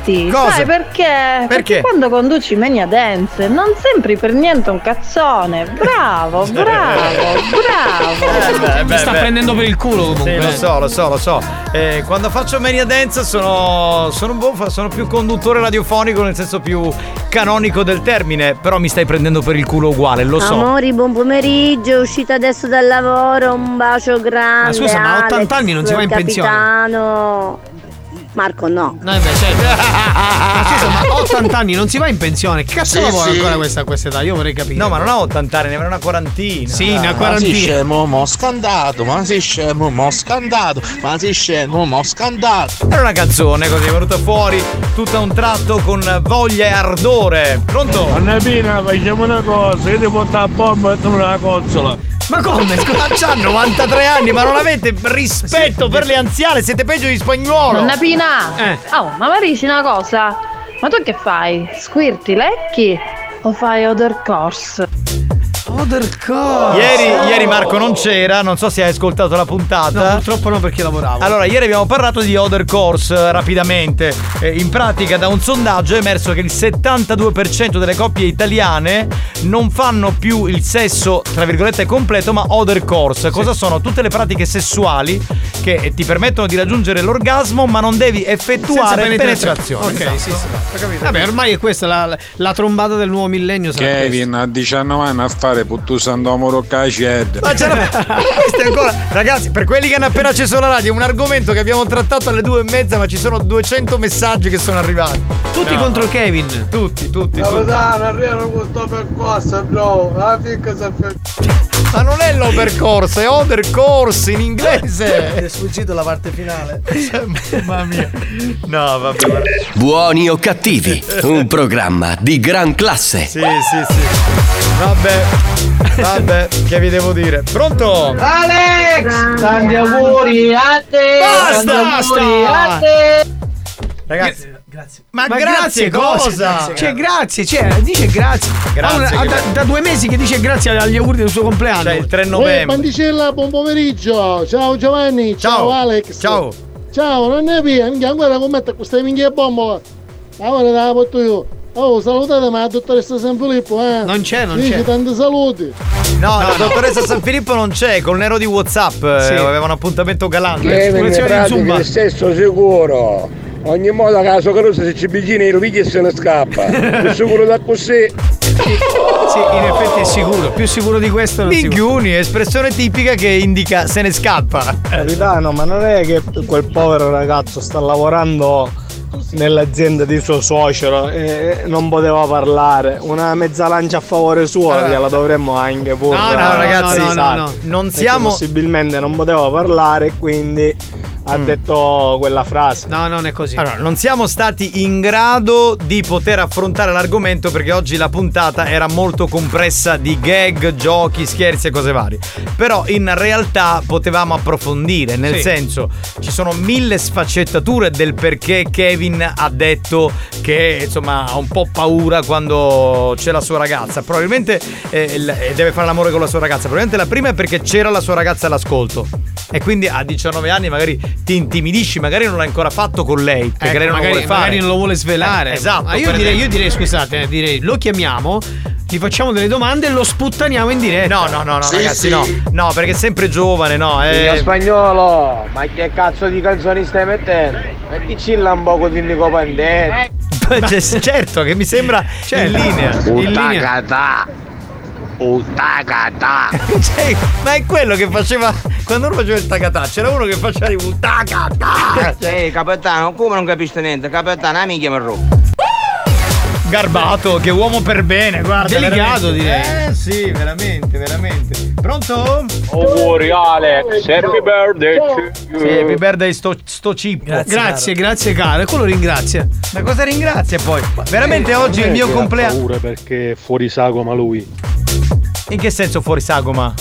complimenti! Cosa? Sai perché? Perché? quando conduci Mania Dance non sembri per niente un cazzone. Bravo, [laughs] bravo, bravo. Ti sta prendendo per il culo comunque. Sì, lo so, lo so, lo so. Eh, quando faccio Mania Dance sono, sono, un buon- sono più conduttore radiofonico nel senso più canonico del termine, però mi stai prendendo per il culo uguale, lo so. Amori, buon pomeriggio, uscita adesso dal lavoro, un bacio grande. Ma scusa, ma a 80 Alex, anni non si va in pensione? Marco no. No, beh, certo. [laughs] Ma scusa, ma [laughs] 80 anni non si va in pensione. Che cazzo Sì, lavora sì. ancora questa, a questa età? Io vorrei capire. No, ma non ha 80 anni, ne avrà una quarantina. Sì, una Ma sei quarantina. scemo, mo scandato, ma sei scemo, mo scandato, ma sei scemo, mo scandato. Era una canzone così, è venuta fuori tutto a un tratto con voglia e ardore. Pronto? Annapina, facciamo una cosa, io ti porto a bomba e tu una cozzola. Ma come? Ma c'ha 93 anni, ma non avete rispetto per le anziane, siete peggio di spagnolo. Nonna Pina! Eh. Oh, ma mi dici una cosa? Ma tu che fai? Squirti, lecchi? O fai other course? Other course? Ieri, ieri Marco non c'era, non so se hai ascoltato la puntata. No, purtroppo no perché lavoravo. Allora, ieri abbiamo parlato di Other Course eh, rapidamente. Eh, in pratica, da un sondaggio è emerso che il 72% delle coppie italiane non fanno più il sesso, tra virgolette, completo, ma Other Course. Cosa sono? Tutte le pratiche sessuali che ti permettono di raggiungere l'orgasmo, ma non devi effettuare Senza penetrazione. Ok, Esatto. sì, sì. Vabbè, ormai è questa la, la trombata del nuovo millennio. Kevin a 19 anni a fare puttusando amoro caced. Ma c'era. ma questo è ancora. Ragazzi, per quelli che hanno appena acceso la radio, è un argomento che abbiamo trattato alle due e mezza, ma ci sono 200 messaggi che sono arrivati. Tutti No. contro Kevin. Tutti, tutti. Capitano, arrivano questo percorso, bro. La ficca si Ma non è l'overcourse, è other course in inglese. [laughs] È sfuggito la parte finale. [laughs] Mamma mia. No, vabbè. Buoni o cattivi, un programma di gran classe. Sì, sì, sì. Vabbè. Vabbè, che vi devo dire? Pronto? Alex! Tanti auguri a te! Basta, auguri basta. a te! Ragazzi, grazie. Ma, grazie, cosa? Cioè, grazie, cioè, dice grazie. Grazie, ha da, grazie. da due mesi che dice grazie agli auguri del suo compleanno. Cioè, il 3 Uè, Pandicella, buon pomeriggio. Ciao Giovanni, ciao, Ciao. Alex. Ciao. Ciao, non ne via, minchia, ancora commette questa minchia bomba. Ora te la porto io. Oh, salutatemi la dottoressa San Filippo, eh. Non c'è, non Dici c'è. tanti saluti. No, la dottoressa San Filippo non c'è, col nero di Whatsapp. Sì. eh, aveva un appuntamento galante. Di pratica Zumba. il stesso sicuro. Ogni modo che la sua carusa se ci vicina lo piglia e se ne scappa. [laughs] Più sicuro da così. Sì, in effetti è sicuro. Più sicuro di questo non. Minchiuni, espressione tipica che indica se ne scappa. Capitano, ma non è che quel povero ragazzo sta lavorando nell'azienda di suo suocero e non poteva parlare. Una mezza lancia a favore sua Allora- gliela dovremmo anche pure. No, no, ragazzi, no, no, sai. no. Non siamo- Possibilmente non poteva parlare e quindi ha detto quella frase. No, non è così. Allora, non siamo stati in grado di poter affrontare l'argomento perché oggi la puntata era molto compressa di gag, giochi, scherzi e cose varie. Però in realtà potevamo approfondire, nel Sì. senso ci sono mille sfaccettature del perché Kevin ha detto che insomma ha un po' paura quando c'è la sua ragazza. Probabilmente eh, eh, deve fare l'amore con la sua ragazza. Probabilmente la prima è perché c'era la sua ragazza all'ascolto. E quindi a 19 anni magari ti intimidisci, magari non l'hai ancora fatto con lei, perché Ecco, lei non magari, lo vuole fare. magari non lo vuole svelare. Eh, esatto. Ma io direi, io direi, scusate, eh, direi, lo chiamiamo, gli facciamo delle domande e lo sputtaniamo in diretta. No, no, no, no, ragazzi, no. No, perché è sempre giovane, no. Eh, spagnolo, ma che cazzo di canzoni stai mettendo? Metti chilla un poco di Nico Pandetta. Cioè, certo, che mi sembra in linea. In linea. Utagata. [laughs] Utagata. Cioè, ma è quello che faceva quando uno faceva il tagatà, c'era uno che faceva di tagatà. Ehi, capitano, come non capisci niente? Capitano, a mi rompo. Garbato, che uomo per bene, guarda. Delicato, veramente. Eh sì, veramente, veramente. Pronto? Auguri Alex, happy birthday Sì, happy birthday sto, sto cippo. Grazie, grazie, caro. E quello ringrazia. Ma cosa ringrazia poi? Veramente oggi è il mio compleanno. paura perché è fuori sagoma lui. In che senso fuori sagoma?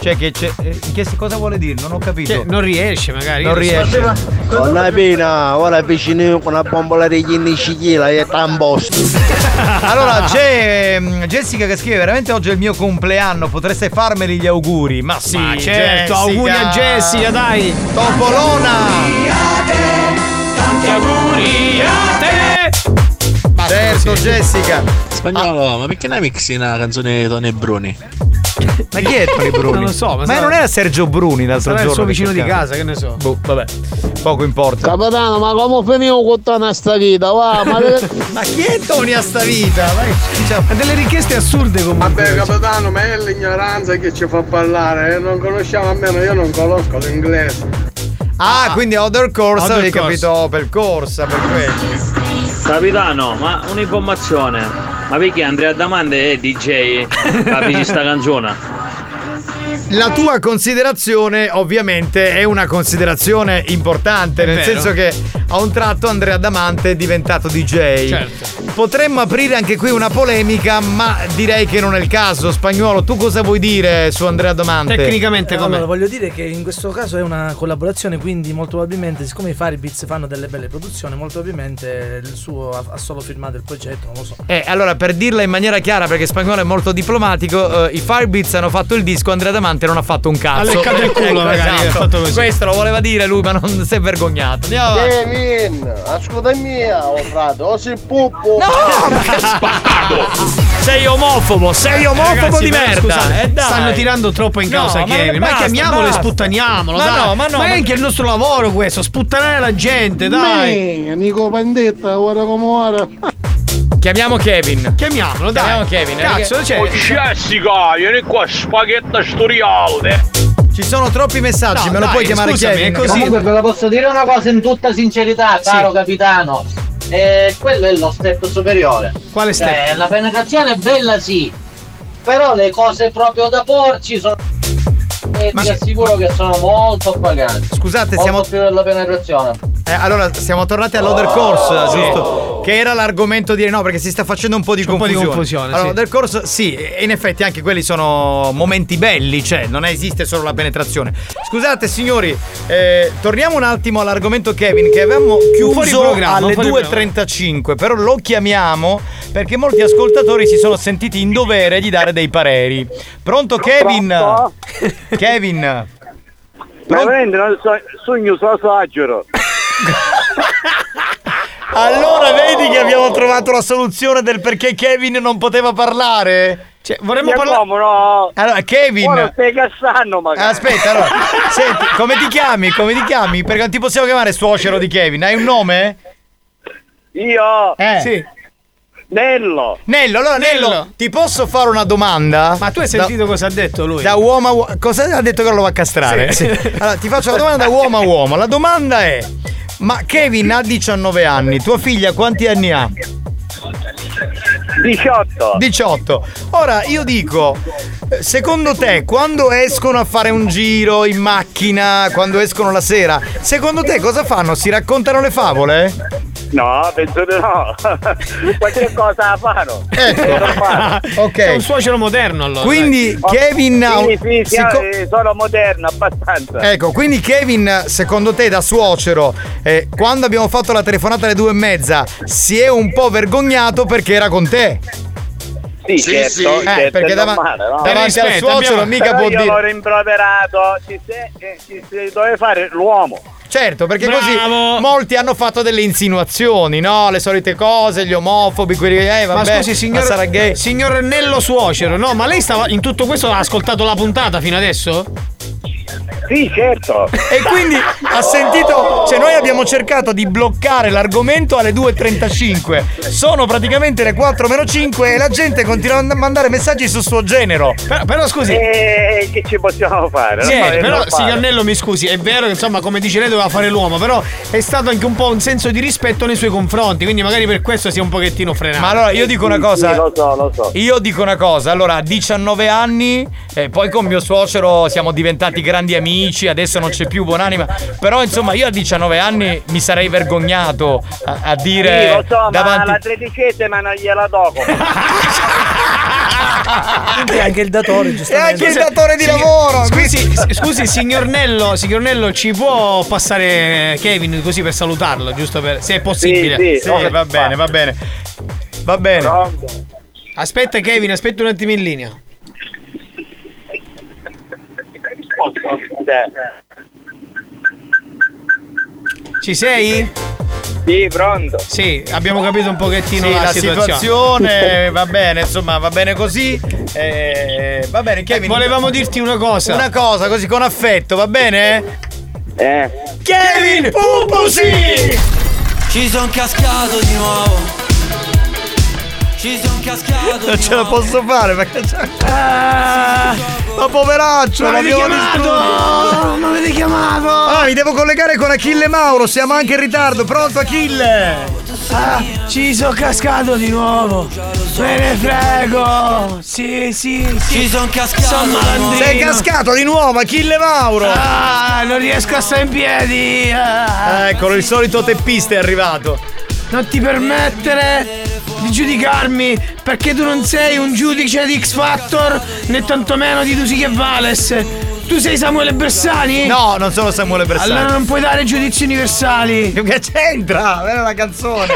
Cioè che c'è. eh, in che, cosa vuole dire? Non ho capito. Cioè, non riesce magari. Non riesce. Donna Pina, ora vicino con una bombola di 15 kg e tambosto. Allora c'è ehm, Jessica che scrive veramente oggi è il mio compleanno, potreste farmeli gli auguri. Ma sì, Ma certo, Jessica. auguri a Jessica, dai. Topolona! Tanti auguri a te. Certo, Jessica. Spagnolo, ma perché non mixi una canzone di Tony e Bruni? Ma chi è Tony Bruni? Non lo so, ma ma sarà- non era Sergio Bruni l'altro Sarà il giorno. suo che vicino di casa, che ne so. Boh, vabbè. Poco importa. Capitano, ma come finiamo con tutta sta vita? Va, ma [laughs] Ma chi è Tony a sta vita? Vai, diciamo. Ha delle richieste assurde comunque. Vabbè capitano, ma è l'ignoranza che ci fa parlare, eh? non conosciamo almeno, io non conosco l'inglese. Ah, quindi Other Course Other avevi Course. capito Opel Corsa per quello. Capitano, ma un'informazione. Ma perché Andrea Damande è DJ? Capisci sta [laughs] canzone? La tua considerazione ovviamente è una considerazione importante, È nel vero. senso che a un tratto Andrea Damante è diventato DJ. Certo. Potremmo aprire anche qui una polemica, ma direi che non è il caso. Spagnolo, tu cosa vuoi dire su Andrea Damante? Tecnicamente com'è? Allora, voglio dire che in questo caso è una collaborazione, quindi molto probabilmente, siccome i Firebeats fanno delle belle produzioni, molto probabilmente il suo ha, solo firmato il progetto, non lo so. Eh, allora, per dirla in maniera chiara, perché spagnolo è molto diplomatico, eh, i Firebeats hanno fatto il disco, Andrea Damante non ha fatto un cazzo. Ha leccato il culo, Ecco, magari, così. Questo lo voleva dire lui, ma non si è vergognato. Andiamo avanti. Kevin, ascolta mia, oh frate, o sei puppo. No, [laughs] ma Sei omofobo, sei omofobo Ragazzi, di merda. scusate, eh, dai. stanno tirando troppo in No, causa ma Kevin. Ma, basta, chiamiamolo e basta. sputtaniamolo. Ma dai. no, ma no, Ma è ma- anche il nostro lavoro questo, sputtanare la gente, dai. Me, Nico Pandetta, ora come ora. Chiamiamo Kevin. Chiamiamolo, dai. Chiamiamo Kevin. eh, Cazzo, c'è. Jessica, vieni qua, spaghetta storiale. Ci sono troppi messaggi, No, me lo dai, puoi chiamare scusami, Kevin? è così. Comunque ve la posso dire una cosa in tutta sincerità, caro capitano. Eh, quello è lo step superiore. Quale step? Cioè, la penetrazione è bella sì, però le cose proprio da porci sono. E ti assicuro che sono molto paganti. Scusate, molto siamo- più della penetrazione. Eh, allora, siamo tornati all'Other Course, giusto? Che era l'argomento di no, perché si sta facendo un po' di C'è un po' di confusione. confusione, Allora, sì. Other Course, sì, e in effetti anche quelli sono momenti belli, cioè non esiste solo la penetrazione. Scusate, signori, eh, torniamo un attimo all'argomento Kevin, che avevamo chiuso programma, alle un fuori 2.35, però lo chiamiamo perché molti ascoltatori si sono sentiti in dovere di dare dei pareri. Pronto, Kevin? Kevin? Veramente non so, sogno so saggero. [laughs] Allora vedi che abbiamo trovato la soluzione del perché Kevin non poteva parlare? Cioè, vorremmo parlare. no? Allora, Kevin. Ora stai cassando magari. Aspetta, allora. [laughs] Senti, come ti chiami? Come ti chiami? Perché non ti possiamo chiamare suocero di Kevin. Hai un nome? Io? Eh. Sì. Nello. Nello, allora Nello, Nello. ti posso fare una domanda? Ma tu hai sentito cosa ha detto lui? Da uomo a uomo. Cosa ha detto che lo va a castrare? Sì. [laughs] Allora, ti faccio la domanda da uomo a uomo. La domanda è: Ma Kevin ha 19 anni, tua figlia quanti anni ha? 18. 18. Ora io dico, secondo te quando escono a fare un giro in macchina, quando escono la sera, secondo te cosa fanno? Si raccontano le favole? No, penso di no. [laughs] Qualche cosa fanno. Ecco. ok. È un suocero moderno allora. Quindi Oh, Kevin Sì, sì, sì, eh, sono moderno abbastanza. Ecco, quindi Kevin, secondo te da suocero, eh, quando abbiamo fatto la telefonata alle due e mezza, si è un po' vergognato perché era con te? Sì, certo, Eh, certo, perché è dava- normale, no? davanti al suocero mica può io dire... l'ho rimproverato, ci si, eh, ci si doveva fare l'uomo. Certo, perché Bravo. così molti hanno fatto delle insinuazioni, no? Le solite cose, gli omofobi, quelli che, eh, vabbè, ma scusi, signor, ma sarà gay. signor Nello Suocero, no? Ma lei stava in tutto questo ha ascoltato la puntata fino adesso? Sì, certo. E quindi ha sentito, cioè noi abbiamo cercato di bloccare l'argomento alle 2.35. Sono praticamente le 4 meno 5 e la gente continua a mandare messaggi sul suo genero. Però, però scusi. E che ci possiamo fare? Sì, però signor Nello mi scusi, è vero che insomma come dice lei doveva fare l'uomo, però è stato anche un po' un senso di rispetto nei suoi confronti, quindi magari per questo si è un pochettino frenato. Ma allora io dico una cosa. Sì, lo so, lo so. Io dico una cosa, allora a 19 anni, eh, poi con mio suocero siamo diventati grandi amici, adesso non c'è più buonanima. Però insomma io a 19 anni mi sarei vergognato a, a dire Sì, lo so, ma davanti. la tredicesima non gliela tocco. Quindi anche il datore, E giustamente. anche il datore di Signor- lavoro. Scusi, scusi, signor Nello, signor Nello, ci può passare Kevin così per salutarlo, giusto per se è possibile? Sì, sì, Sì, va bene, va bene. Va bene. Aspetta Kevin, aspetta un attimo in linea. Ci sei? Sì, pronto. Sì, abbiamo capito un pochettino Sì, la, la situazione. situazione [laughs] va bene, insomma, va bene così. Eh, va bene, Kevin. Volevamo dirti una cosa. Una cosa, così con affetto, va bene? Eh. Kevin Pupusi! Ci son cascato di nuovo. Ci son cascato Non ce la posso fare perché c'è. Ah, Ma poveraccio, Ma avete l'abbiamo chiamato? distrutto. Ma avete chiamato? Ah, mi devo collegare con Achille Mauro, siamo anche in ritardo. Pronto Achille? Ah, ci sono cascato di nuovo. Me ne frego. Sì, sì, sì. Ci son cascato Sono malandrino. Sei cascato di nuovo, Achille Mauro! Ah, non riesco a stare in piedi. Ah. Eccolo, il solito teppista è arrivato. Non ti permettere di giudicarmi perché tu non sei un giudice di X Factor né tantomeno di Tusi che Vales. Tu sei Samuele Bersani? No, non sono Samuele Bersani. Allora non puoi dare giudizi universali. [laughs] Che c'entra? Era una canzone.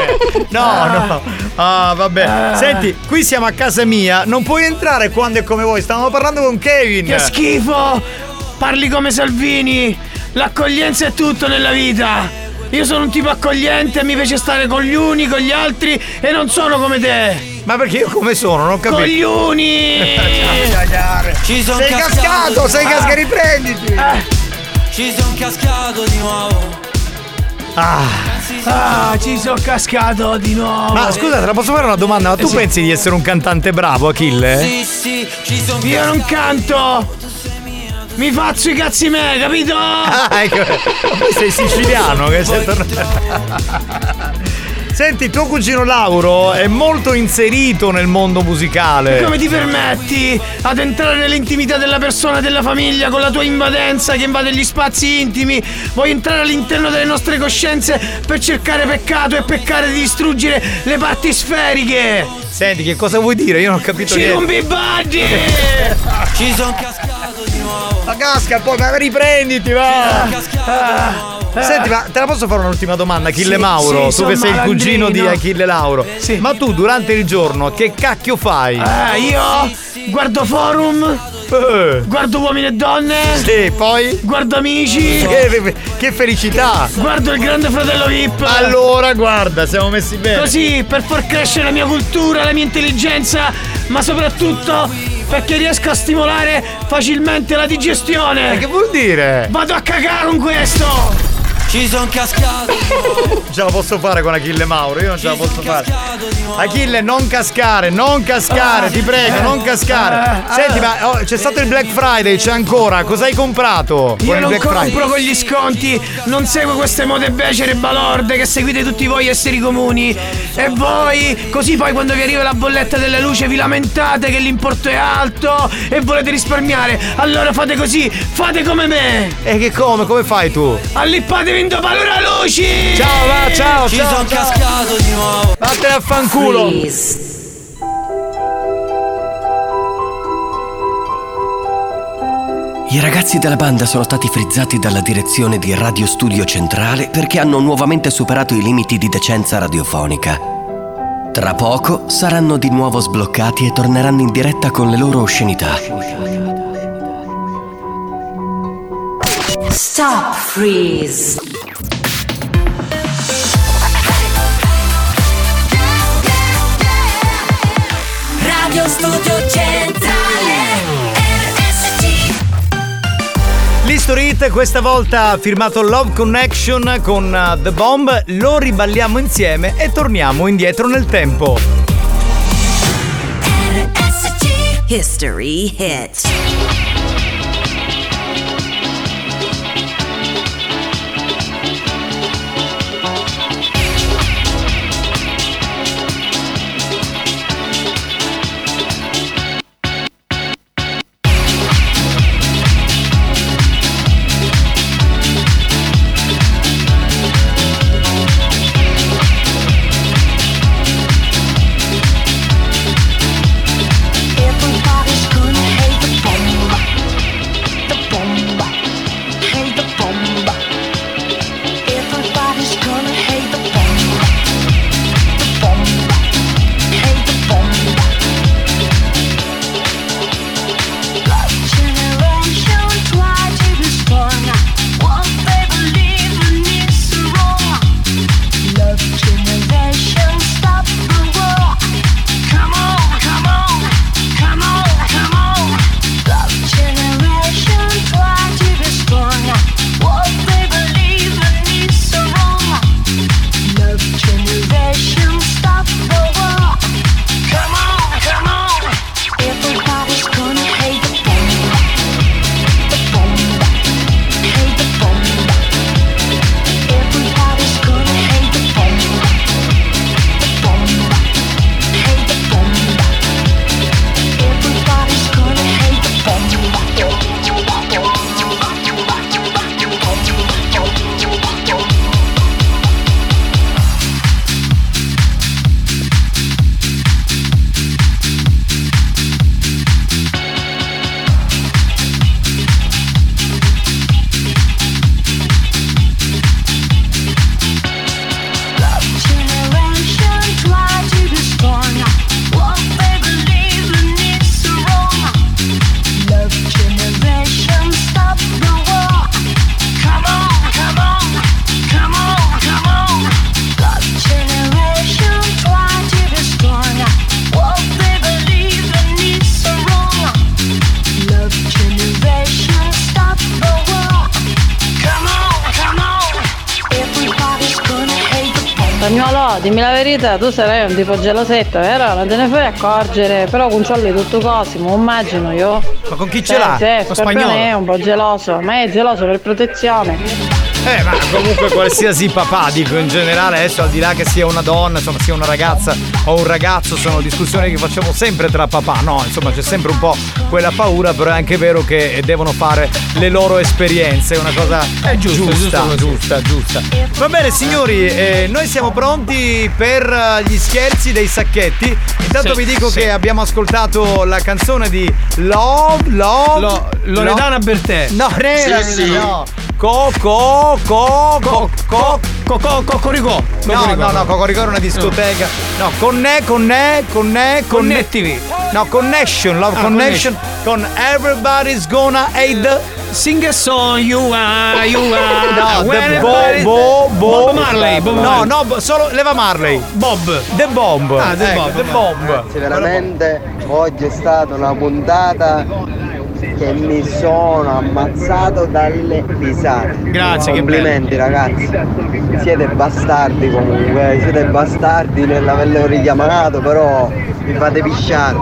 No, Ah. no. [laughs] Ah, vabbè. Ah. Senti, qui siamo a casa mia. Non puoi entrare quando è come voi. Stavamo parlando con Kevin. Che schifo! Parli come Salvini! L'accoglienza è tutto nella vita! Io sono un tipo accogliente, mi piace stare con gli uni, con gli altri e non sono come te! Ma perché io come sono? Non ho capito. Coglioni! [laughs] Ci son Sei cascato, sei cascato, riprenditi. Ci son cascato di nuovo Ah. Ah, ci sono cascato di nuovo! Ma scusa, te la posso fare una domanda? Ma tu Eh sì. pensi di essere un cantante bravo, Achille? Sì sì Ci son Io non canto! Mi faccio i cazzi me, capito? [laughs] Ah, ecco. Poi sei siciliano che sei tornato. [laughs] Senti, tuo cugino Lauro è molto inserito nel mondo musicale. Come ti permetti ad entrare nell'intimità della persona e della famiglia con la tua invadenza che invade gli spazi intimi? Vuoi entrare all'interno delle nostre coscienze per cercare peccato e peccare di distruggere le parti sferiche? Senti, che cosa vuoi dire? Io non ho capito Ci niente. rompi i baggi! Ci son cascato di Ma casca poi, ma riprenditi, va! Ah, Senti, ma te la posso fare un'ultima domanda, Achille Sì, Mauro? sì, tu che sei il cugino di. Achille Lauro. Sì. Ma tu durante il giorno che cacchio fai? Ah, io guardo forum, Eh. guardo uomini e donne, Sì, poi? guardo amici, Che, che felicità! guardo il grande fratello VIP. Allora, guarda, siamo messi bene. Così per far crescere la mia cultura, la mia intelligenza, ma soprattutto perché riesco a stimolare facilmente la digestione. Che vuol dire? Vado a cagare con questo! Ci son cascato [laughs] Ce la posso fare con Achille Mauro, io non ce la posso fare. Achille, non cascare, non cascare, ti prego, non cascare. Senti, ma oh, c'è stato il Black Friday, c'è ancora. Cosa hai comprato? Io non Black compro Friday? con gli sconti, non seguo queste mode becere e balorde che seguite tutti voi esseri comuni. E voi, così poi quando vi arriva la bolletta della luce vi lamentate che l'importo è alto e volete risparmiare. Allora fate così, fate come me. E che come? Come fai tu? Allippatevi in paura luci! Ciao, va, ciao, Ci ciao. son ciao. cascato di nuovo Vattene a fanculo. I ragazzi della banda sono stati frizzati dalla direzione di Radio Studio Centrale perché hanno nuovamente superato i limiti di decenza radiofonica. Tra poco saranno di nuovo sbloccati e torneranno in diretta con le loro oscenità. Stop freeze. Radio Studio Centrale RSC L'History Hit questa volta ha firmato Love Connection con uh, The Bomb, lo riballiamo insieme e torniamo indietro nel tempo. History Hit. Verità, tu sarai un tipo gelosetto, vero? Non te ne fai accorgere, però controlli tutto Cosimo, immagino io. Ma con chi ce l'ha? Sì, Scorpione spagnolo? è un po' geloso, ma è geloso per protezione. Eh, ma comunque qualsiasi papà, dico in generale, adesso al di là che sia una donna, insomma, sia una ragazza o un ragazzo, sono discussioni che facciamo sempre tra papà, no? Insomma, c'è sempre un po' quella paura, però è anche vero che devono fare le loro esperienze, è una cosa giusto, giusta, giusto giusta, giusta. Va bene, signori, eh, noi siamo pronti per eh, gli scherzi dei sacchetti. Intanto Sì, vi dico sì. che abbiamo ascoltato la canzone di Love, Love, Lo- Loredana Bertè. No, Rera, Sì, sì. no. Coco, co, co, co, co, co, Cocoricò. No, Cocoricò. no, no, Cocoricò è una discoteca. No, conne, conne, conne, conne. Connettivi. No, connection, love Ah, connection, con Everybody's Gonna Hate Sing a song, you are, you are. No, the everybody- Bo, Bo, Bo. Bob Marley. Bob no, Marley. no, solo Leva Marley. Bob. The Bomb. Ah, The Ecco, Bomb. The Bomb. Ragazzi, veramente oggi è stata una puntata che mi sono ammazzato dalle risate. Grazie, che Complimenti ragazzi. Siete bastardi comunque, siete bastardi nell'averlo richiamato, però mi fate pisciare.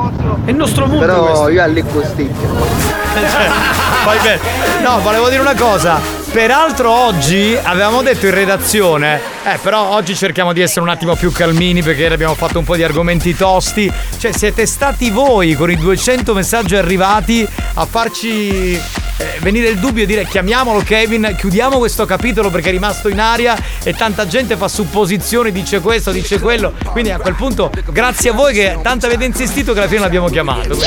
È il nostro mondo Però questo. io alle costicchie. Poi [laughs] bene. No, volevo dire una cosa. Peraltro oggi avevamo detto in redazione, eh però oggi cerchiamo di essere un attimo più calmini perché abbiamo fatto un po' di argomenti tosti. Cioè siete stati voi con i 200 messaggi arrivati a farci eh, venire il dubbio e dire chiamiamolo Kevin, chiudiamo questo capitolo perché è rimasto in aria e tanta gente fa supposizioni, dice questo, dice quello. Quindi a quel punto grazie a voi che tanto avete insistito che alla fine l'abbiamo chiamato. Quindi.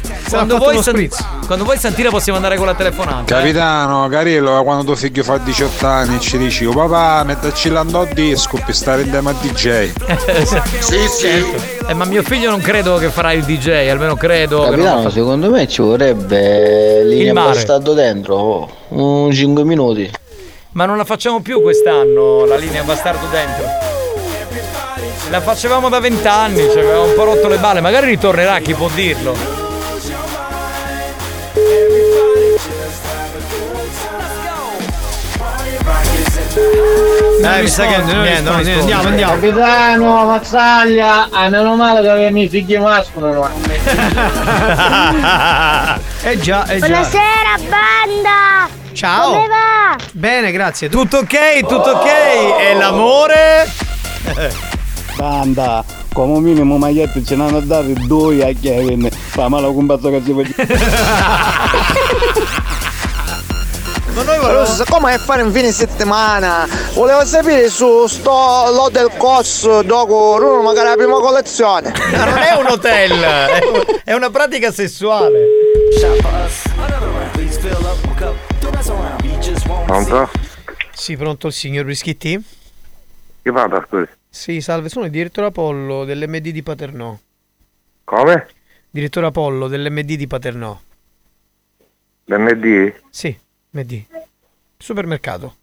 [laughs] quando, vuoi San- quando vuoi Santira possiamo andare con la telefonata. Capitano, Carillo, quando tuo figlio fa 18 anni e ci dici, "Oh, papà, mettaci l'ando disco per stare in tema DJ. [laughs] sì, sì. Eh, ma mio figlio non credo che farà il DJ, almeno credo che non Capitano, fa- secondo me ci vorrebbe mare. bastardo dentro, oh, un 5 minuti. Ma non la facciamo più quest'anno, la linea bastardo dentro. La facevamo da vent'anni, ci avevamo un po' rotto le balle, magari ritornerà, chi può dirlo. Non Eh, mi sa che niente, non risponde. risponde. Andiamo, andiamo. Capitano, mazzaglia, ah, meno male che avevi i miei figli mascolo. [laughs] Eh già, eh già. Buonasera banda! Ciao. Come va? Bene, grazie. Tu? Tutto ok, tutto ok. E l'amore? Banda, come minimo magliette ce n'hanno date due a Kevin. Fa male un pazzo che si [laughs] Ma noi siccome è fare un fine settimana, volevo sapere su sto lot del cos dopo Bruno magari la prima collezione. Ma [laughs] non è un hotel, [laughs] è, un- è una pratica sessuale. Pronto? Sì, pronto il signor Brischetti? Chi parla, scusi? Sì, salve, sono il direttore Apollo dell'MD di Paternò. Come? Direttore Apollo dell'MD di Paternò. L'MD? Sì, MD. Supermercato.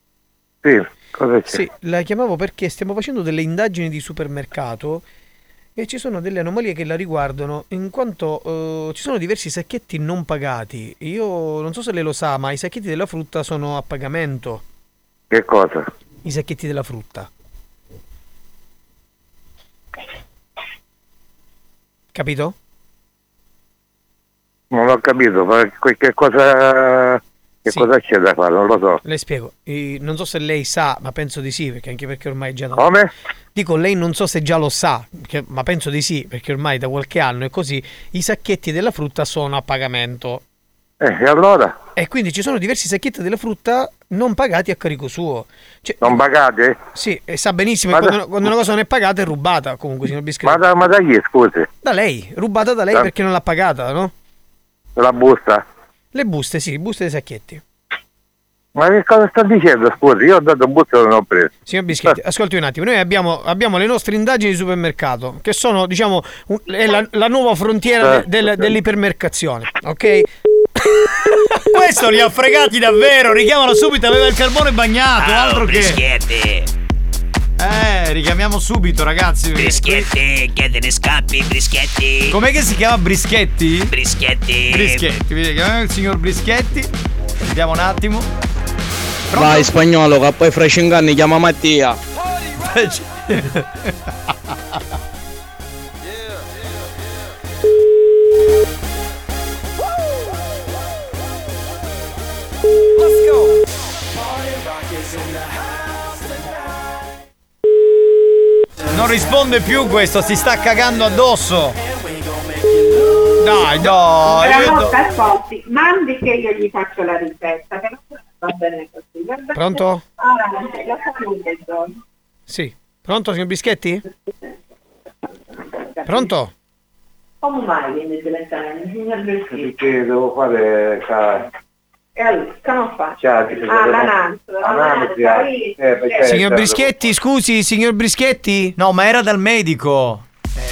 Sì, cosa c'è? Sì, la chiamavo perché stiamo facendo delle indagini di supermercato e ci sono delle anomalie che la riguardano in quanto eh, ci sono diversi sacchetti non pagati. Io non so se lei lo sa, ma i sacchetti della frutta sono a pagamento. Che cosa? I sacchetti della frutta. Capito? Non ho capito, che cosa... Che cosa c'è da fare? Non lo so. Le spiego. Eh, non so se lei sa, ma penso di sì, perché anche perché ormai già da... Come? Dico, lei non so se già lo sa, che- ma penso di sì, perché ormai da qualche anno è così, i sacchetti della frutta sono a pagamento. Eh, e allora? E quindi ci sono diversi sacchetti della frutta non pagati a carico suo. Cioè, Non pagate? sì, e sa benissimo Ma che da- quando, quando una cosa non è pagata è rubata, comunque, signor Biscotto. Ma da, ma da chi, scusi? Da lei, rubata da lei Da- perché non l'ha pagata, no? La busta? Le buste, sì, buste dei sacchetti. Ma che cosa sta dicendo, scusi? Io ho dato un busto e non ho preso. Signor Bischetti, ascolti un attimo, noi abbiamo, abbiamo le nostre indagini di supermercato, che sono, diciamo, un- è la, la nuova frontiera Certo, de- del- certo. dell'ipermercazione, ok? [laughs] Questo li ha fregati davvero, richiamalo subito, aveva il carbone bagnato, altro che. Eh, richiamiamo subito, ragazzi. Brischetti, che te ne scappi, Brischetti. Com'è che si chiama Brischetti? Brischetti. Brischetti, vedi, chiamiamo il signor Brischetti. Vediamo un attimo. Vai spagnolo che poi fra 5 anni chiama Mattia. [laughs] risponde più questo, si sta cagando addosso. Dai, no. io do- ascolti, mandi che io gli faccio la ricetta, che non va bene così. va bene? Pronto? Ah. Sì. Pronto, signor Bischetti? Pronto? Come mai viene diventare signor Bertini? Che devo fare E allora, come fa? Cioè, Ah, l'analisi, Analisi, l'analisi, eh, perché- Signor cioè, Brischetti, scusi, signor Brischetti? No, ma era dal medico.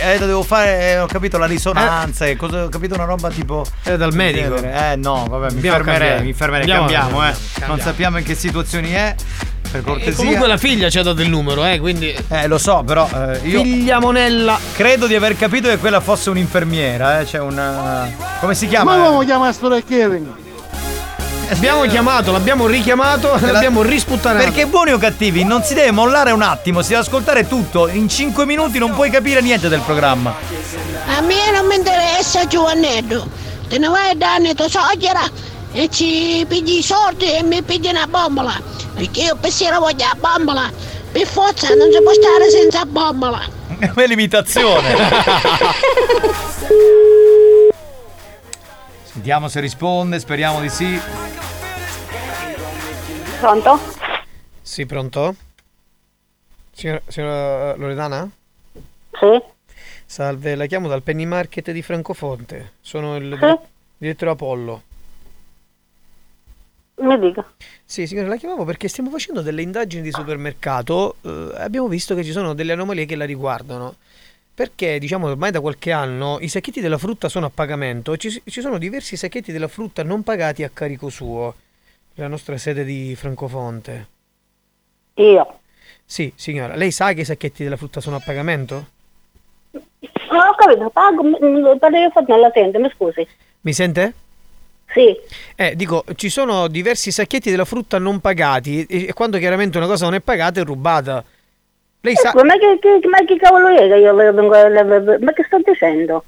Eh, devo fare, eh, ho capito la risonanza, e cosa, ho capito una roba tipo. Era dal medico? Eh no, vabbè, mi fermerei, mi fermerei, cambiamo, eh. Non Cambiamo. sappiamo in che situazioni è. Per E cortesia. comunque la figlia ci ha dato il numero, eh, quindi. Eh, lo so, però eh, io. Figlia Monella. Credo di aver capito che quella fosse un'infermiera, eh. C'è una. Come si chiama? Ma come chiama sto Kevin? Abbiamo chiamato, l'abbiamo richiamato, la- l'abbiamo risputtanato. Perché buoni o cattivi, non si deve mollare un attimo, si deve ascoltare tutto. In 5 minuti non puoi capire niente del programma. A me non mi interessa Giovannetto. Te ne vai a dare tua suocera e ci pigli i soldi e mi pigli una bombola. Perché io per sera voglio la bombola. Per forza non si può stare senza bombola. [laughs] È l'imitazione. [laughs] Sentiamo se risponde, speriamo di sì. Pronto? Sì, pronto? Signora, signora Loredana? Sì. Salve, la chiamo dal Penny Market di Francofonte. Sono il Sì. direttore Apollo. Mi dica. Sì, signore, la chiamavo perché stiamo facendo delle indagini di supermercato. eh, abbiamo visto che ci sono delle anomalie che la riguardano. Perché, diciamo, ormai da qualche anno i sacchetti della frutta sono a pagamento. Ci, ci sono diversi sacchetti della frutta non pagati a carico suo. La nostra sede di Francofonte. Io. Sì, signora, lei sa che i sacchetti della frutta sono a pagamento? Non ho capito, pago, parlo io non la sento, mi scusi. Mi sente? Sì. Eh, dico, ci sono diversi sacchetti della frutta non pagati e e quando chiaramente una cosa non è pagata è rubata. Lei sa... Ecco, ma che, che- ma che cavolo è che io vengo a- Ma che sto dicendo?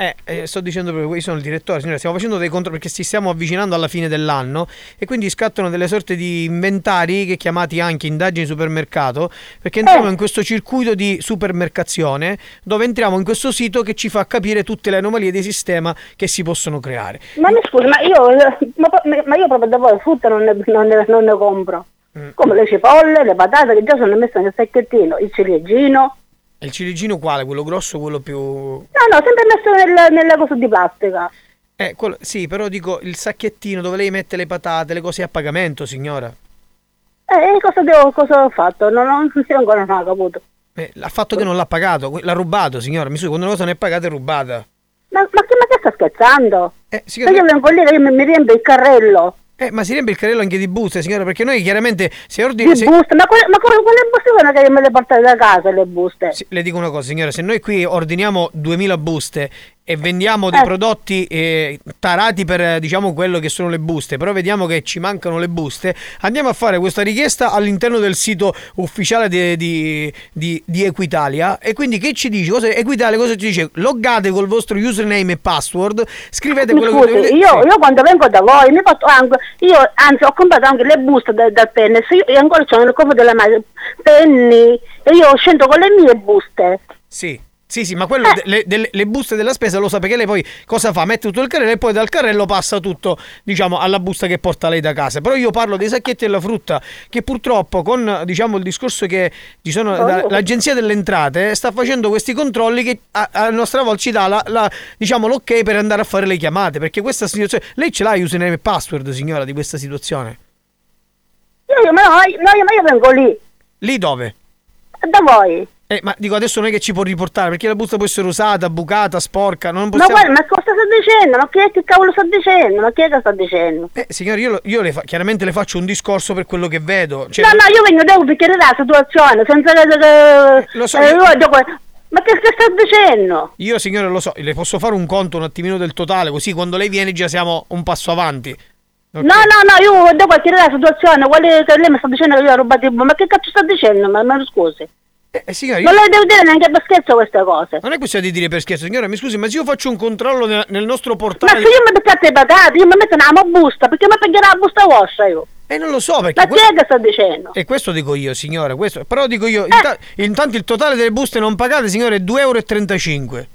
Eh, eh, sto dicendo proprio, io sono il direttore, signora, stiamo facendo dei controlli perché ci stiamo avvicinando alla fine dell'anno e quindi scattano delle sorte di inventari che chiamati anche indagini supermercato, perché entriamo Eh. in questo circuito di supermercazione dove entriamo in questo sito che ci fa capire tutte le anomalie di sistema che si possono creare. Ma mi scusi, ma io, ma, ma io proprio da voi frutta non ne, non ne- non ne compro. Mm. Come le cipolle, le patate che già sono messe nel sacchettino, il ciliegino. E il ciliegino quale? Quello grosso o quello più... No, no, sempre messo nel, nella cosa di plastica. Eh, quello- sì, però dico il sacchettino dove lei mette le patate, le cose a pagamento, signora. Eh, cosa, devo, cosa ho fatto? Non, [laughs] non, ancora non ho caputo. Eh, ha fatto che non l'ha pagato, l'ha rubato, signora. Mi scusi, quando una cosa non è pagata è rubata. Ma, ma, che, ma che sta scherzando? Eh, Se io vengo lì che mi, mi riempio il carrello Eh, ma si riempie il carrello anche di buste, signora, perché noi chiaramente se di ordini... se- buste, ma, quelle, ma quelle buste sono che me le portate da casa le buste. Sì, le dico una cosa, signora, se noi qui ordiniamo 2000 buste e vendiamo dei Eh. prodotti eh, tarati per diciamo quello che sono le buste, però vediamo che ci mancano le buste, andiamo a fare questa richiesta all'interno del sito ufficiale di, di, di- di Equitalia e quindi che ci dice? Cosa, Equitalia cosa ci dice? Loggate col vostro username e password, scrivete Mi quello scusi, che dovete... io, sì. io quando vengo da voi mi porto anche, io anzi ho comprato anche le buste da- dal penne, se io, io ancora c'ho nel covo della mano, penny, e io scendo con le mie buste. Sì. Sì, sì, ma quello de- le, delle- le buste della spesa lo sa perché lei poi cosa fa? Mette tutto il carrello e poi dal carrello passa tutto, diciamo, alla busta che porta lei da casa. Però io parlo dei sacchetti della frutta che purtroppo con, diciamo, il discorso che ci sono da- l'agenzia delle entrate sta facendo questi controlli che a, a nostra volta ci dà la, la- diciamo, l'ok per andare a fare le chiamate, perché questa situazione lei ce l'ha username e password, signora, di questa situazione. Io, io- ma, io- ma io vengo lì, Lì dove? da voi. Eh, ma dico adesso non è che ci può riportare perché la busta può essere usata, bucata, sporca, non Ma possiamo guarda, ma cosa sta dicendo? Ma che, che cavolo sta dicendo? Ma chi è che sta dicendo? Eh, signore, io, io le fa- chiaramente le faccio un discorso per quello che vedo. Cioè, no, no, io vengo devo picchiare la situazione, senza che- Lo so, eh, io- dico, ma che, che sta dicendo? Io, signore, lo so, le posso fare un conto un attimino del totale, così quando lei viene già siamo un passo avanti. No, no, no, io devo chiedere la situazione, quale lei mi sta dicendo che io ho rubato i bombe, ma che cazzo sta dicendo? Ma, ma scusi. Eh, signora, Non io- le devo dire neanche per scherzo queste cose. non è questione di dire per scherzo, signora, mi scusi, ma se io faccio un controllo nel, nel nostro Ma portale... se io mi pigliate i patati, io mi metto una busta, perché mi pagherà la busta vostra io. E non lo so perché... Ma que- chi è che sta dicendo? E questo dico io, signora, questo... Però dico Eh. io, inta- intanto il totale delle buste non pagate, signore, è 2,35 euro.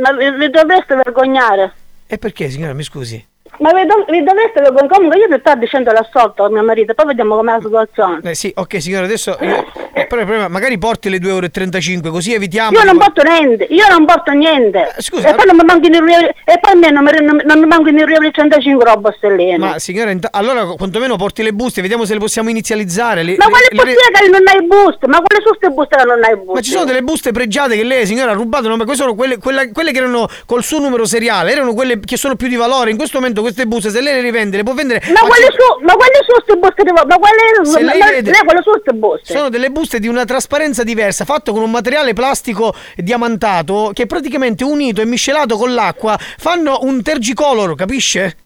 Ma vi, vi dovreste vergognare. E perché, signora, mi scusi? Ma vi, dov- vi dovreste vergognare. Comunque io ti sto dicendo l'assolto a mio marito, poi vediamo com'è la situazione. Eh sì, ok, signora, adesso... Io, eh, però il problema, magari porti le 2,35 euro, così evitiamo... Io non porto niente, io non porto niente. Eh, scusa, e poi non mi mancano i rioli, e poi a me non mi, non, non mi mancano i rioli 35 roba stelline. Ma signora, allora quantomeno porti le buste, vediamo se le possiamo inizializzare. Le- Ma le- quale le- buste che non hai buste? Ma quale sono queste buste che non hai buste? Ma ci sono delle buste pregiate che lei, signora, ha rubato, no? Ma queste sono quelle, quella- quelle che erano col suo numero seriale, erano quelle che sono più di valore. In questo momento queste buste, se lei le rivende, le può vendere. Ma a quali cin- sono, ma quali sono queste buste? di- Ma quali Se ma, lei ma- vede- lei quali sono queste buste? Sono delle buste di una trasparenza diversa, fatto con un materiale plastico diamantato che praticamente unito e miscelato con l'acqua fanno un tergicolor, capisce?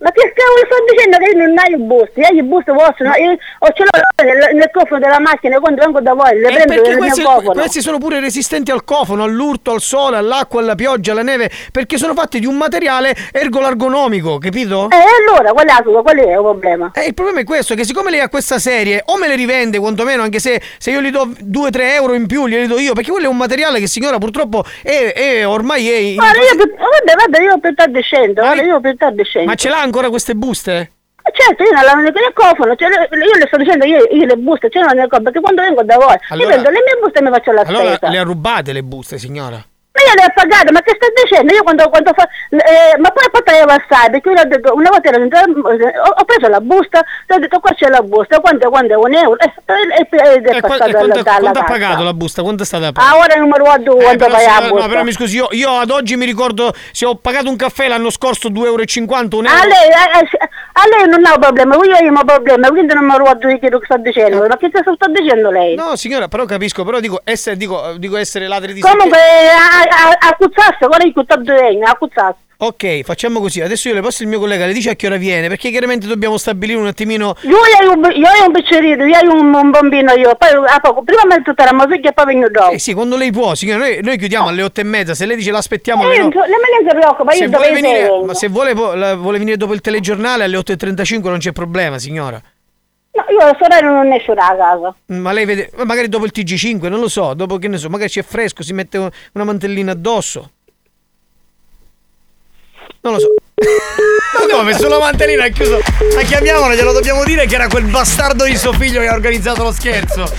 Ma che cavolo sto dicendo che io non hai i busti? Io i busti vostri, no? io ho ce l'ho nel, nel cofano della macchina quando vengo da voi, le Eh, prendo perché nel questi, mio cofano. questi sono pure resistenti al cofano, all'urto, al sole, all'acqua, alla pioggia, alla neve, perché sono fatti di un materiale ergolargonomico, capito? Eh, allora, qual è? Qual è il problema? Eh, il problema è questo, che siccome lei ha questa serie, o me le rivende quantomeno, anche se, se io gli do 2-3 euro in più, glieli do io, perché quello è un materiale che signora purtroppo è, è- ormai è... in- Guarda, io, guarda, guarda, io per te scendo, guarda, io per te scendo. Ma ce l'ha ancora queste buste? Certo, io non nel cofano, cioè, io le sto dicendo, io, io le buste ce l'ho nel cofano, perché quando vengo da voi, io Allora- prendo le mie buste e mi faccio la Allora spesa. le ha rubate le buste, signora? Ma io le ho pagate, ma che stai dicendo? Io quando, quando fa... eh, ma poi portavo assai, perché io ho detto, una volta ero, ho, ho preso la busta, ho detto qua c'è la busta, quanto, quanto è un euro? E, e, ed è E passato e quanto, dalla, dalla quanto ha pagato la busta? Quanto è stata Ah, pagata? ora non mi ricordo Eh, quanto però, paga la busta. no, però mi scusi, io, io ad oggi mi ricordo se ho pagato un caffè l'anno scorso 2,50 euro, un euro. A lei, a, a- lei non ha un problema, io ho un problema, quindi non mi ricordo di quello che sta dicendo. Ma che cosa sta dicendo lei? No, signora, però capisco, però dico essere, dico, dico essere ladri di Comunque, a, a, Cuzzasso, guarda che tutto bene, a Cuzzasso. Ok, facciamo così. Adesso io le passo il mio collega, le dice a che ora viene, perché chiaramente dobbiamo stabilire un attimino. Io ho un, un piccerino, io ho un, un bambino io, poi a poco, prima metto la musica e poi vengo dopo. Eh sì, quando lei può, signora, noi, noi chiudiamo alle otto e mezza, se lei dice l'aspettiamo Eh, no- non me ne preoccupa, io dove venire, ma se vuole, vuole venire dopo il telegiornale alle 8.35 non c'è problema, signora. No, io la sorella non esce da casa. Ma lei vede, ma magari dopo il TG5, non lo so, dopo che ne so, magari c'è fresco, si mette un- una mantellina addosso. Non lo so. [laughs] Ma come? Sulla mantellina ha chiuso. Ma chiamiamola, glielo dobbiamo dire che era quel bastardo di suo figlio che ha organizzato lo scherzo.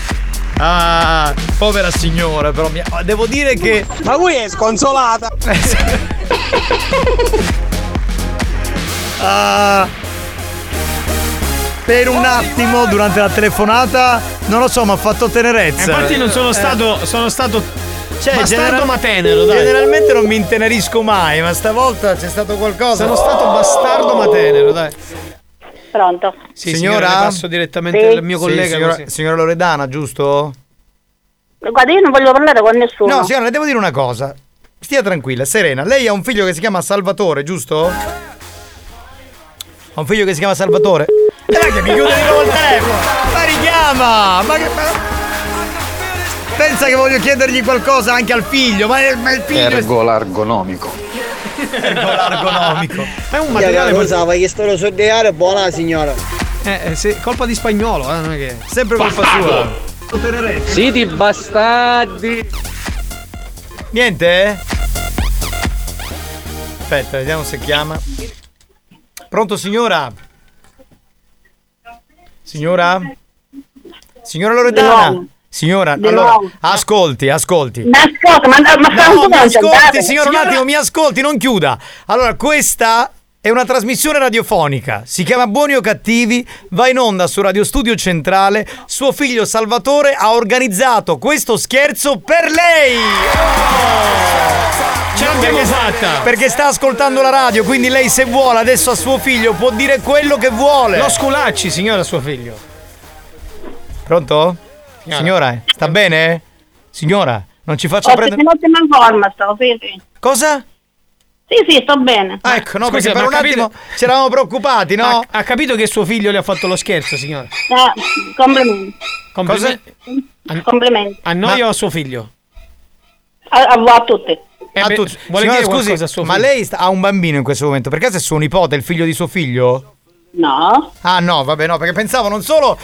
Ah, povera signora, però mi- devo dire che. Ma qui è sconsolata. [laughs] Ah, per un attimo durante la telefonata, non lo so, mi ha fatto tenerezza. Infatti non sono Eh. stato. Sono stato. Cioè, bastardo general- ma tenero, dai. Generalmente non mi intenerisco mai, ma stavolta c'è stato qualcosa. Sono stato bastardo ma tenero, dai. Pronto? Sì, signora, le passo direttamente al mio Sì, collega. signora, così. signora Loredana, giusto? Guarda, io non voglio parlare con nessuno. No, signora, le devo dire una cosa. Stia tranquilla, serena. Lei ha un figlio che si chiama Salvatore, giusto? Ha un figlio che si chiama Salvatore? Dai che mi chiude di nuovo il telefono! Ma richiama! Ma che. ma- Pensa che voglio chiedergli qualcosa anche al figlio, ma, ma il figlio. Ergolargonomico. [laughs] Ergolargonomico. È un materiale. lo so, che sto sordeare, buona signora. Eh, eh, sì, colpa di spagnolo, eh, non è che. Sempre colpa sua. Siti bastardi. Niente? Aspetta, vediamo se chiama. Pronto signora? Signora? Signora Loredana? Signora, Di allora, nuovo. ascolti, ascolti. Ma ascolta, ma, ma No, mi ascolti, concentrata. signora, un attimo, mi ascolti, non chiuda. Allora, questa è una trasmissione radiofonica. Si chiama Buoni o Cattivi, va in onda su Radio Studio Centrale. Suo figlio Salvatore ha organizzato questo scherzo per lei. Ce l'abbiamo fatta! Perché sta ascoltando la radio, quindi lei se vuole adesso a suo figlio può dire quello che vuole. Lo sculacci, signora, suo figlio. Pronto? Signora, sta bene? Signora, non ci faccia prendere... in ottima forma, stavo fermi. Cosa? Sì, sì, sto bene. Ah, ecco, no, Scusi, perché per ma un capito- attimo ci eravamo preoccupati, no? Ha, ha capito che suo figlio le ha fatto lo scherzo, signora? Ah, complimenti. Complimenti. Complimenti. A noi o a suo figlio? A, a, a tutti. Eh A tutti. vuole Signora, dire scusi, qualcosa a suo ma figlio? lei sta- ha un bambino in questo momento? Per caso è suo nipote, il figlio di suo figlio? No. Ah no, vabbè no, perché pensavo non solo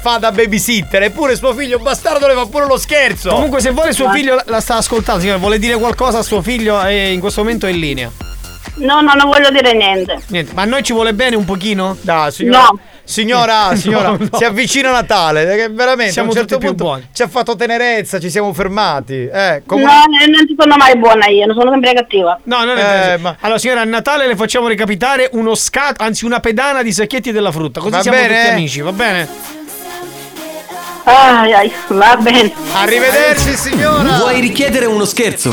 fa da babysitter, eppure suo figlio bastardo le fa pure lo scherzo. Comunque, se vuole suo figlio la, sta ascoltando, signora, vuole dire qualcosa a suo figlio e in questo momento è in linea. No, no, non voglio dire niente. Niente, ma a noi ci vuole bene un pochino? Da, signora. No. Signora, signora, No, no. si avvicina Natale, che veramente Siamo a un certo tutti più punto buoni. ci ha fatto tenerezza, ci siamo fermati. Eh, come- No, non ci sono mai buona io, non sono sempre cattiva. No, non è Eh, vero. ma- Allora, signora, a Natale le facciamo recapitare uno scat, anzi una pedana di sacchetti della frutta. Così Va siamo bene? tutti amici, va bene? Ai, ai, va bene. Arrivederci signora. Vuoi richiedere uno scherzo?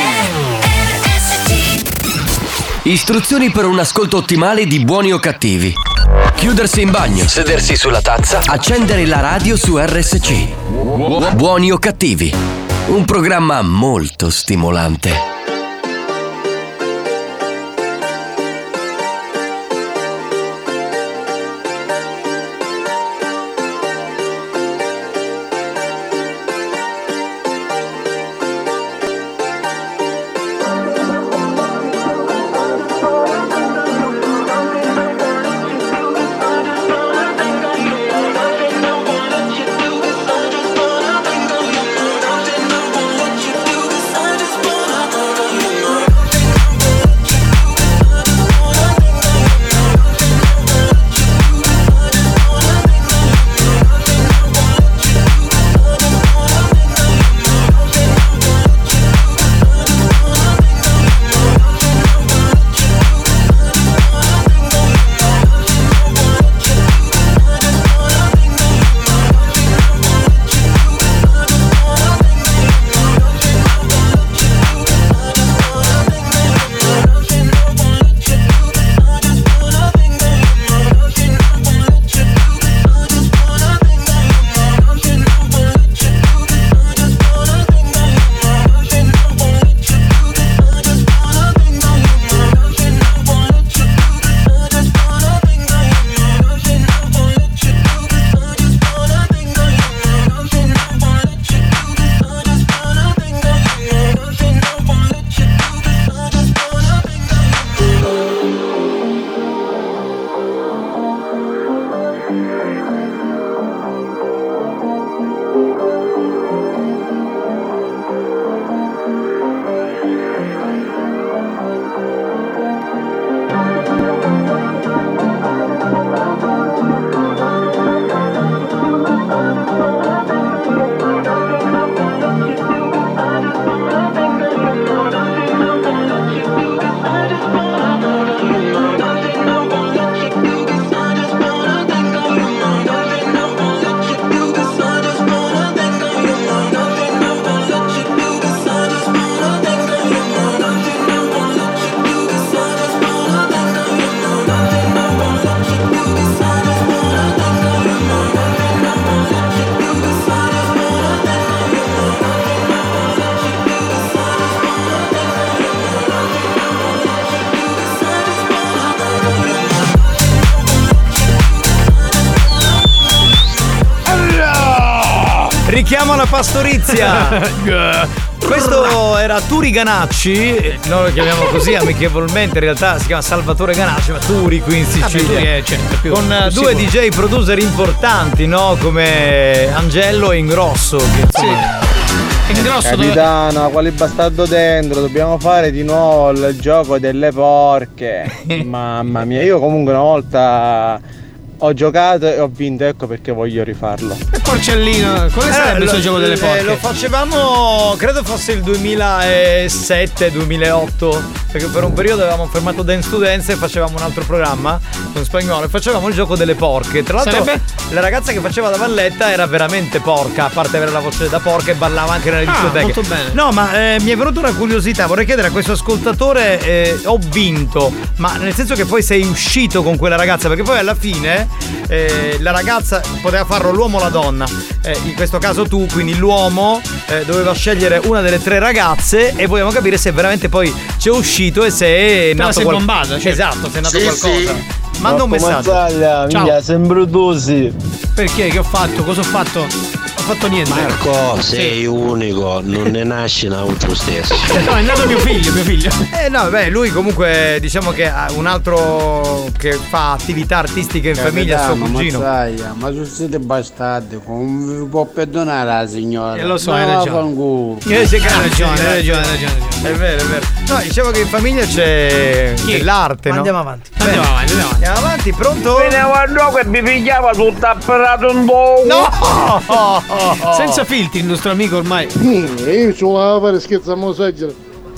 Istruzioni per un ascolto ottimale di buoni o cattivi. Chiudersi in bagno, sedersi sulla tazza, accendere la radio su RSC. Buoni o cattivi. Un programma molto stimolante. Richiamo alla pastorizia. [laughs] Questo era Turi Ganacci, eh, noi lo chiamiamo così amichevolmente, in realtà si chiama Salvatore Ganacci, ma Turi qui in Sicilia. Turi è, certo, più- con eh, più due sicuro. DJ producer importanti, no? Come Angello e Ingrosso. Che, insomma, Il grosso dove... Capitano, quale bastardo dentro? Dobbiamo fare di nuovo il gioco delle porche. [laughs] Mamma mia, io comunque una volta Ho giocato e ho vinto, ecco perché voglio rifarlo. E porcellino, quale sarebbe il lo, suo gioco delle eh, porche? lo facevamo, credo fosse il 2007-2008, perché per un periodo avevamo fermato Dance to Dance e facevamo un altro programma con spagnolo e facevamo il gioco delle porche. Tra l'altro Sarebbe? La ragazza che faceva la valletta era veramente porca, a parte avere la voce da porca e ballava anche nelle Ah, discoteche. molto bene. No, ma eh, mi è venuta una curiosità, vorrei chiedere a questo ascoltatore, eh, ho vinto, ma nel senso che poi sei uscito con quella ragazza, perché poi alla fine eh, la ragazza poteva farlo l'uomo o la donna, Eh, in questo caso tu, quindi l'uomo eh, doveva scegliere una delle tre ragazze e vogliamo capire se veramente poi c'è uscito e se è la nato sei qual- bombata, certo. Esatto, se è nato Sì, qualcosa. sì. Manda un messaggio. Mazzaglia, Ciao. minchia, sembro tu sì. Perché? Che ho fatto? Cosa ho fatto? Ho fatto niente. Marco, sei unico, non ne nasce un altro stesso. [laughs] No, è nato mio figlio, mio figlio. Eh no, beh, lui comunque diciamo che ha un altro che fa attività artistiche in famiglia, è suo cugino. Mazzaia, ma se siete bastardi, come vi può perdonare la signora? Eh, lo so, hai ragione. Eh, sì, Hai ragione, hai ragione, hai ragione. È vero, è vero. No, dicevo che in famiglia c'è dell'arte, no? Andiamo avanti. Bene. Andiamo avanti, andiamo avanti. Andiamo avanti, pronto? Veniamo a gioco e mi pigliava tutto apparato un po'. No! Senza filtri, il nostro amico ormai. Io ci volevo fare scherzo a Mosaggia.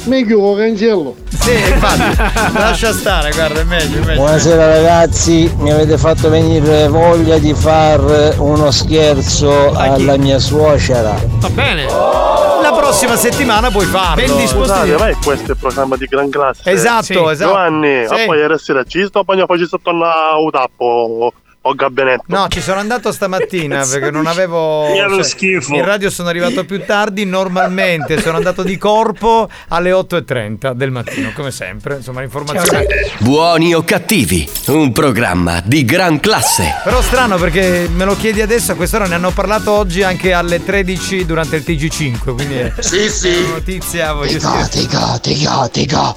Mi chiudo cancello. Sì, infatti. Lascia stare, guarda, è meglio, è meglio. Buonasera ragazzi, mi avete fatto venire voglia di far uno scherzo alla mia suocera. Va bene. La prossima settimana puoi farlo. Ben disposti. Scusate, ma è questo il programma di gran classe? Esatto, Sì. esatto. Giovanni, Sì. a poi ieri sera ci sto, poi faccio sotto a tappo o, gabinetto. No, ci sono andato stamattina [laughs] perché non avevo. Mi ero schifo. In radio sono arrivato più tardi. Normalmente sono andato di corpo alle 8.30 del mattino, come sempre. Insomma, l'informazione. Buoni o cattivi, un programma di gran classe. Però strano perché me lo chiedi adesso, a quest'ora ne hanno parlato oggi anche alle 13 durante il TG5. Quindi è Sì, sì. una notizia, voglio tico, tico, tico.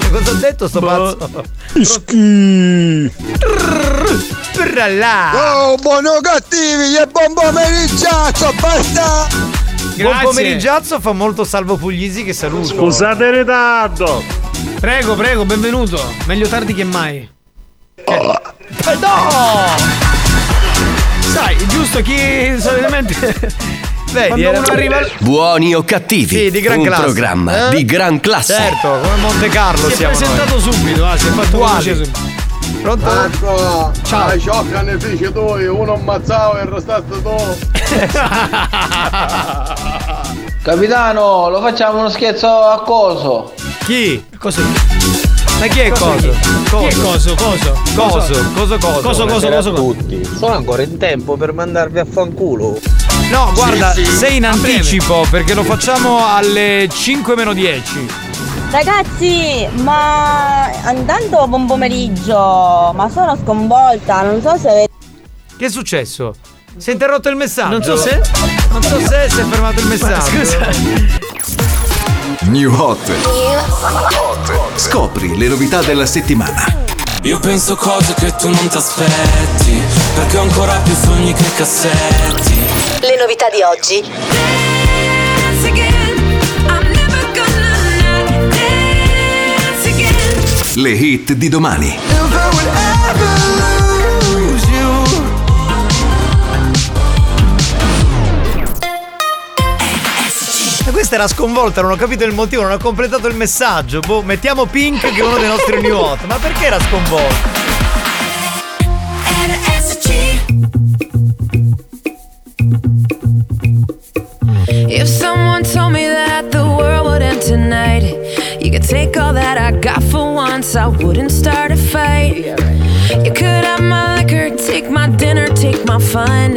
Che cosa ha detto sto pazzo? Bralla! Oh, buono cattivi e buon pomeriggio, basta! Buon Grazie. pomeriggio, fa molto Salvo Puglisi che saluto. Scusate il ritardo. Prego, prego, benvenuto. Meglio tardi che mai. Eh, No! Sai, giusto chi solitamente. Vedi, quando era- uno arriva Buoni o cattivi, Sì, di gran un classe. programma Eh? di gran classe. Certo, come Monte Carlo si è siamo noi. presentato subito, ah, si è fatto Uguali. Pronto? Marco, Ciao. la ciocca ne fece tu, uno ammazzato e il restato tu. [laughs] Capitano, lo facciamo uno scherzo a coso. Chi? Cosa? Ma chi è coso? Chi è coso? Coso? Coso, coso, coso. Coso, coso, tutti. Sono ancora in tempo per mandarvi a fanculo. No, guarda, Sì, sì. sei in anticipo perché lo facciamo alle 5 meno 10. Ragazzi, ma andando buon pomeriggio, ma sono sconvolta, non so se avete... Che è successo? Si è interrotto il messaggio. Non so se- Non so se si è fermato il messaggio. scusa. New Hot. Scopri le novità della settimana. Io penso cose che tu non ti aspetti Perché ho ancora più sogni che cassetti Le novità di oggi. Le hit di domani. E questa era sconvolta, non ho capito il motivo, non ho completato il messaggio. Boh, mettiamo Pink che è uno dei nostri new hot. Ma perché era sconvolta? If someone told me that the world tonight, you could take all that I got for once, I wouldn't start a fight. You could have my liquor, take my dinner, take my fun,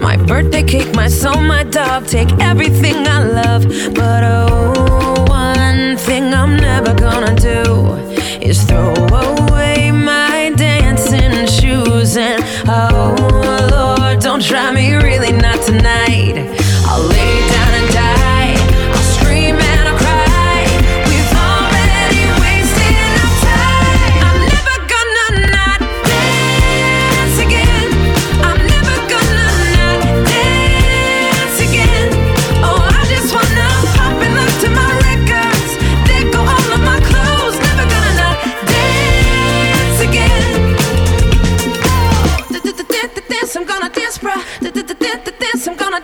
my birthday cake, my soul, my dog, take everything I love. But oh, one thing I'm never gonna do is throw away my dancing shoes. And oh, Lord, don't try me, really not tonight. I'll lay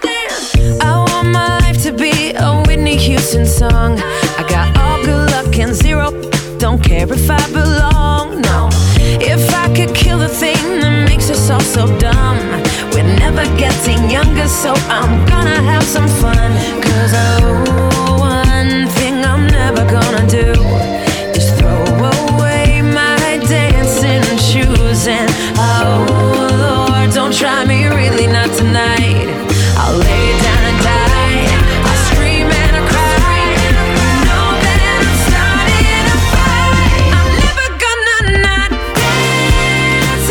I want my life to be a Whitney Houston song. I got all good luck and zero. Don't care if I belong, no. If I could kill the thing that makes us all so dumb. We're never getting younger, so I'm gonna have some fun. Cause oh, one thing I'm never gonna do.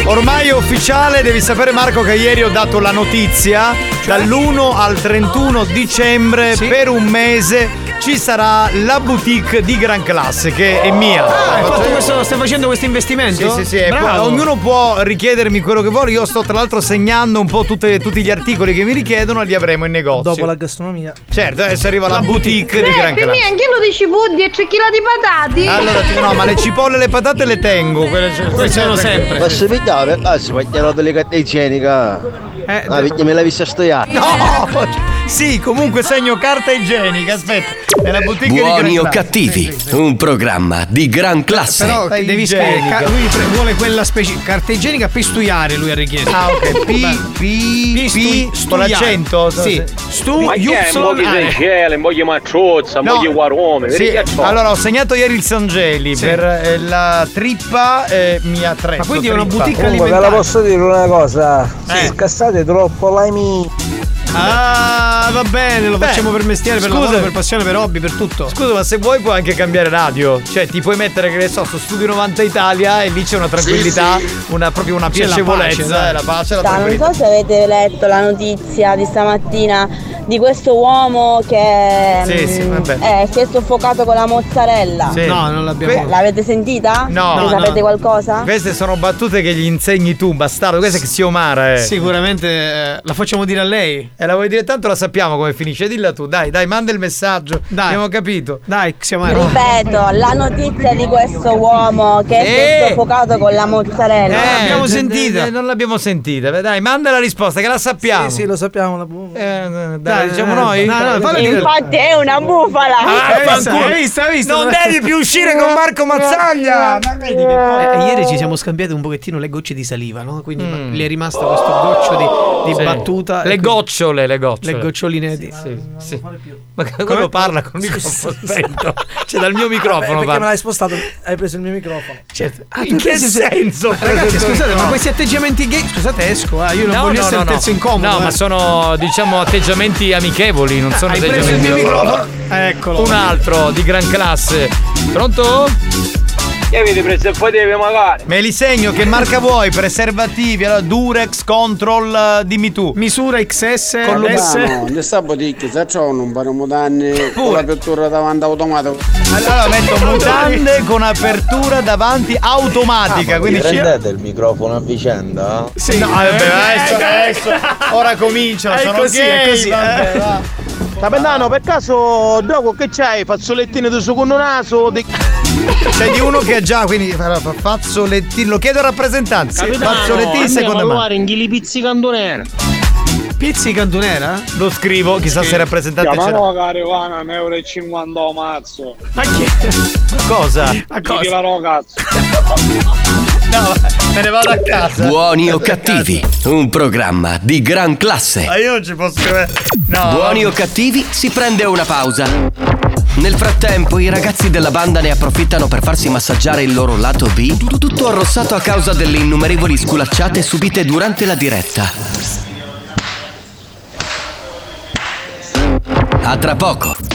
Ormai è ufficiale, devi sapere Marco che ieri ho dato la notizia, dall'1 al 31 dicembre per un mese ci sarà la boutique di Gran Classe che è mia. Ah, hai fatto questo- stai facendo questo investimento? Sì, sì, sì. e poi Bravo. ognuno può richiedermi quello che vuole. Io sto tra l'altro segnando un po' tutte- tutti gli articoli che mi richiedono e li avremo in negozio. Dopo la gastronomia. Certo, adesso arriva la, boutique di Gran Classe. anche lo dici puddi e tre chili di patate. Allora, no, ma le cipolle e le patate le tengo. Quelle, Queste sono sempre. Posso pigliare per caso, voglio delle carta igienica. Eh, Ah, perché me l'hai vista stoiare. No! Sì, comunque segno carta igienica. Aspetta, nella boutique di Buoni Gran o cattivi, un programma di gran classe. Però Carta devi spiegare. Lui pre- vuole quella specie. Carta igienica per studiare, lui ha richiesto. Ah, ok. P, P, P, con l'accento? Sì. Stu, Ma che è? Mogli Yupson, Seychelles, mogli Mazzozza, No. mogli Guarome, Sì, allora ho segnato ieri il Sangeli per eh, la trippa eh, mi attrezzo. Ma quindi è una boutique Comunque ve la alimentare. posso dire una cosa? Eh. Scassate troppo la mia. Ah, va bene, lo Beh, facciamo per mestiere, per scusa. lavoro, per passione, per hobby, per tutto. Scusa, ma se vuoi puoi anche cambiare radio. Cioè, ti puoi mettere, che ne so, su Studio 90 Italia e lì c'è una tranquillità, una, proprio una C'è la piacevolezza. pace, eh, la pace la Non tranquillità. so se avete letto la notizia di stamattina di questo uomo che, Sì, sì, mm, vabbè. eh, si è soffocato con la mozzarella. Sì. No, non l'abbiamo. Que- L'avete sentita? No. Ne No, sapete no. qualcosa? Queste sono battute che gli insegni tu, bastardo. Questa è che si omara, eh. Sicuramente eh, la facciamo dire a lei. E la vuoi dire tanto la sappiamo come finisce. Dilla tu, dai, dai, manda il messaggio. Dai. Abbiamo capito. Dai, siamo Ripeto, la notizia di questo uomo che Eh. è soffocato con la mozzarella. Eh, l'abbiamo d- sentita. d- non l'abbiamo sentita. Dai, manda la risposta che la sappiamo. Sì, sì, lo sappiamo. La... Eh, dai, Dai, diciamo eh, noi. no, no. Infatti è una bufala. Ah, Hai visto, fanculo. hai visto, hai visto? Non devi più uscire con Marco Mazzaglia. Ma vedi che poi- Eh, ieri ci siamo scambiati un pochettino le gocce di saliva, no? Quindi Mm. gli è rimasto questo goccio di, di Sì. battuta. Le quindi- gocciole, le gocciole. Le goccioline di. Sì, sì. Ma quello parla con il microfono spento. Cioè dal mio microfono perché me l'hai spostato? Hai preso il mio microfono. Certo. Ah, In che senso? Ragazzi, scusate, No. ma questi atteggiamenti gay. Scusate, esco, eh, io non No, voglio no, essere no, terzo incomodo. No, eh. ma sono diciamo atteggiamenti amichevoli, non sono Hai preso il atteggiamenti mio microfono? Eccolo. Un altro di gran classe. Pronto? Che avete preso il potere magari? Me li segno che marca vuoi? Preservativi, allora Durex, Control, eh, dimmi tu. Misura XS, Con lo- S. No, sta boutique, se c'ho un paio di danni con l'apertura davanti automatico. Allora metto mutande con apertura davanti automatica, quindi ci Prendete il microfono a vicenda? Sì, no, vabbè, adesso, adesso, ora cominciano, È sono così, gay, è così, vabbè, eh. va. Capitano, per caso dopo che c'hai? Fazzolettine di secondo naso? Di... C'è di uno che ha già, quindi fa- fa- fazzolettino, lo chiedo al rappresentante. Fazzolettino seconda mano. in ghili pizzi cantonera. Pizzi cantonera? Lo scrivo, chissà se il rappresentante ce l'ha. carovana, 1,50 euro e mazzo. Ma chi? Cosa? Ma cosa? no, cazzo. [laughs] No, me ne vado a casa. Buoni o cattivi, un programma di gran classe. Ma io non ci posso credere. No. Buoni o cattivi si prende una pausa. Nel frattempo i ragazzi della banda ne approfittano per farsi massaggiare il loro lato B, tutto arrossato a causa delle innumerevoli sculacciate subite durante la diretta. A tra poco.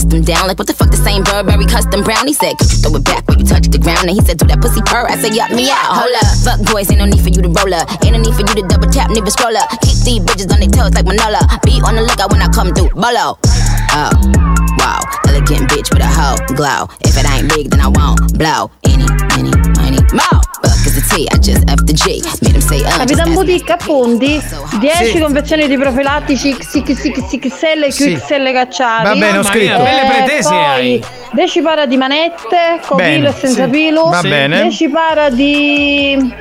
Nigga custom down? Like what the fuck the same Burberry custom brown? He said, could you throw it back when you touch the ground? And he said, do that pussy purr. I said, yup me out. Hold up, fuck boys, ain't no need for you to roll up. Ain't no need for you to double tap, never scroll up. Keep these bitches on their toes like Manola. Be on the lookout when I come through. Bolo. Oh, wow, elegant bitch with a hoe glow. If it ain't big, then I won't blow. Any, any, money, Capitan Boutique appunti 10 Sì. confezioni di profilattici XXXL e Sì. QXL cacciati Va bene, ho scritto. Eh, Belle pretese poi hai. 10 para di manette con Bene, filo e senza sì. filo Va bene. 10 para di,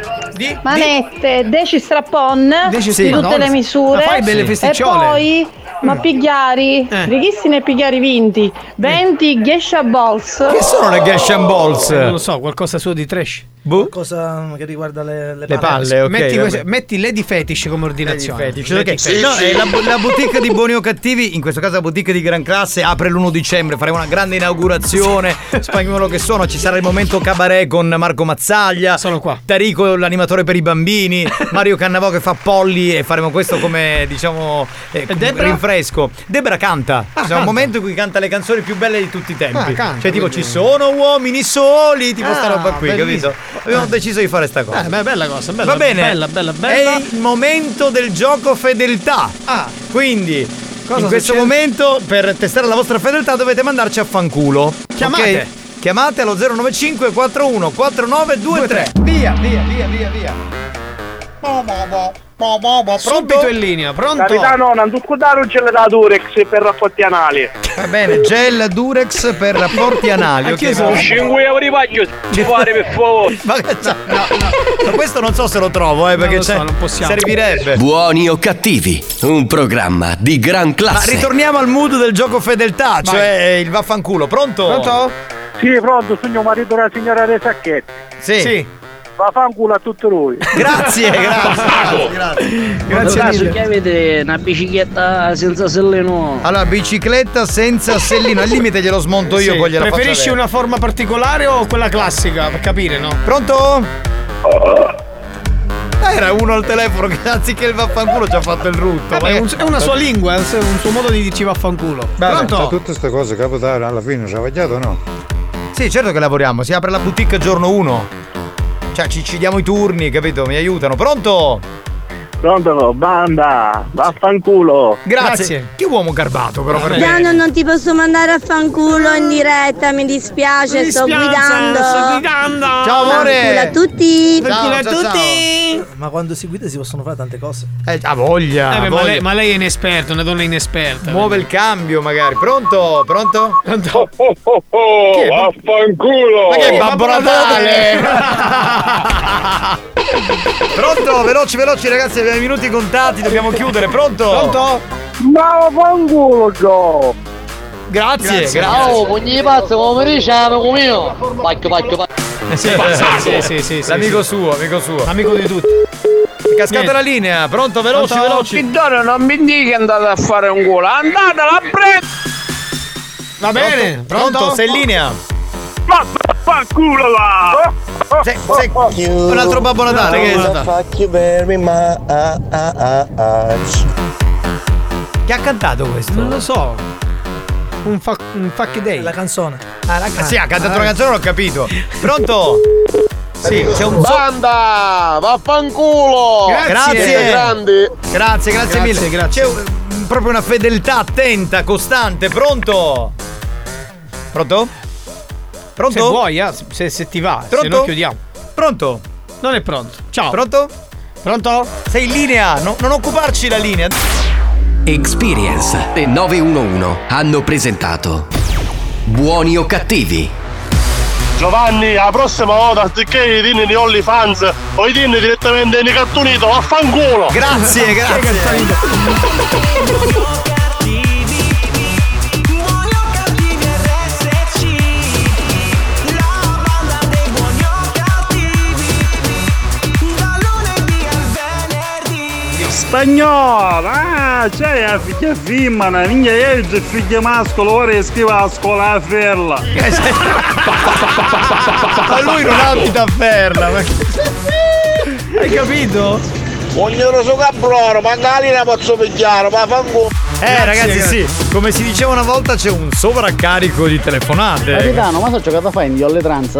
manette 10 strap-on 10 di sì. tutte Madonna. le misure Ma fai belle e festicciole. poi ma pigliari Eh. righissimi pigliari vinti 20 geisha balls Che sono le Gash and Balls? Non lo so, qualcosa su di trash. Qualcosa che riguarda le, le Le palle, ok. metti, vabbè. queste- metti Lady Fetish come ordinazione. Fetish, ok. No, eh, la, la boutique di Buoni o Cattivi, in questo caso la boutique di gran classe, apre l'1 dicembre. Faremo una grande inaugurazione. Spagnolo che sono, ci sarà il momento cabaret con Marco Mazzaglia. Sono qua. Tarico, l'animatore per i bambini. Mario Cannavò che fa polli e faremo questo come diciamo eh, Debra? rinfresco. Debra canta. C'è canta. un momento in cui canta le canzoni più belle di tutti i tempi. Ah, canta, cioè, tipo, quindi- ci sono uomini soli, tipo sta Ah, roba qui, bellissimo. capito? Abbiamo deciso di fare sta cosa. Eh, beh, bella cosa, bella, Va bene. bella, bella, bella. È il momento del gioco fedeltà. Ah. Quindi, Cosa in questo succede? momento, per testare la vostra fedeltà, dovete mandarci a fanculo. Chiamate. Ok? Chiamate allo 095 41 4923. Via, via, via, via, via. Subito in linea, pronto? Capitano, non ti scordare un gel da Durex per rapporti anali. Va bene, gel Durex per rapporti anali. Ok? sono 5 euro di paglio, ci fare per favore. [laughs] Ma, ma questo non so se lo trovo, eh, perché so, c'è- non possiamo. servirebbe. Buoni o cattivi, un programma di gran Ma classe. ritorniamo al mood del gioco fedeltà, Vai. cioè il vaffanculo. Pronto? Pronto? Sì, pronto, sono marito della signora De Sacchetti. Sì. Va fanculo a tutto lui. [laughs] [laughs] Grazie, grazie. grazie. Grazie caso mille. che avete una bicicletta senza sellino. Allora, bicicletta senza sellino, al limite glielo smonto io, Sì. poi gliela Preferisci una forma particolare o quella classica? Per capire, no? Pronto? Ah, Era uno al telefono che anziché il vaffanculo ci ha fatto il rutto. Vabbè, è, un- è una sua lingua, è un suo modo di dirci vaffanculo. Vabbè, Pronto? cioè, Tutte queste cose capitano alla fine ci avviato o no? Sì, certo che lavoriamo, si apre la boutique giorno 1. Cioè, ci, ci diamo i turni, capito? Mi aiutano. Pronto? Pronto, banda, vaffanculo. Grazie. Che uomo garbato, però per me. Dano, non ti posso mandare a fanculo in diretta, mi dispiace, Mi sto dispiace, guidando. sto guidando. Ciao, amore. Fanculo a tutti. Ciao, ciao, ciao. Ma quando si guida si possono fare tante cose. Eh, ha voglia. Eh, beh, ma, voglia. lei, ma lei è inesperta, una donna inesperta. Muove il cambio, magari. Pronto? Pronto? Pronto? Chi è? Vaffanculo! Ma che è Oh, Babbo Babbo Natale? [laughs] Pronto? Veloci, veloci, ragazzi, abbiamo i minuti contati, dobbiamo chiudere. Pronto? Pronto? Ma vaffanculo, Gio! Grazie, grazie. Ciao, pugni pazzo, come diciamo come io. Pacchio, pacchio, pacchio. Sì, sì, sì, sì, sì, L'amico suo, amico suo. Amico di tutti. cascata Niente. la linea. Pronto, veloci, Pronto? veloci. Pittore, non mi dica andate a fare un culo, andate alla presa! Va bene, Pronto? pronto? Sei in linea? Ma culo là! Sei, sei un altro Babbo Natale, che è stato? Fuck you very much. Chi ha cantato questo? Non lo so. Un, fa- un fuck day. La canzone. Ah, la Ah, sì, ha cantato una canzone, l'ho capito. Pronto? Sì, c'è un Banda, vaffanculo! Grazie. Grandi. Grazie, grazie, Grazie, mille. grazie. C'è un- proprio una fedeltà attenta, costante. Pronto? Pronto? Pronto? Se vuoi, eh, se, se ti va, se Pronto? no chiudiamo. Pronto? Non è pronto. Ciao. Pronto? Pronto? Sei in linea, no- non occuparci la linea. Experience e 911 hanno presentato Buoni o cattivi? Giovanni, la prossima volta anziché i dinni di OnlyFans o i dinni direttamente nei cartonito, vaffanculo! Grazie, grazie. Spagnolo, ah, c'è la figlia femmina, minchia io c'è figlia mascolo, ora che scrive a scuola a ferla. Ma lui non abita a Ferla. ma- Hai capito? Ognuno su caproro, ma la linea posso pigliare, ma fanculo. Eh ragazzi sì, come si diceva una volta c'è un sovraccarico di telefonate. Capitano, ma so giocata fai in Violle Trans?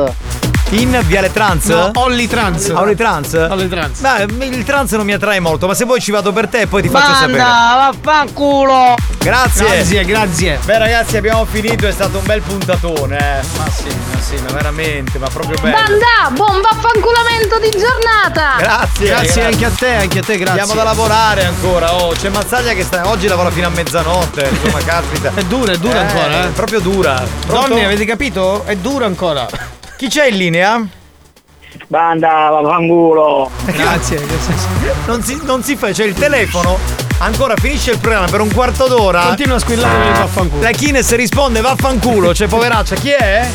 In Viale Trans? No, Olli Trans. Olli Trans? Olli Trans. Beh, il trans non mi attrae molto, ma se vuoi ci vado per te e poi ti faccio sapere. Banda, vaffanculo! Grazie. Grazie, grazie. Beh ragazzi abbiamo finito, è stato un bel puntatone. eh. Ma sì, ma sì, ma veramente, ma proprio bello. Banda, buon vaffanculamento di giornata! Grazie. Grazie anche a te, anche a te, grazie. Abbiamo da lavorare ancora. Oh, c'è Mazzaglia che sta, oggi lavora fino a mezzanotte. Insomma, [laughs] caspita. È dura, è dura ancora, eh. Proprio dura. Pronto? Donne, avete capito? È dura ancora. Chi c'è in linea? Banda, vaffanculo. Grazie. Non si, non si fa, c'è il telefono. Ancora finisce il programma per un quarto d'ora. Continua a squillare vaffanculo. La Kines risponde vaffanculo, cioè poveraccia, chi è?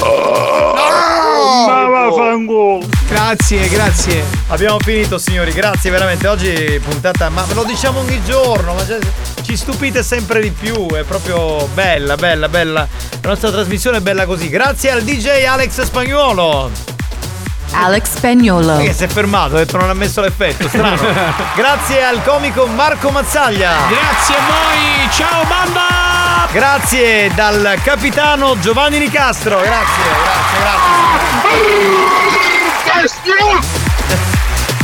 Ma vaffanculo. Grazie, grazie. Abbiamo finito signori, grazie veramente. Oggi puntata, ma ve lo diciamo ogni giorno, ma cioè, ci stupite sempre di più, è proprio bella, bella, bella. La nostra trasmissione è bella così. Grazie al DJ Alex Spagnuolo. Alex Spagnolo. Che si è fermato, ha detto non ha messo l'effetto, strano. [laughs] Grazie al comico Marco Mazzaglia. Grazie a voi, ciao banda! Grazie dal capitano Giovanni Nicastro. Grazie, grazie, grazie.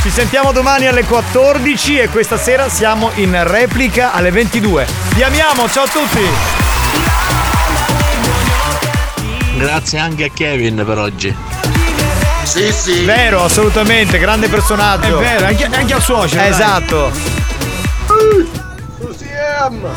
Ci sentiamo domani alle 14 e questa sera siamo in replica alle 22. Vi amiamo, ciao a tutti. Grazie anche a Kevin per oggi. Sì, sì. Vero, assolutamente, grande personaggio. È vero, anche, anche al suocero. Esatto. Susiam.